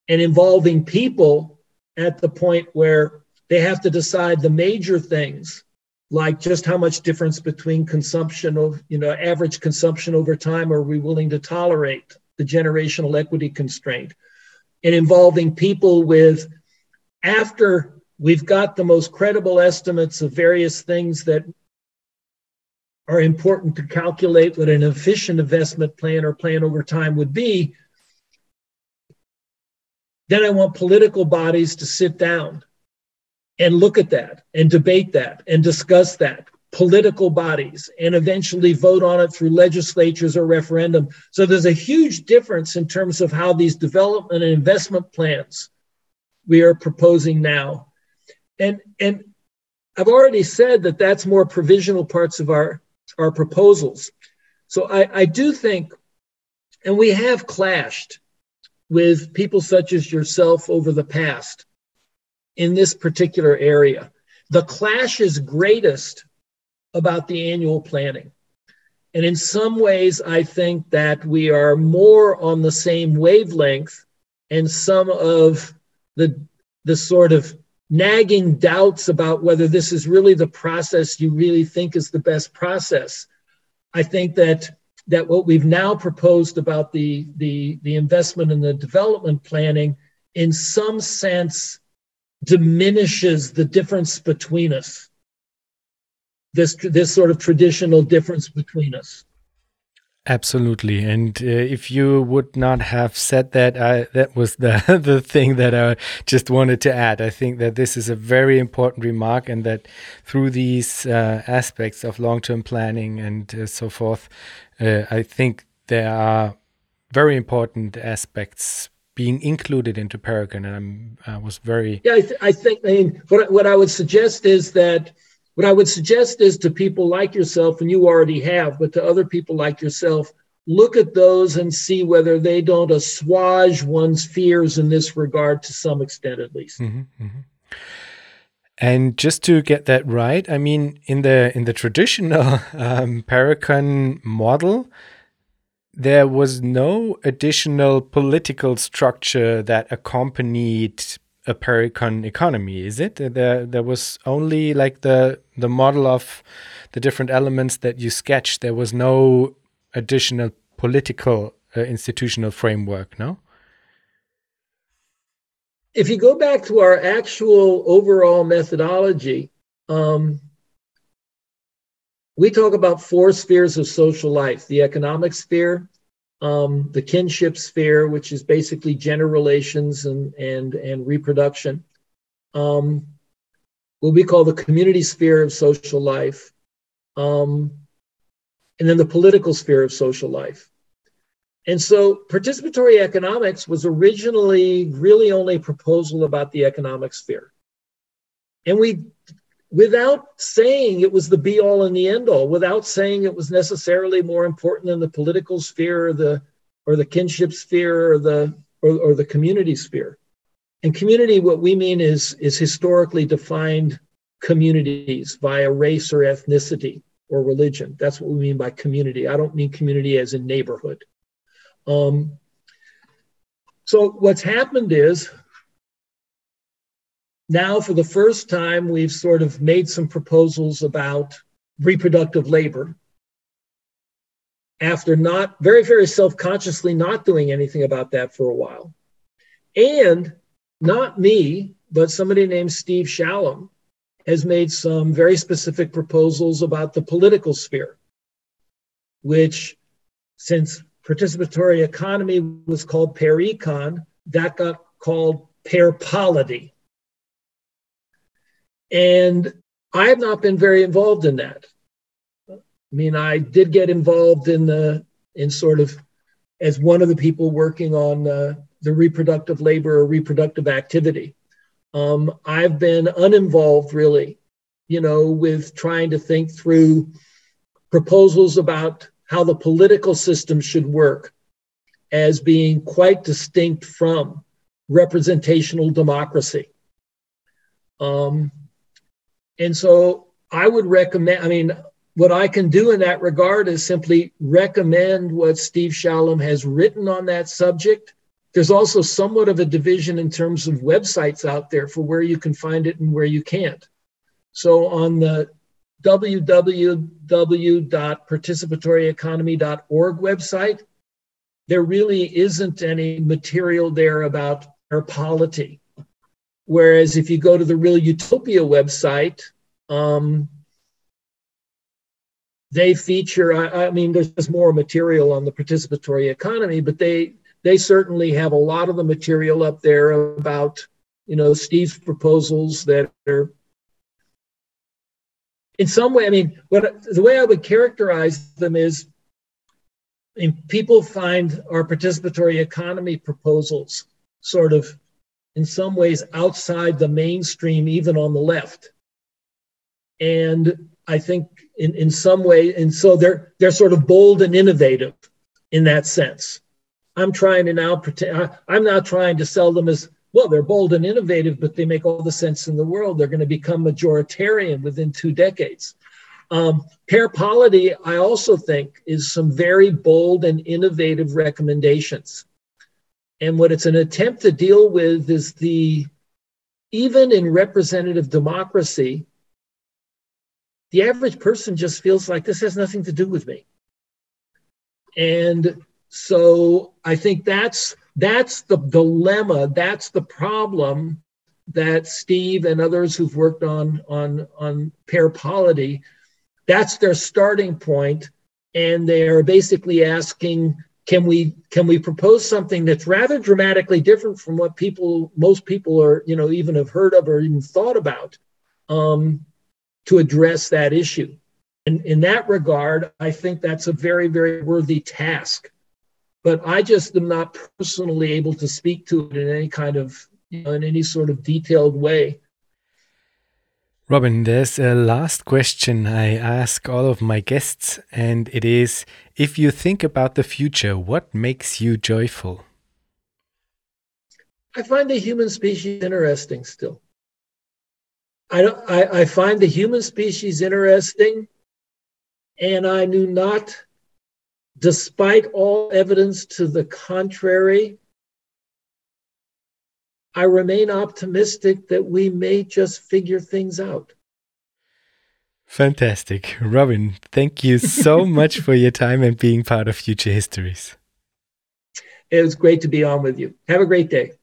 And involving people at the point where they have to decide the major things like just how much difference between consumption of you know average consumption over time are we willing to tolerate the generational equity constraint and involving people with after we've got the most credible estimates of various things that are important to calculate what an efficient investment plan or plan over time would be then I want political bodies to sit down and look at that and debate that and discuss that. Political bodies and eventually vote on it through legislatures or referendum. So there's a huge difference in terms of how these development and investment plans we are proposing now. And, and I've already said that that's more provisional parts of our, our proposals. So I, I do think, and we have clashed with people such as yourself over the past in this particular area. The clash is greatest about the annual planning. And in some ways, I think that we are more on the same wavelength, and some of the, the sort of nagging doubts about whether this is really the process you really think is the best process. I think that that what we've now proposed about the, the, the investment and the development planning, in some sense, diminishes the difference between us. This, this sort of traditional difference between us.
Absolutely, and uh, if you would not have said that, I, that was the the thing that I just wanted to add. I think that this is a very important remark, and that through these uh, aspects of long term planning and uh, so forth, uh, I think there are very important aspects being included into Parecon, and I'm, I was very
yeah. I, th- I think. I mean, what what I would suggest is that what I would suggest is to people like yourself, and you already have, but to other people like yourself, look at those and see whether they don't assuage one's fears in this regard to some extent, at least. Mm-hmm, mm-hmm.
And just to get that right, I mean, in the in the traditional um, Parecon model, there was no additional political structure that accompanied a Parecon economy, is it? There, there was only like the the model of the different elements that you sketched. There was no additional political uh, institutional framework, no?
If you go back to our actual overall methodology, um, we talk about four spheres of social life the economic sphere, um, the kinship sphere, which is basically gender relations and, and, and reproduction, um, what we call the community sphere of social life, um, and then the political sphere of social life. And so participatory economics was originally really only a proposal about the economic sphere. And we, without saying it was the be all and the end all, without saying it was necessarily more important than the political sphere or the, or the kinship sphere or the, or, or the community sphere. And community, what we mean is, is historically defined communities via race or ethnicity or religion. That's what we mean by community. I don't mean community as in neighborhood. Um, so what's happened is now for the first time we've sort of made some proposals about reproductive labor after not very very self-consciously not doing anything about that for a while and not me but somebody named steve shalom has made some very specific proposals about the political sphere which since participatory economy was called parecon. That got called parpolity. And I have not been very involved in that. I mean, I did get involved in the in sort of as one of the people working on uh, the reproductive labor or reproductive activity. Um, I've been uninvolved really, you know, with trying to think through proposals about how the political system should work as being quite distinct from representational democracy. Um, and so I would recommend, I mean, what I can do in that regard is simply recommend what Steve Shalom has written on that subject. There's also somewhat of a division in terms of websites out there for where you can find it and where you can't. So on the www.participatoryeconomy.org website, there really isn't any material there about our polity. Whereas if you go to the Real Utopia website, um, they feature, I, I mean, there's more material on the participatory economy, but they they certainly have a lot of the material up there about, you know, Steve's proposals that are in some way, I mean, what the way I would characterize them is I mean, people find our participatory economy proposals sort of in some ways outside the mainstream, even on the left. And I think in, in some way, and so they're they're sort of bold and innovative in that sense. I'm trying to now pretend I'm not trying to sell them as well, they're bold and innovative, but they make all the sense in the world. They're going to become majoritarian within two decades. Um, parpolity, I also think, is some very bold and innovative recommendations. And what it's an attempt to deal with is the, even in representative democracy, the average person just feels like this has nothing to do with me. And so I think that's that's the dilemma. That's the problem that Steve and others who've worked on on on parpolity, that's their starting point, and they are basically asking, can we can we propose something that's rather dramatically different from what people most people are you know even have heard of or even thought about um, to address that issue. And in that regard, I think that's a very very worthy task but I just am not personally able to speak to it in any kind of, you know, in any sort of detailed way.
Robin, there's a last question I ask all of my guests, and it is if you think about the future, what makes you joyful?
I find the human species interesting still. I, I, I find the human species interesting, and I knew not despite all evidence to the contrary, I remain optimistic that we may just figure things out.
Fantastic. Robin, thank you so much for your time and being part of Future Histories.
It was great to be on with you. Have a great day.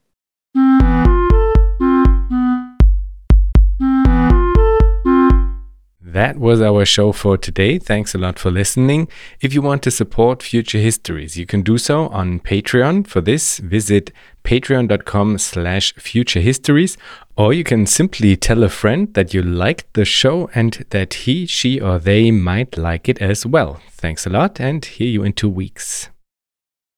That was our show for today. Thanks a lot for listening. If you want to support Future Histories, you can do so on Patreon. For this, visit patreon.com slash futurehistories, or you can simply tell a friend that you liked the show and that he, she, or they might like it as well. Thanks a lot and hear you in two weeks.